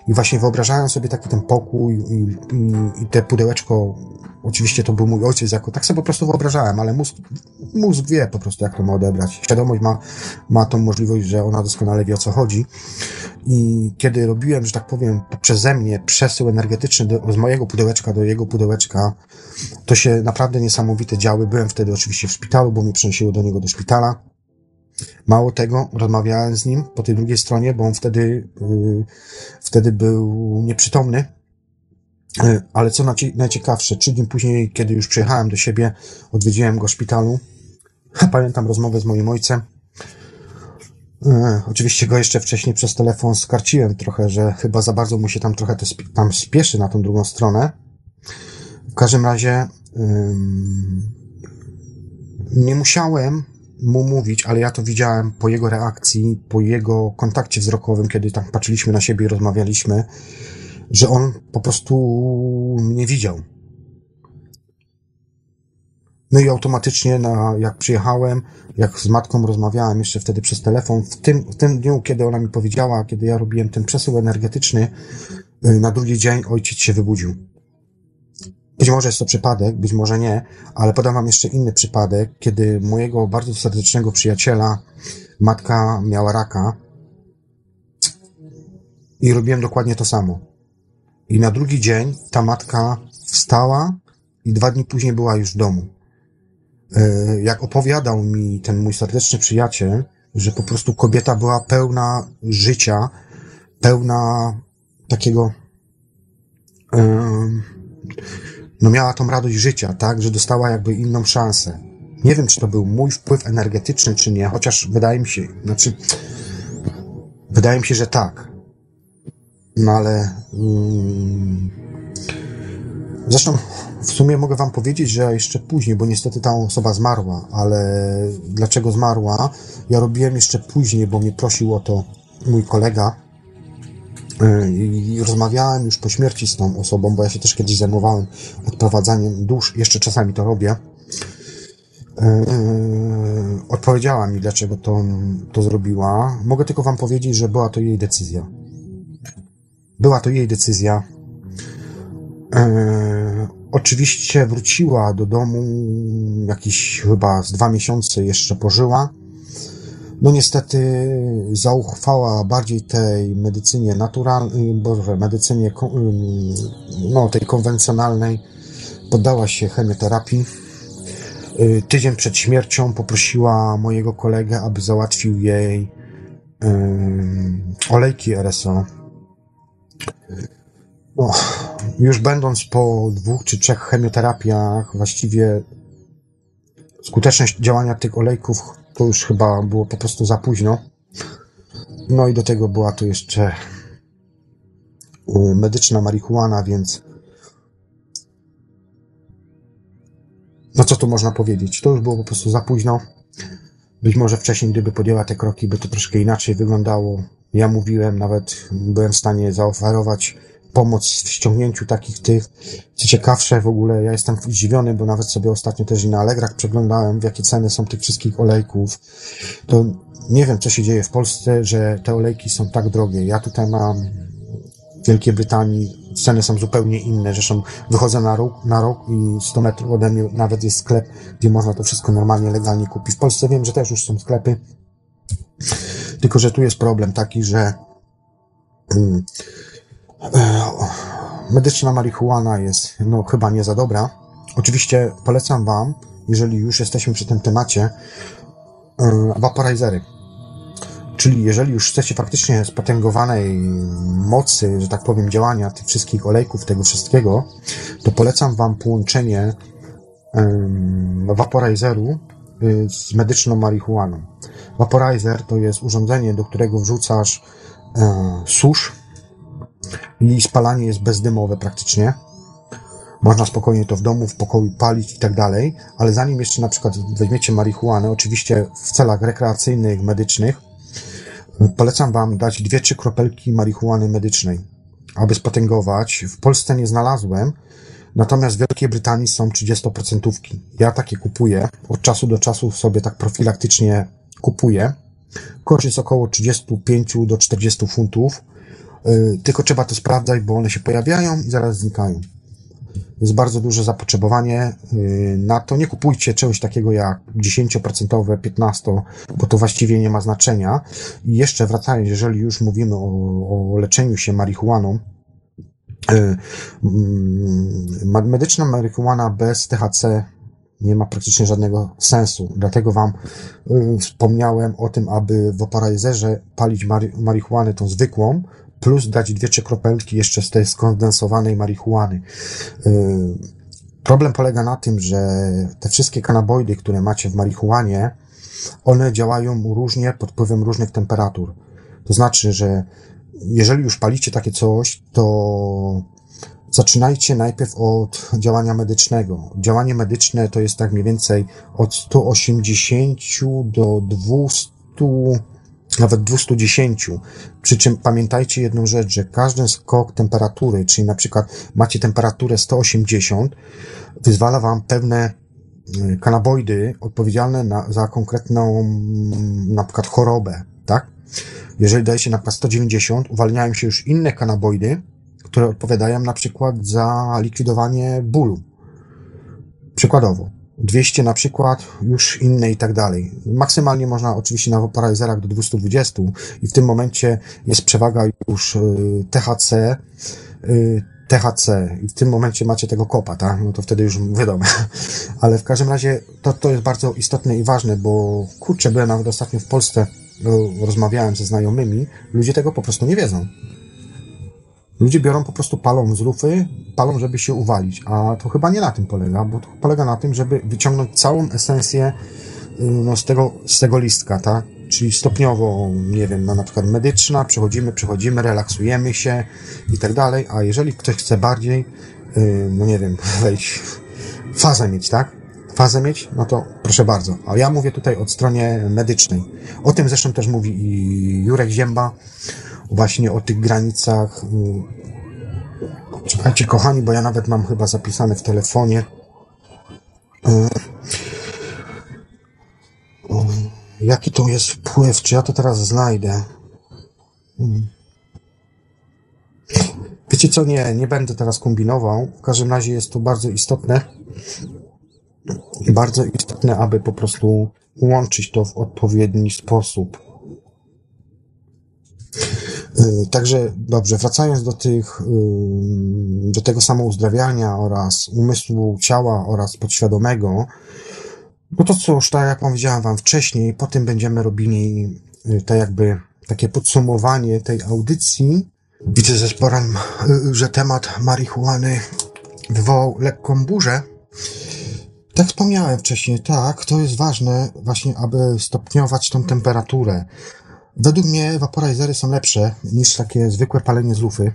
I właśnie wyobrażałem sobie taki ten pokój i, i, i te pudełeczko, oczywiście to był mój ojciec, jako tak sobie po prostu wyobrażałem, ale mózg, mózg wie po prostu, jak to ma odebrać. Świadomość ma, ma tą możliwość, że ona doskonale wie, o co chodzi. I kiedy robiłem, że tak powiem, przeze mnie przesył energetyczny do, z mojego pudełeczka do jego pudełeczka, to się naprawdę niesamowite działy. Byłem wtedy oczywiście w szpitalu, bo mnie przenosiło do niego do szpitala. Mało tego, rozmawiałem z nim po tej drugiej stronie, bo on wtedy, yy, wtedy był nieprzytomny. Yy, Ale co najciekawsze, trzy dni później, kiedy już przyjechałem do siebie, odwiedziłem go w szpitalu. Pamiętam rozmowę z moim ojcem. E, Oczywiście go jeszcze wcześniej przez telefon skarciłem trochę, że chyba za bardzo mu się tam trochę tam spieszy na tą drugą stronę. W każdym razie nie musiałem mu mówić, ale ja to widziałem po jego reakcji, po jego kontakcie wzrokowym, kiedy tam patrzyliśmy na siebie i rozmawialiśmy, że on po prostu mnie widział. No i automatycznie, na, jak przyjechałem, jak z matką rozmawiałem jeszcze wtedy przez telefon, w tym, w tym dniu, kiedy ona mi powiedziała, kiedy ja robiłem ten przesył energetyczny, y, na drugi dzień ojciec się wybudził. Być może jest to przypadek, być może nie, ale podam wam jeszcze inny przypadek, kiedy mojego bardzo serdecznego przyjaciela matka miała raka i robiłem dokładnie to samo. I na drugi dzień ta matka wstała i dwa dni później była już w domu. E, jak opowiadał mi ten mój serdeczny przyjaciel, że po prostu kobieta była pełna życia, pełna takiego, em, no miała tą radość życia, tak, że dostała jakby inną szansę. Nie wiem, czy to był mój wpływ energetyczny, czy nie, chociaż wydaje mi się, znaczy, wydaje mi się, że tak. No ale. Mm, zresztą w sumie mogę Wam powiedzieć, że jeszcze później, bo niestety ta osoba zmarła, ale dlaczego zmarła? Ja robiłem jeszcze później, bo mnie prosił o to mój kolega. Y, I rozmawiałem już po śmierci z tą osobą, bo ja się też kiedyś zajmowałem odprowadzaniem dusz, jeszcze czasami to robię. Yy, odpowiedziała mi, dlaczego to, to zrobiła. Mogę tylko Wam powiedzieć, że była to jej decyzja. Była to jej decyzja. Oczywiście wróciła do domu, jakieś chyba z dwa miesiące jeszcze pożyła. No niestety zauchwała bardziej tej medycynie naturalnej, boże, medycynie no, tej konwencjonalnej. Poddała się chemioterapii. Y, Tydzień przed śmiercią poprosiła mojego kolegę, aby załatwił jej olejki RSO. No, już będąc po dwóch czy trzech chemioterapiach, właściwie skuteczność działania tych olejków to już chyba było po prostu za późno. No i do tego była tu jeszcze medyczna marihuana, więc no co tu można powiedzieć? To już było po prostu za późno. Być może wcześniej, gdyby podjęła te kroki, by to troszkę inaczej wyglądało. Ja mówiłem, nawet byłem w stanie zaoferować pomoc w ściągnięciu takich tych. Co ciekawsze, w ogóle ja jestem zdziwiony, bo nawet sobie ostatnio też na Allegrach przeglądałem, w jakie ceny są tych wszystkich olejków. To nie wiem, co się dzieje w Polsce, że te olejki są tak drogie. Ja tutaj mam w Wielkiej Brytanii ceny są zupełnie inne. Zresztą wychodzę na rok, na rok i 100 metrów ode mnie nawet jest sklep, gdzie można to wszystko normalnie, legalnie kupić. W Polsce wiem, że też już są sklepy. Tylko, że tu jest problem taki, że mm, e, medyczna marihuana jest no chyba nie za dobra. Oczywiście polecam Wam, jeżeli już jesteśmy przy tym temacie, e, vaporizery. Czyli jeżeli już chcecie faktycznie spotęgowanej mocy, że tak powiem, działania tych wszystkich olejków, tego wszystkiego, to polecam Wam połączenie vaporizeru y, z medyczną marihuaną. Vaporizer to jest urządzenie, do którego wrzucasz e, susz i spalanie jest bezdymowe praktycznie. Można spokojnie to w domu, w pokoju palić i tak dalej, ale zanim jeszcze na przykład weźmiecie marihuanę, oczywiście w celach rekreacyjnych, medycznych, Polecam Wam dać dwie, trzy kropelki marihuany medycznej, aby spotęgować. W Polsce nie znalazłem, natomiast w Wielkiej Brytanii są 30%. Ja takie kupuję. Od czasu do czasu sobie tak profilaktycznie kupuję. Koszt jest około 35 do 40 funtów. Yy, Tylko trzeba to sprawdzać, bo one się pojawiają i zaraz znikają. Jest bardzo duże zapotrzebowanie yy, na to. Nie kupujcie czegoś takiego jak 10%, 15%, bo to właściwie nie ma znaczenia. I jeszcze wracając, jeżeli już mówimy o, o leczeniu się marihuaną, yy, mm, medyczna marihuana bez THC nie ma praktycznie żadnego sensu. Dlatego Wam wspomniałem o tym, aby w vaporizerze palić mari- marihuanę tą zwykłą, plus dać dwie, trzy kropelki jeszcze z tej skondensowanej marihuany. Yy, Problem polega na tym, że te wszystkie kanaboidy, które macie w marihuanie, one działają różnie pod wpływem różnych temperatur. To znaczy, że jeżeli już palicie takie coś, to zaczynajcie najpierw od działania medycznego. Działanie medyczne to jest tak mniej więcej od 180 do 200 nawet 210. Przy czym pamiętajcie jedną rzecz, że każdy skok temperatury, czyli na przykład macie temperaturę 180, wyzwala wam pewne y, kanaboidy odpowiedzialne na, za konkretną mm, na przykład chorobę, tak? Jeżeli dajecie na przykład 190, uwalniają się już inne kanaboidy, które odpowiadają na przykład za likwidowanie bólu. Przykładowo. 200 na przykład, już inne i tak dalej. Maksymalnie można oczywiście na vaporizerach do 220 i w tym momencie jest przewaga już y, THC, y, THC i w tym momencie macie tego kopa, tak? No to wtedy już wiadomo. Ale w każdym razie to, to jest bardzo istotne i ważne, bo kurczę, byłem nawet ostatnio w Polsce, rozmawiałem ze znajomymi, ludzie tego po prostu nie wiedzą. Ludzie biorą po prostu palą z lufy, palą, żeby się uwalić, a to chyba nie na tym polega, bo to polega na tym, żeby wyciągnąć całą esencję y, no, z, tego, z tego listka, tak? czyli stopniowo, nie wiem, no na przykład medyczna, przechodzimy, przechodzimy, relaksujemy się i tak dalej, a jeżeli ktoś chce bardziej, yy, no nie wiem, wejść, fazę mieć, tak? Fazę mieć, no to proszę bardzo. A ja mówię tutaj od stronie medycznej. O tym zresztą też mówi i Jurek Zięba, właśnie o tych granicach. yy. Czekajcie, kochani, bo ja nawet mam chyba zapisane w telefonie. Yy. O, Jaki to jest wpływ? Czy ja to teraz znajdę? Wiecie co? Nie, nie będę teraz kombinował. W każdym razie jest to bardzo istotne. Bardzo istotne, aby po prostu łączyć to w odpowiedni sposób. Yy, Także dobrze, wracając do tych, yy, do tego samouzdrawiania oraz umysłu, ciała oraz podświadomego, no to cóż, tak jak powiedziałem wam wcześniej, po tym będziemy robili y, to jakby takie podsumowanie tej audycji. Widzę ze sporem, y, że temat marihuany wywołał lekką burzę. Tak wspomniałem wcześniej, tak, to jest ważne właśnie, aby stopniować tą temperaturę. Według mnie vaporizery są lepsze niż takie zwykłe palenie z lufy,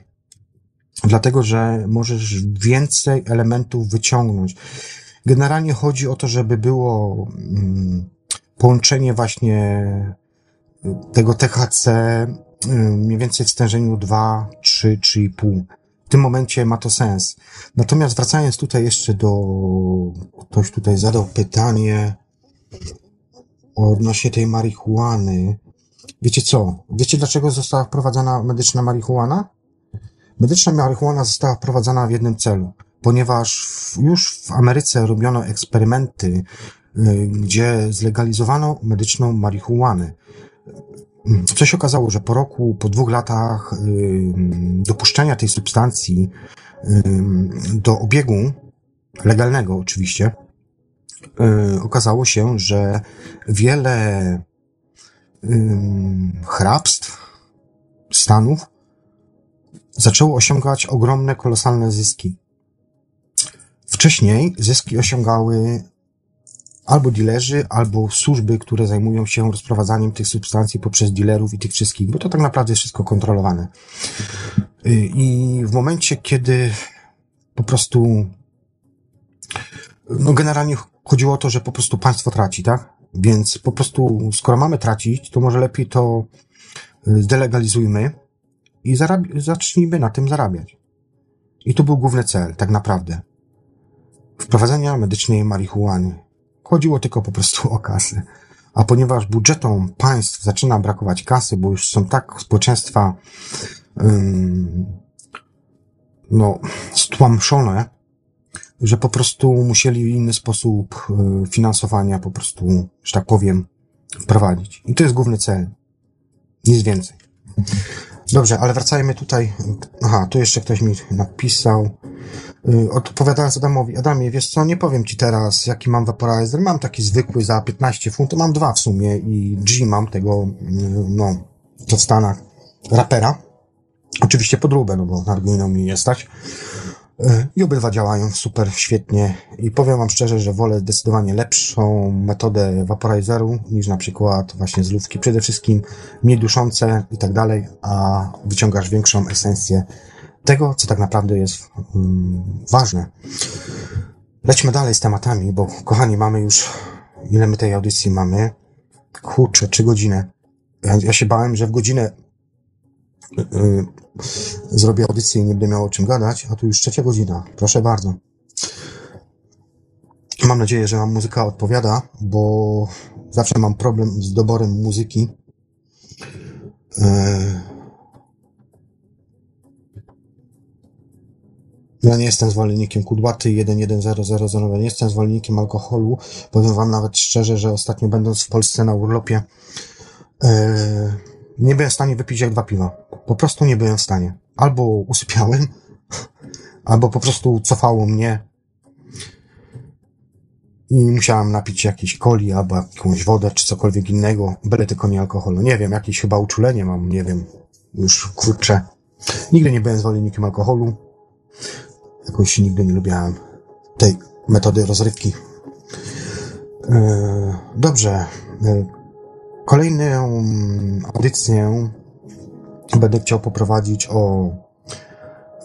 dlatego że możesz więcej elementów wyciągnąć. Generalnie chodzi o to, żeby było mm, połączenie właśnie y, tego THC y, mniej więcej w stężeniu 2, 3, 3,5. W tym momencie ma to sens. Natomiast wracając tutaj jeszcze do... Ktoś tutaj zadał pytanie odnośnie tej marihuany. Wiecie co? Wiecie dlaczego została wprowadzona medyczna marihuana? Medyczna marihuana została wprowadzana w jednym celu ponieważ już w Ameryce robiono eksperymenty, y, gdzie zlegalizowano medyczną marihuanę. Co się okazało, że po roku, po dwóch latach y, dopuszczenia tej substancji y, do obiegu, legalnego oczywiście, okazało się, że wiele hrabstw, stanów zaczęło osiągać ogromne, kolosalne zyski. Wcześniej zyski osiągały albo dilerzy, albo służby, które zajmują się rozprowadzaniem tych substancji poprzez dealerów i tych wszystkich, bo to tak naprawdę jest wszystko kontrolowane. Y, I w momencie, kiedy po prostu, no generalnie chodziło o to, że po prostu państwo traci, tak? Więc po prostu, skoro mamy tracić, to może lepiej to y, zdelegalizujmy i zarab- zacznijmy na tym zarabiać. I to był główny cel, tak naprawdę wprowadzenia medycznej marihuany. Chodziło tylko po prostu o kasę. A ponieważ budżetom państw zaczyna brakować kasy, bo już są tak społeczeństwa ym, no, stłamszone, że po prostu musieli inny sposób y, finansowania po prostu, że tak powiem, wprowadzić. I to jest główny cel. Nic więcej. Dobrze, ale wracajmy tutaj. Aha, tu jeszcze ktoś mi napisał. Yy, Odpowiadając Adamowi, Adamie, wiesz co, nie powiem ci teraz, jaki mam vaporizer. Mam taki zwykły za 15 funtów, mam dwa w sumie i G mam tego, yy, no, co w Stanach, rapera. Oczywiście podróbę, no bo na mi nie stać. Yy, I obydwa działają super, świetnie. I powiem wam szczerze, że wolę zdecydowanie lepszą metodę vaporizeru niż na przykład właśnie z lufki. Przede wszystkim mniej duszące i tak dalej, a wyciągasz większą esencję tego, co tak naprawdę jest mm, ważne. Lećmy dalej z tematami, bo kochani, mamy już, ile my tej audycji mamy? Kurczę, trzy godziny. Ja, ja się bałem, że w godzinę zrobię audycję i nie będę miał o czym gadać, a tu już trzecia godzina. Proszę bardzo. Mam nadzieję, że wam muzyka odpowiada, bo zawsze mam problem z doborem muzyki. Yy, Ja nie jestem zwolennikiem kudłaty 11000, nie jestem zwolennikiem alkoholu. Powiem wam nawet szczerze, że ostatnio będąc w Polsce na urlopie, yy, nie byłem w stanie wypić jak dwa piwa. Po prostu nie byłem w stanie. Albo usypiałem, albo po prostu cofało mnie i musiałem napić jakiejś coli, albo jakąś wodę, czy cokolwiek innego, byle tylko nie alkoholu. Nie wiem, jakieś chyba uczulenie mam, nie wiem, już kurczę. Nigdy nie byłem zwolennikiem alkoholu. Jakoś nigdy nie lubiłem tej metody rozrywki. Yy, Dobrze. Yy, Kolejną audycję będę chciał poprowadzić o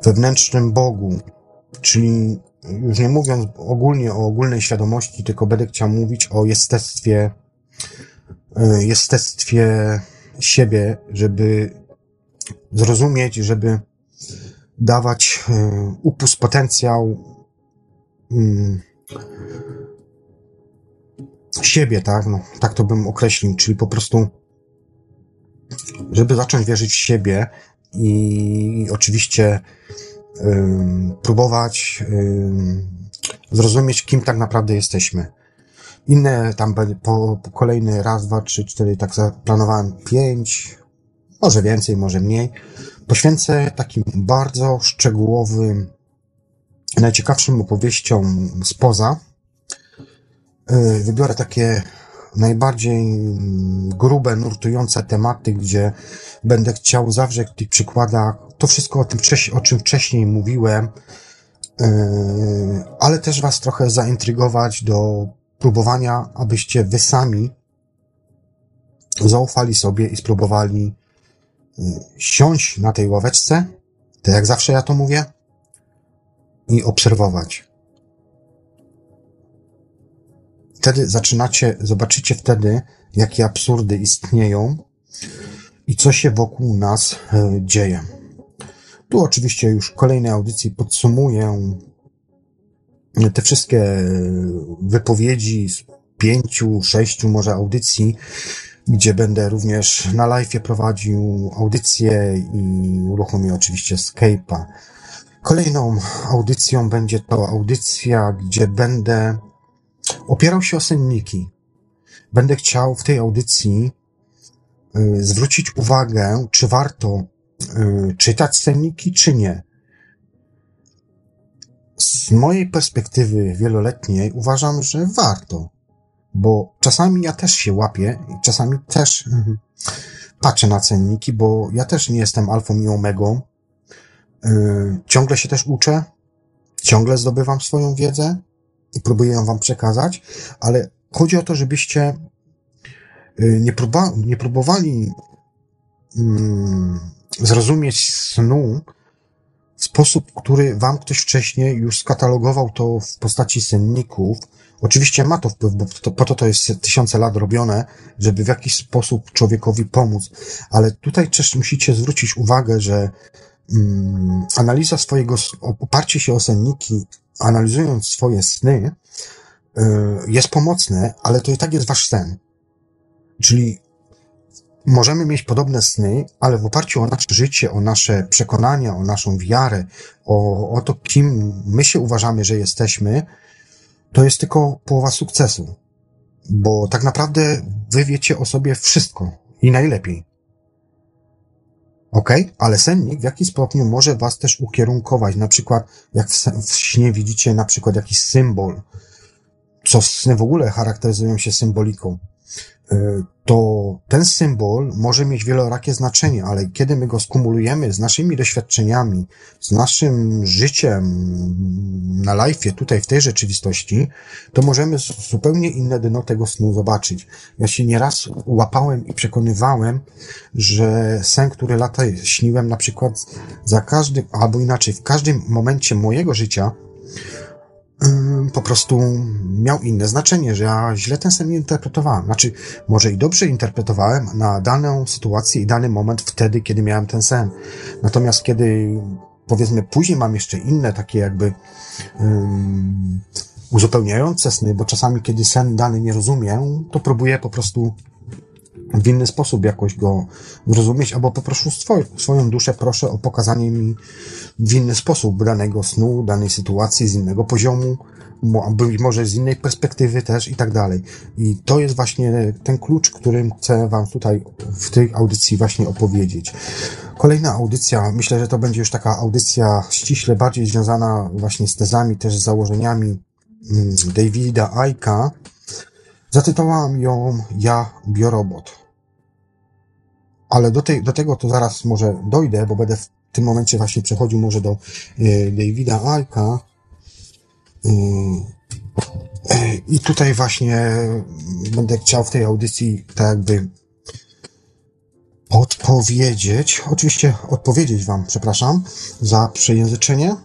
wewnętrznym Bogu, czyli już nie mówiąc ogólnie o ogólnej świadomości, tylko będę chciał mówić o jestestwie, e, jestestwie siebie, żeby zrozumieć, żeby dawać e, upust, potencjał mm, siebie, tak? No, tak to bym określił, czyli po prostu, żeby zacząć wierzyć w siebie i oczywiście ym, próbować ym, zrozumieć, kim tak naprawdę jesteśmy. Inne tam po, po kolejny raz, dwa, trzy, cztery, tak zaplanowałem pięć, może więcej, może mniej. Poświęcę takim bardzo szczegółowym, najciekawszym opowieściom spoza. Yy, wybiorę takie najbardziej grube, nurtujące tematy, gdzie będę chciał zawrzeć w tych przykładach to wszystko, o, tym, o czym wcześniej mówiłem, yy, ale też Was trochę zaintrygować do próbowania, abyście Wy sami zaufali sobie i spróbowali yy, siąść na tej ławeczce, tak jak zawsze ja to mówię, i obserwować. Wtedy zaczynacie, zobaczycie wtedy, jakie absurdy istnieją i co się wokół nas e, dzieje. Tu oczywiście już w kolejnej audycji podsumuję te wszystkie wypowiedzi z pięciu, sześciu może audycji, gdzie będę również na live prowadził audycję i uruchomię oczywiście Skype'a. Kolejną audycją będzie to audycja, gdzie będę opierał się o senniki. Będę chciał w tej audycji y, zwrócić uwagę, czy warto y, czytać senniki, czy nie. Z mojej perspektywy wieloletniej uważam, że warto, bo czasami ja też się łapię, czasami też y, patrzę na cenniki, bo ja też nie jestem alfą i omegą. Y, ciągle się też uczę, ciągle zdobywam swoją wiedzę i próbuję ją wam przekazać, ale chodzi o to, żebyście y, nie, próba, nie próbowali mm, zrozumieć snu w sposób, który wam ktoś wcześniej już skatalogował to w postaci senników. Oczywiście ma to wpływ, bo to, po to to jest tysiące lat robione, żeby w jakiś sposób człowiekowi pomóc. Ale tutaj też musicie zwrócić uwagę, że mm, analiza swojego, oparcie się o senniki, analizując swoje sny, y, jest pomocne, ale to i tak jest wasz sen. Czyli możemy mieć podobne sny, ale w oparciu o nasze życie, o nasze przekonania, o naszą wiarę, o, o to, kim my się uważamy, że jesteśmy, to jest tylko połowa sukcesu. Bo tak naprawdę wy wiecie o sobie wszystko i najlepiej. Ok? Ale sennik w jakiś stopniu może was też ukierunkować. Na przykład, jak w, w śnie widzicie na przykład jakiś symbol, co sny w ogóle charakteryzują się symboliką. Y, to ten symbol może mieć wielorakie znaczenie, ale kiedy my go skumulujemy z naszymi doświadczeniami, z naszym życiem na live, tutaj w tej rzeczywistości, to możemy zupełnie inne dno tego snu zobaczyć. Ja się nieraz łapałem i przekonywałem, że sen, który lata śniłem na przykład za każdym, albo inaczej, w każdym momencie mojego życia, po prostu miał inne znaczenie, że ja źle ten sen interpretowałem. Znaczy, może i dobrze interpretowałem na daną sytuację i dany moment wtedy, kiedy miałem ten sen. Natomiast kiedy, powiedzmy, później mam jeszcze inne takie jakby um, uzupełniające sny, bo czasami, kiedy sen dany nie rozumiem, to próbuję po prostu w inny sposób jakoś go zrozumieć, albo poproszę swoj, swoją duszę, proszę o pokazanie mi w inny sposób danego snu, danej sytuacji, z innego poziomu, być może z innej perspektywy też i tak dalej. I to jest właśnie ten klucz, którym chcę Wam tutaj w tej audycji właśnie opowiedzieć. Kolejna audycja, myślę, że to będzie już taka audycja ściśle bardziej związana właśnie z tezami, też z założeniami mm, Davida Aika. Zatytułowałem ją Ja Biorobot. Ale do, tej, do tego to zaraz może dojdę, bo będę w tym momencie właśnie przechodził może do y, Davida Aika. Y, y, I tutaj właśnie będę chciał w tej audycji tak jakby odpowiedzieć, oczywiście odpowiedzieć Wam, przepraszam, za przejęzyczenie.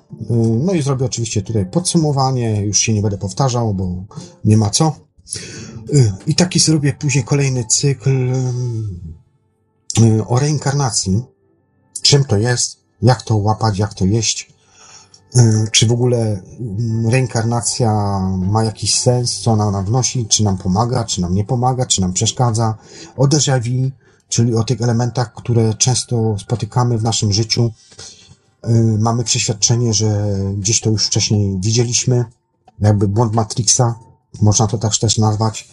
No i zrobię oczywiście tutaj podsumowanie, już się nie będę powtarzał, bo nie ma co. I taki zrobię później kolejny cykl o reinkarnacji. Czym to jest, jak to łapać, jak to jeść, y, czy w ogóle mm, reinkarnacja ma jakiś sens, co ona nam wnosi, czy nam pomaga, czy nam nie pomaga, czy nam przeszkadza, o déjà vu, czyli o tych elementach, które często spotykamy w naszym życiu. Y, Mamy przeświadczenie, że gdzieś to już wcześniej widzieliśmy, jakby błąd Matrixa, można to tak też nazwać.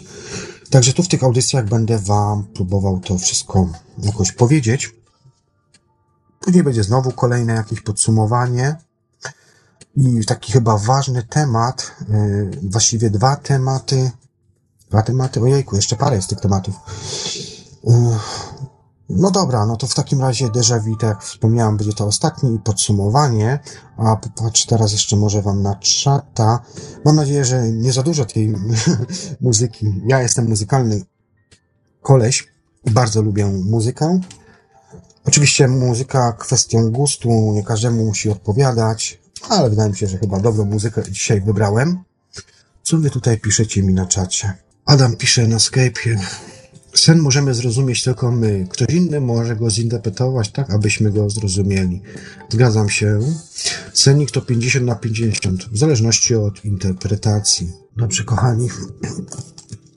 Także tu w tych audycjach będę Wam próbował to wszystko jakoś powiedzieć. Później będzie znowu kolejne jakieś podsumowanie. I taki chyba ważny temat, yy, właściwie dwa tematy. Dwa tematy, ojejku, jeszcze parę jest tych tematów. No dobra, no to w takim razie vu, tak jak wspomniałem, będzie to ostatnie i podsumowanie. A popatrz teraz jeszcze może wam na czata. Mam nadzieję, że nie za dużo tej muzyki. Ja jestem muzykalny koleś. Bardzo lubię muzykę. Oczywiście muzyka kwestią gustu, nie każdemu musi odpowiadać, ale wydaje mi się, że chyba dobrą muzykę dzisiaj wybrałem. Co wy tutaj piszecie mi na czacie? Adam pisze na Skype'ie. Sen możemy zrozumieć tylko my. Ktoś inny może go zinterpretować tak, abyśmy go zrozumieli. Zgadzam się. Sennik to 50 na 50, w zależności od interpretacji. Dobrze, kochani.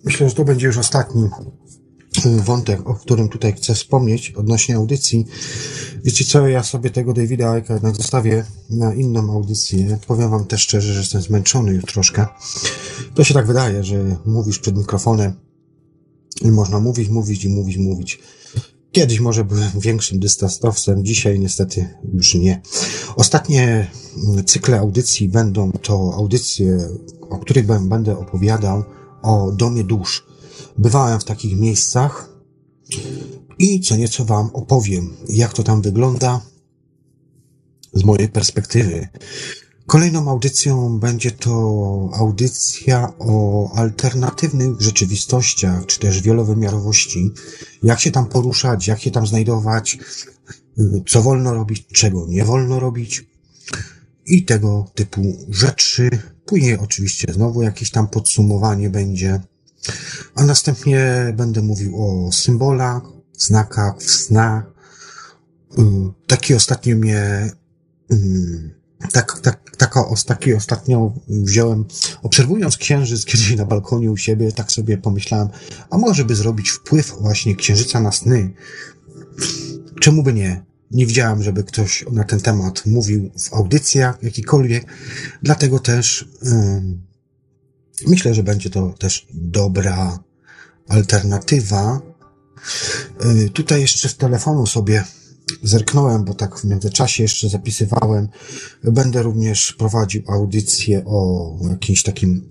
Myślę, że to będzie już ostatni y, wątek, o którym tutaj chcę wspomnieć odnośnie audycji. Wiecie co, ja sobie tego Davida Aika jednak zostawię na inną audycję. Powiem wam też szczerze, że jestem zmęczony już troszkę. To się tak wydaje, że mówisz przed mikrofonem i można mówić, mówić i mówić, mówić. Kiedyś może byłem większym dystansowcem, dzisiaj niestety już nie. Ostatnie cykle audycji będą to audycje, o których bę- będę opowiadał o Domie Dusz. Bywałem w takich miejscach i co nieco wam opowiem, jak to tam wygląda z mojej perspektywy. Kolejną audycją będzie to audycja o alternatywnych rzeczywistościach, czy też wielowymiarowości. Jak się tam poruszać, jak się tam znajdować, co wolno robić, czego nie wolno robić i tego typu rzeczy. Później oczywiście znowu jakieś tam podsumowanie będzie. A następnie będę mówił o symbolach, znakach w snach. Taki ostatnio mnie mm, tak, tak, taka, taki ostatnio wziąłem, obserwując księżyc kiedyś na balkonie u siebie, tak sobie pomyślałem, a może by zrobić wpływ właśnie księżyca na sny. Czemu by nie? Nie widziałem, żeby ktoś na ten temat mówił w audycjach jakikolwiek, dlatego też ym, myślę, że będzie to też dobra alternatywa. Y, tutaj jeszcze z telefonu sobie zerknąłem, bo tak w międzyczasie jeszcze zapisywałem. Będę również prowadził audycję o jakimś takim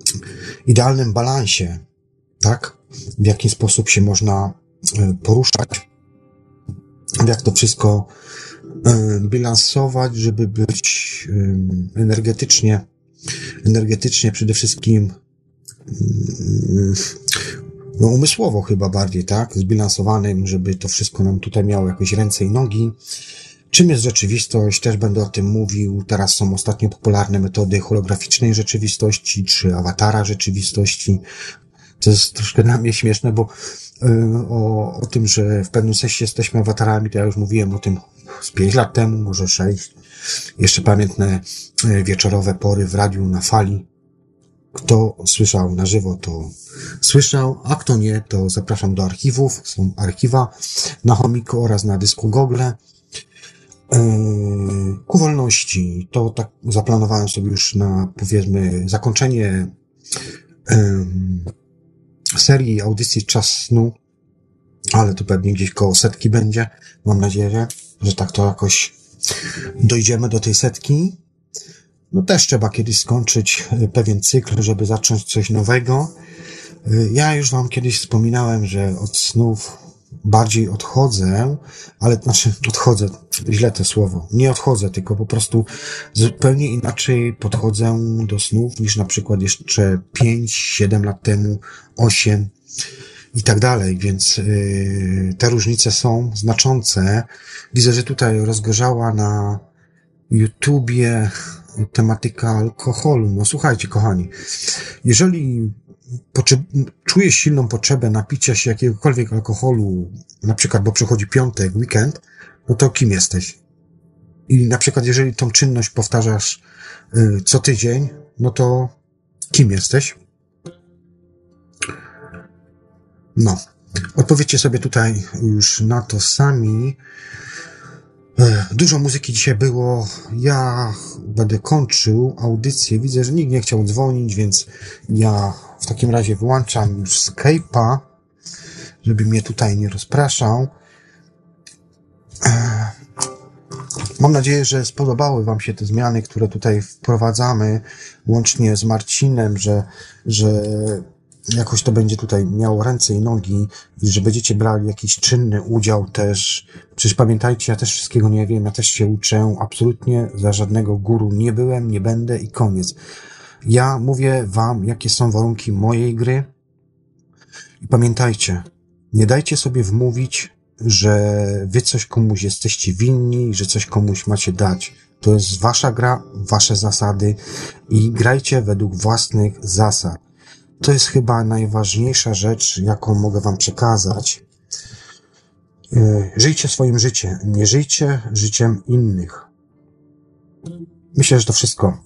idealnym balansie, tak? W jaki sposób się można y, poruszać, jak to wszystko y, bilansować, żeby być energetycznie, energetycznie przede wszystkim mm, no umysłowo chyba bardziej, tak? Zbilansowanym, żeby to wszystko nam tutaj miało jakieś ręce i nogi. Czym jest rzeczywistość? Też będę o tym mówił. Teraz są ostatnio popularne metody holograficznej rzeczywistości, czy awatara rzeczywistości. To jest troszkę dla mnie śmieszne, bo y, o, o tym, że w pewnym sensie jesteśmy awatarami, to ja już mówiłem o tym z pięć lat temu, może sześć. Jeszcze pamiętne y, wieczorowe pory w radiu na fali. Kto słyszał na żywo, to słyszał, a kto nie, to zapraszam do archiwów. Są archiwa na chomiku oraz na dysku Google. Yy, Ku wolności to tak zaplanowałem sobie już na powiedzmy zakończenie serii audycji Czas Snu, ale to pewnie gdzieś koło setki będzie. Mam nadzieję, że tak to jakoś dojdziemy do tej setki. No też trzeba kiedyś skończyć y, pewien cykl, żeby zacząć coś nowego. Y, Ja już wam kiedyś wspominałem, że od snów bardziej odchodzę, ale znaczy odchodzę, źle to słowo, nie odchodzę, tylko po prostu zupełnie inaczej podchodzę do snów niż na przykład jeszcze 5, 7 lat temu, 8. i tak dalej, więc yy, te różnice są znaczące. Widzę, że tutaj rozgorzała na YouTubie tematyka alkoholu. No słuchajcie, kochani, jeżeli czujesz silną potrzebę napicia się jakiegokolwiek alkoholu, na przykład, bo przychodzi piątek, weekend, no to kim jesteś? I na przykład, jeżeli tą czynność powtarzasz y, co tydzień, no to kim jesteś? No. Odpowiedzcie sobie tutaj już na to sami. E, Dużo muzyki dzisiaj było. Ja będę kończył audycję. Widzę, że nikt nie chciał dzwonić, więc ja w takim razie wyłączam już Skype'a, żeby mnie tutaj nie rozpraszał. Mam nadzieję, że spodobały Wam się te zmiany, które tutaj wprowadzamy, łącznie z Marcinem, że, że jakoś to będzie tutaj miało ręce i nogi, i że będziecie brali jakiś czynny udział też. Przecież pamiętajcie, ja też wszystkiego nie wiem, ja też się uczę, absolutnie za żadnego guru nie byłem, nie będę i koniec. Ja mówię Wam, jakie są warunki mojej gry i pamiętajcie, nie dajcie sobie wmówić, że Wy coś komuś jesteście winni, że coś komuś macie dać. To jest Wasza gra, Wasze zasady i grajcie według własnych zasad. To jest chyba najważniejsza rzecz, jaką mogę Wam przekazać. Yy, Żyjcie swoim życiem, nie żyjcie życiem innych. Myślę, że to wszystko.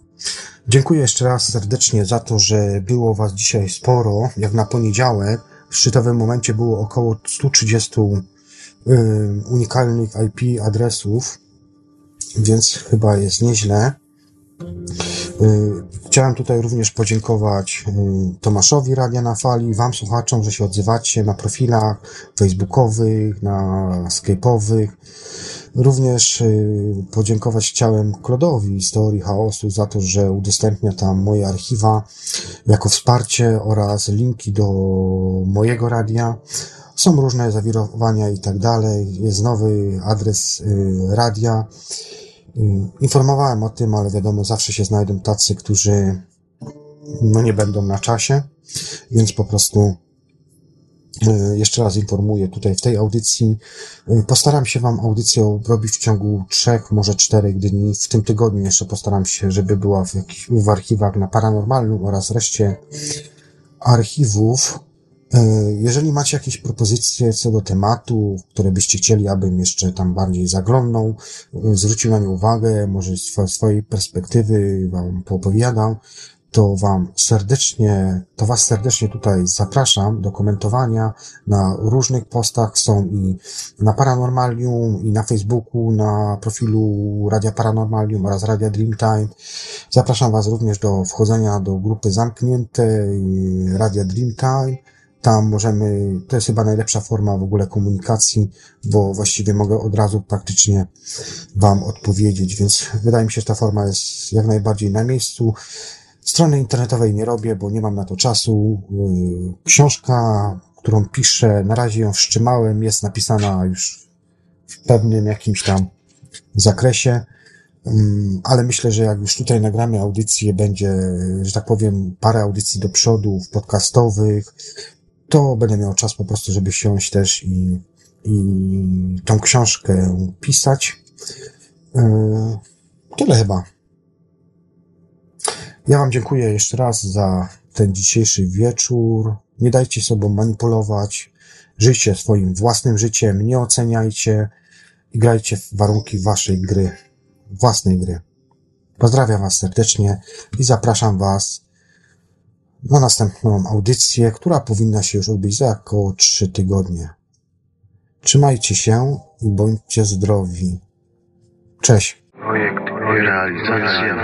Dziękuję jeszcze raz serdecznie za to, że było Was dzisiaj sporo. Jak na poniedziałek, w szczytowym momencie było około 130 yy, unikalnych IP adresów, więc chyba jest nieźle. Yy, Chciałem tutaj również podziękować yy, Tomaszowi Radia na Fali, Wam słuchaczom, że się odzywacie na profilach facebookowych, na skype'owych. Również yy, podziękować chciałem Klodowi z Teorii Chaosu za to, że udostępnia tam moje archiwa jako wsparcie oraz linki do mojego radia. Są różne zawirowania i tak dalej. Jest nowy adres yy, radia. Y, Informowałem o tym, ale wiadomo, zawsze się znajdą tacy, którzy no nie będą na czasie, więc po prostu y, jeszcze raz informuję tutaj w tej audycji. Y, Postaram się Wam audycję robić w ciągu trzech, może czterech dni. W tym tygodniu jeszcze postaram się, żeby była w, jakich- w archiwach na Paranormalnym oraz reszcie archiwów. E, Jeżeli macie jakieś propozycje co do tematu, które byście chcieli, abym jeszcze tam bardziej zaglądnął, e, zwrócił na nie uwagę, może z swo- swojej perspektywy wam poopowiadał, to wam serdecznie, to was serdecznie tutaj zapraszam do komentowania na różnych postach, są i na Paranormalium, i na Facebooku, na profilu Radia Paranormalium oraz Radia Dreamtime. Zapraszam was również do wchodzenia do grupy zamkniętej Radia Dreamtime. Tam możemy, to jest chyba najlepsza forma w ogóle komunikacji, bo właściwie mogę od razu praktycznie Wam odpowiedzieć, więc wydaje mi się, że ta forma jest jak najbardziej na miejscu. Strony internetowej nie robię, bo nie mam na to czasu. Yy, Książka, którą piszę, na razie ją wstrzymałem, jest napisana już w pewnym jakimś tam zakresie. Mm, ale myślę, że jak już tutaj nagramy audycję, będzie, że tak powiem, parę audycji do przodu, podcastowych, to będę miał czas po prostu, żeby siąść też i, i tą książkę pisać. Yy, Tyle chyba. Ja Wam dziękuję jeszcze raz za ten dzisiejszy wieczór. Nie dajcie sobą manipulować. Żyjcie swoim własnym życiem, nie oceniajcie i grajcie w warunki Waszej gry, własnej gry. Pozdrawiam Was serdecznie i zapraszam Was na następną audycję, która powinna się już odbyć za około 3 tygodnie. Trzymajcie się i bądźcie zdrowi. Cześć. Projekt realizacja.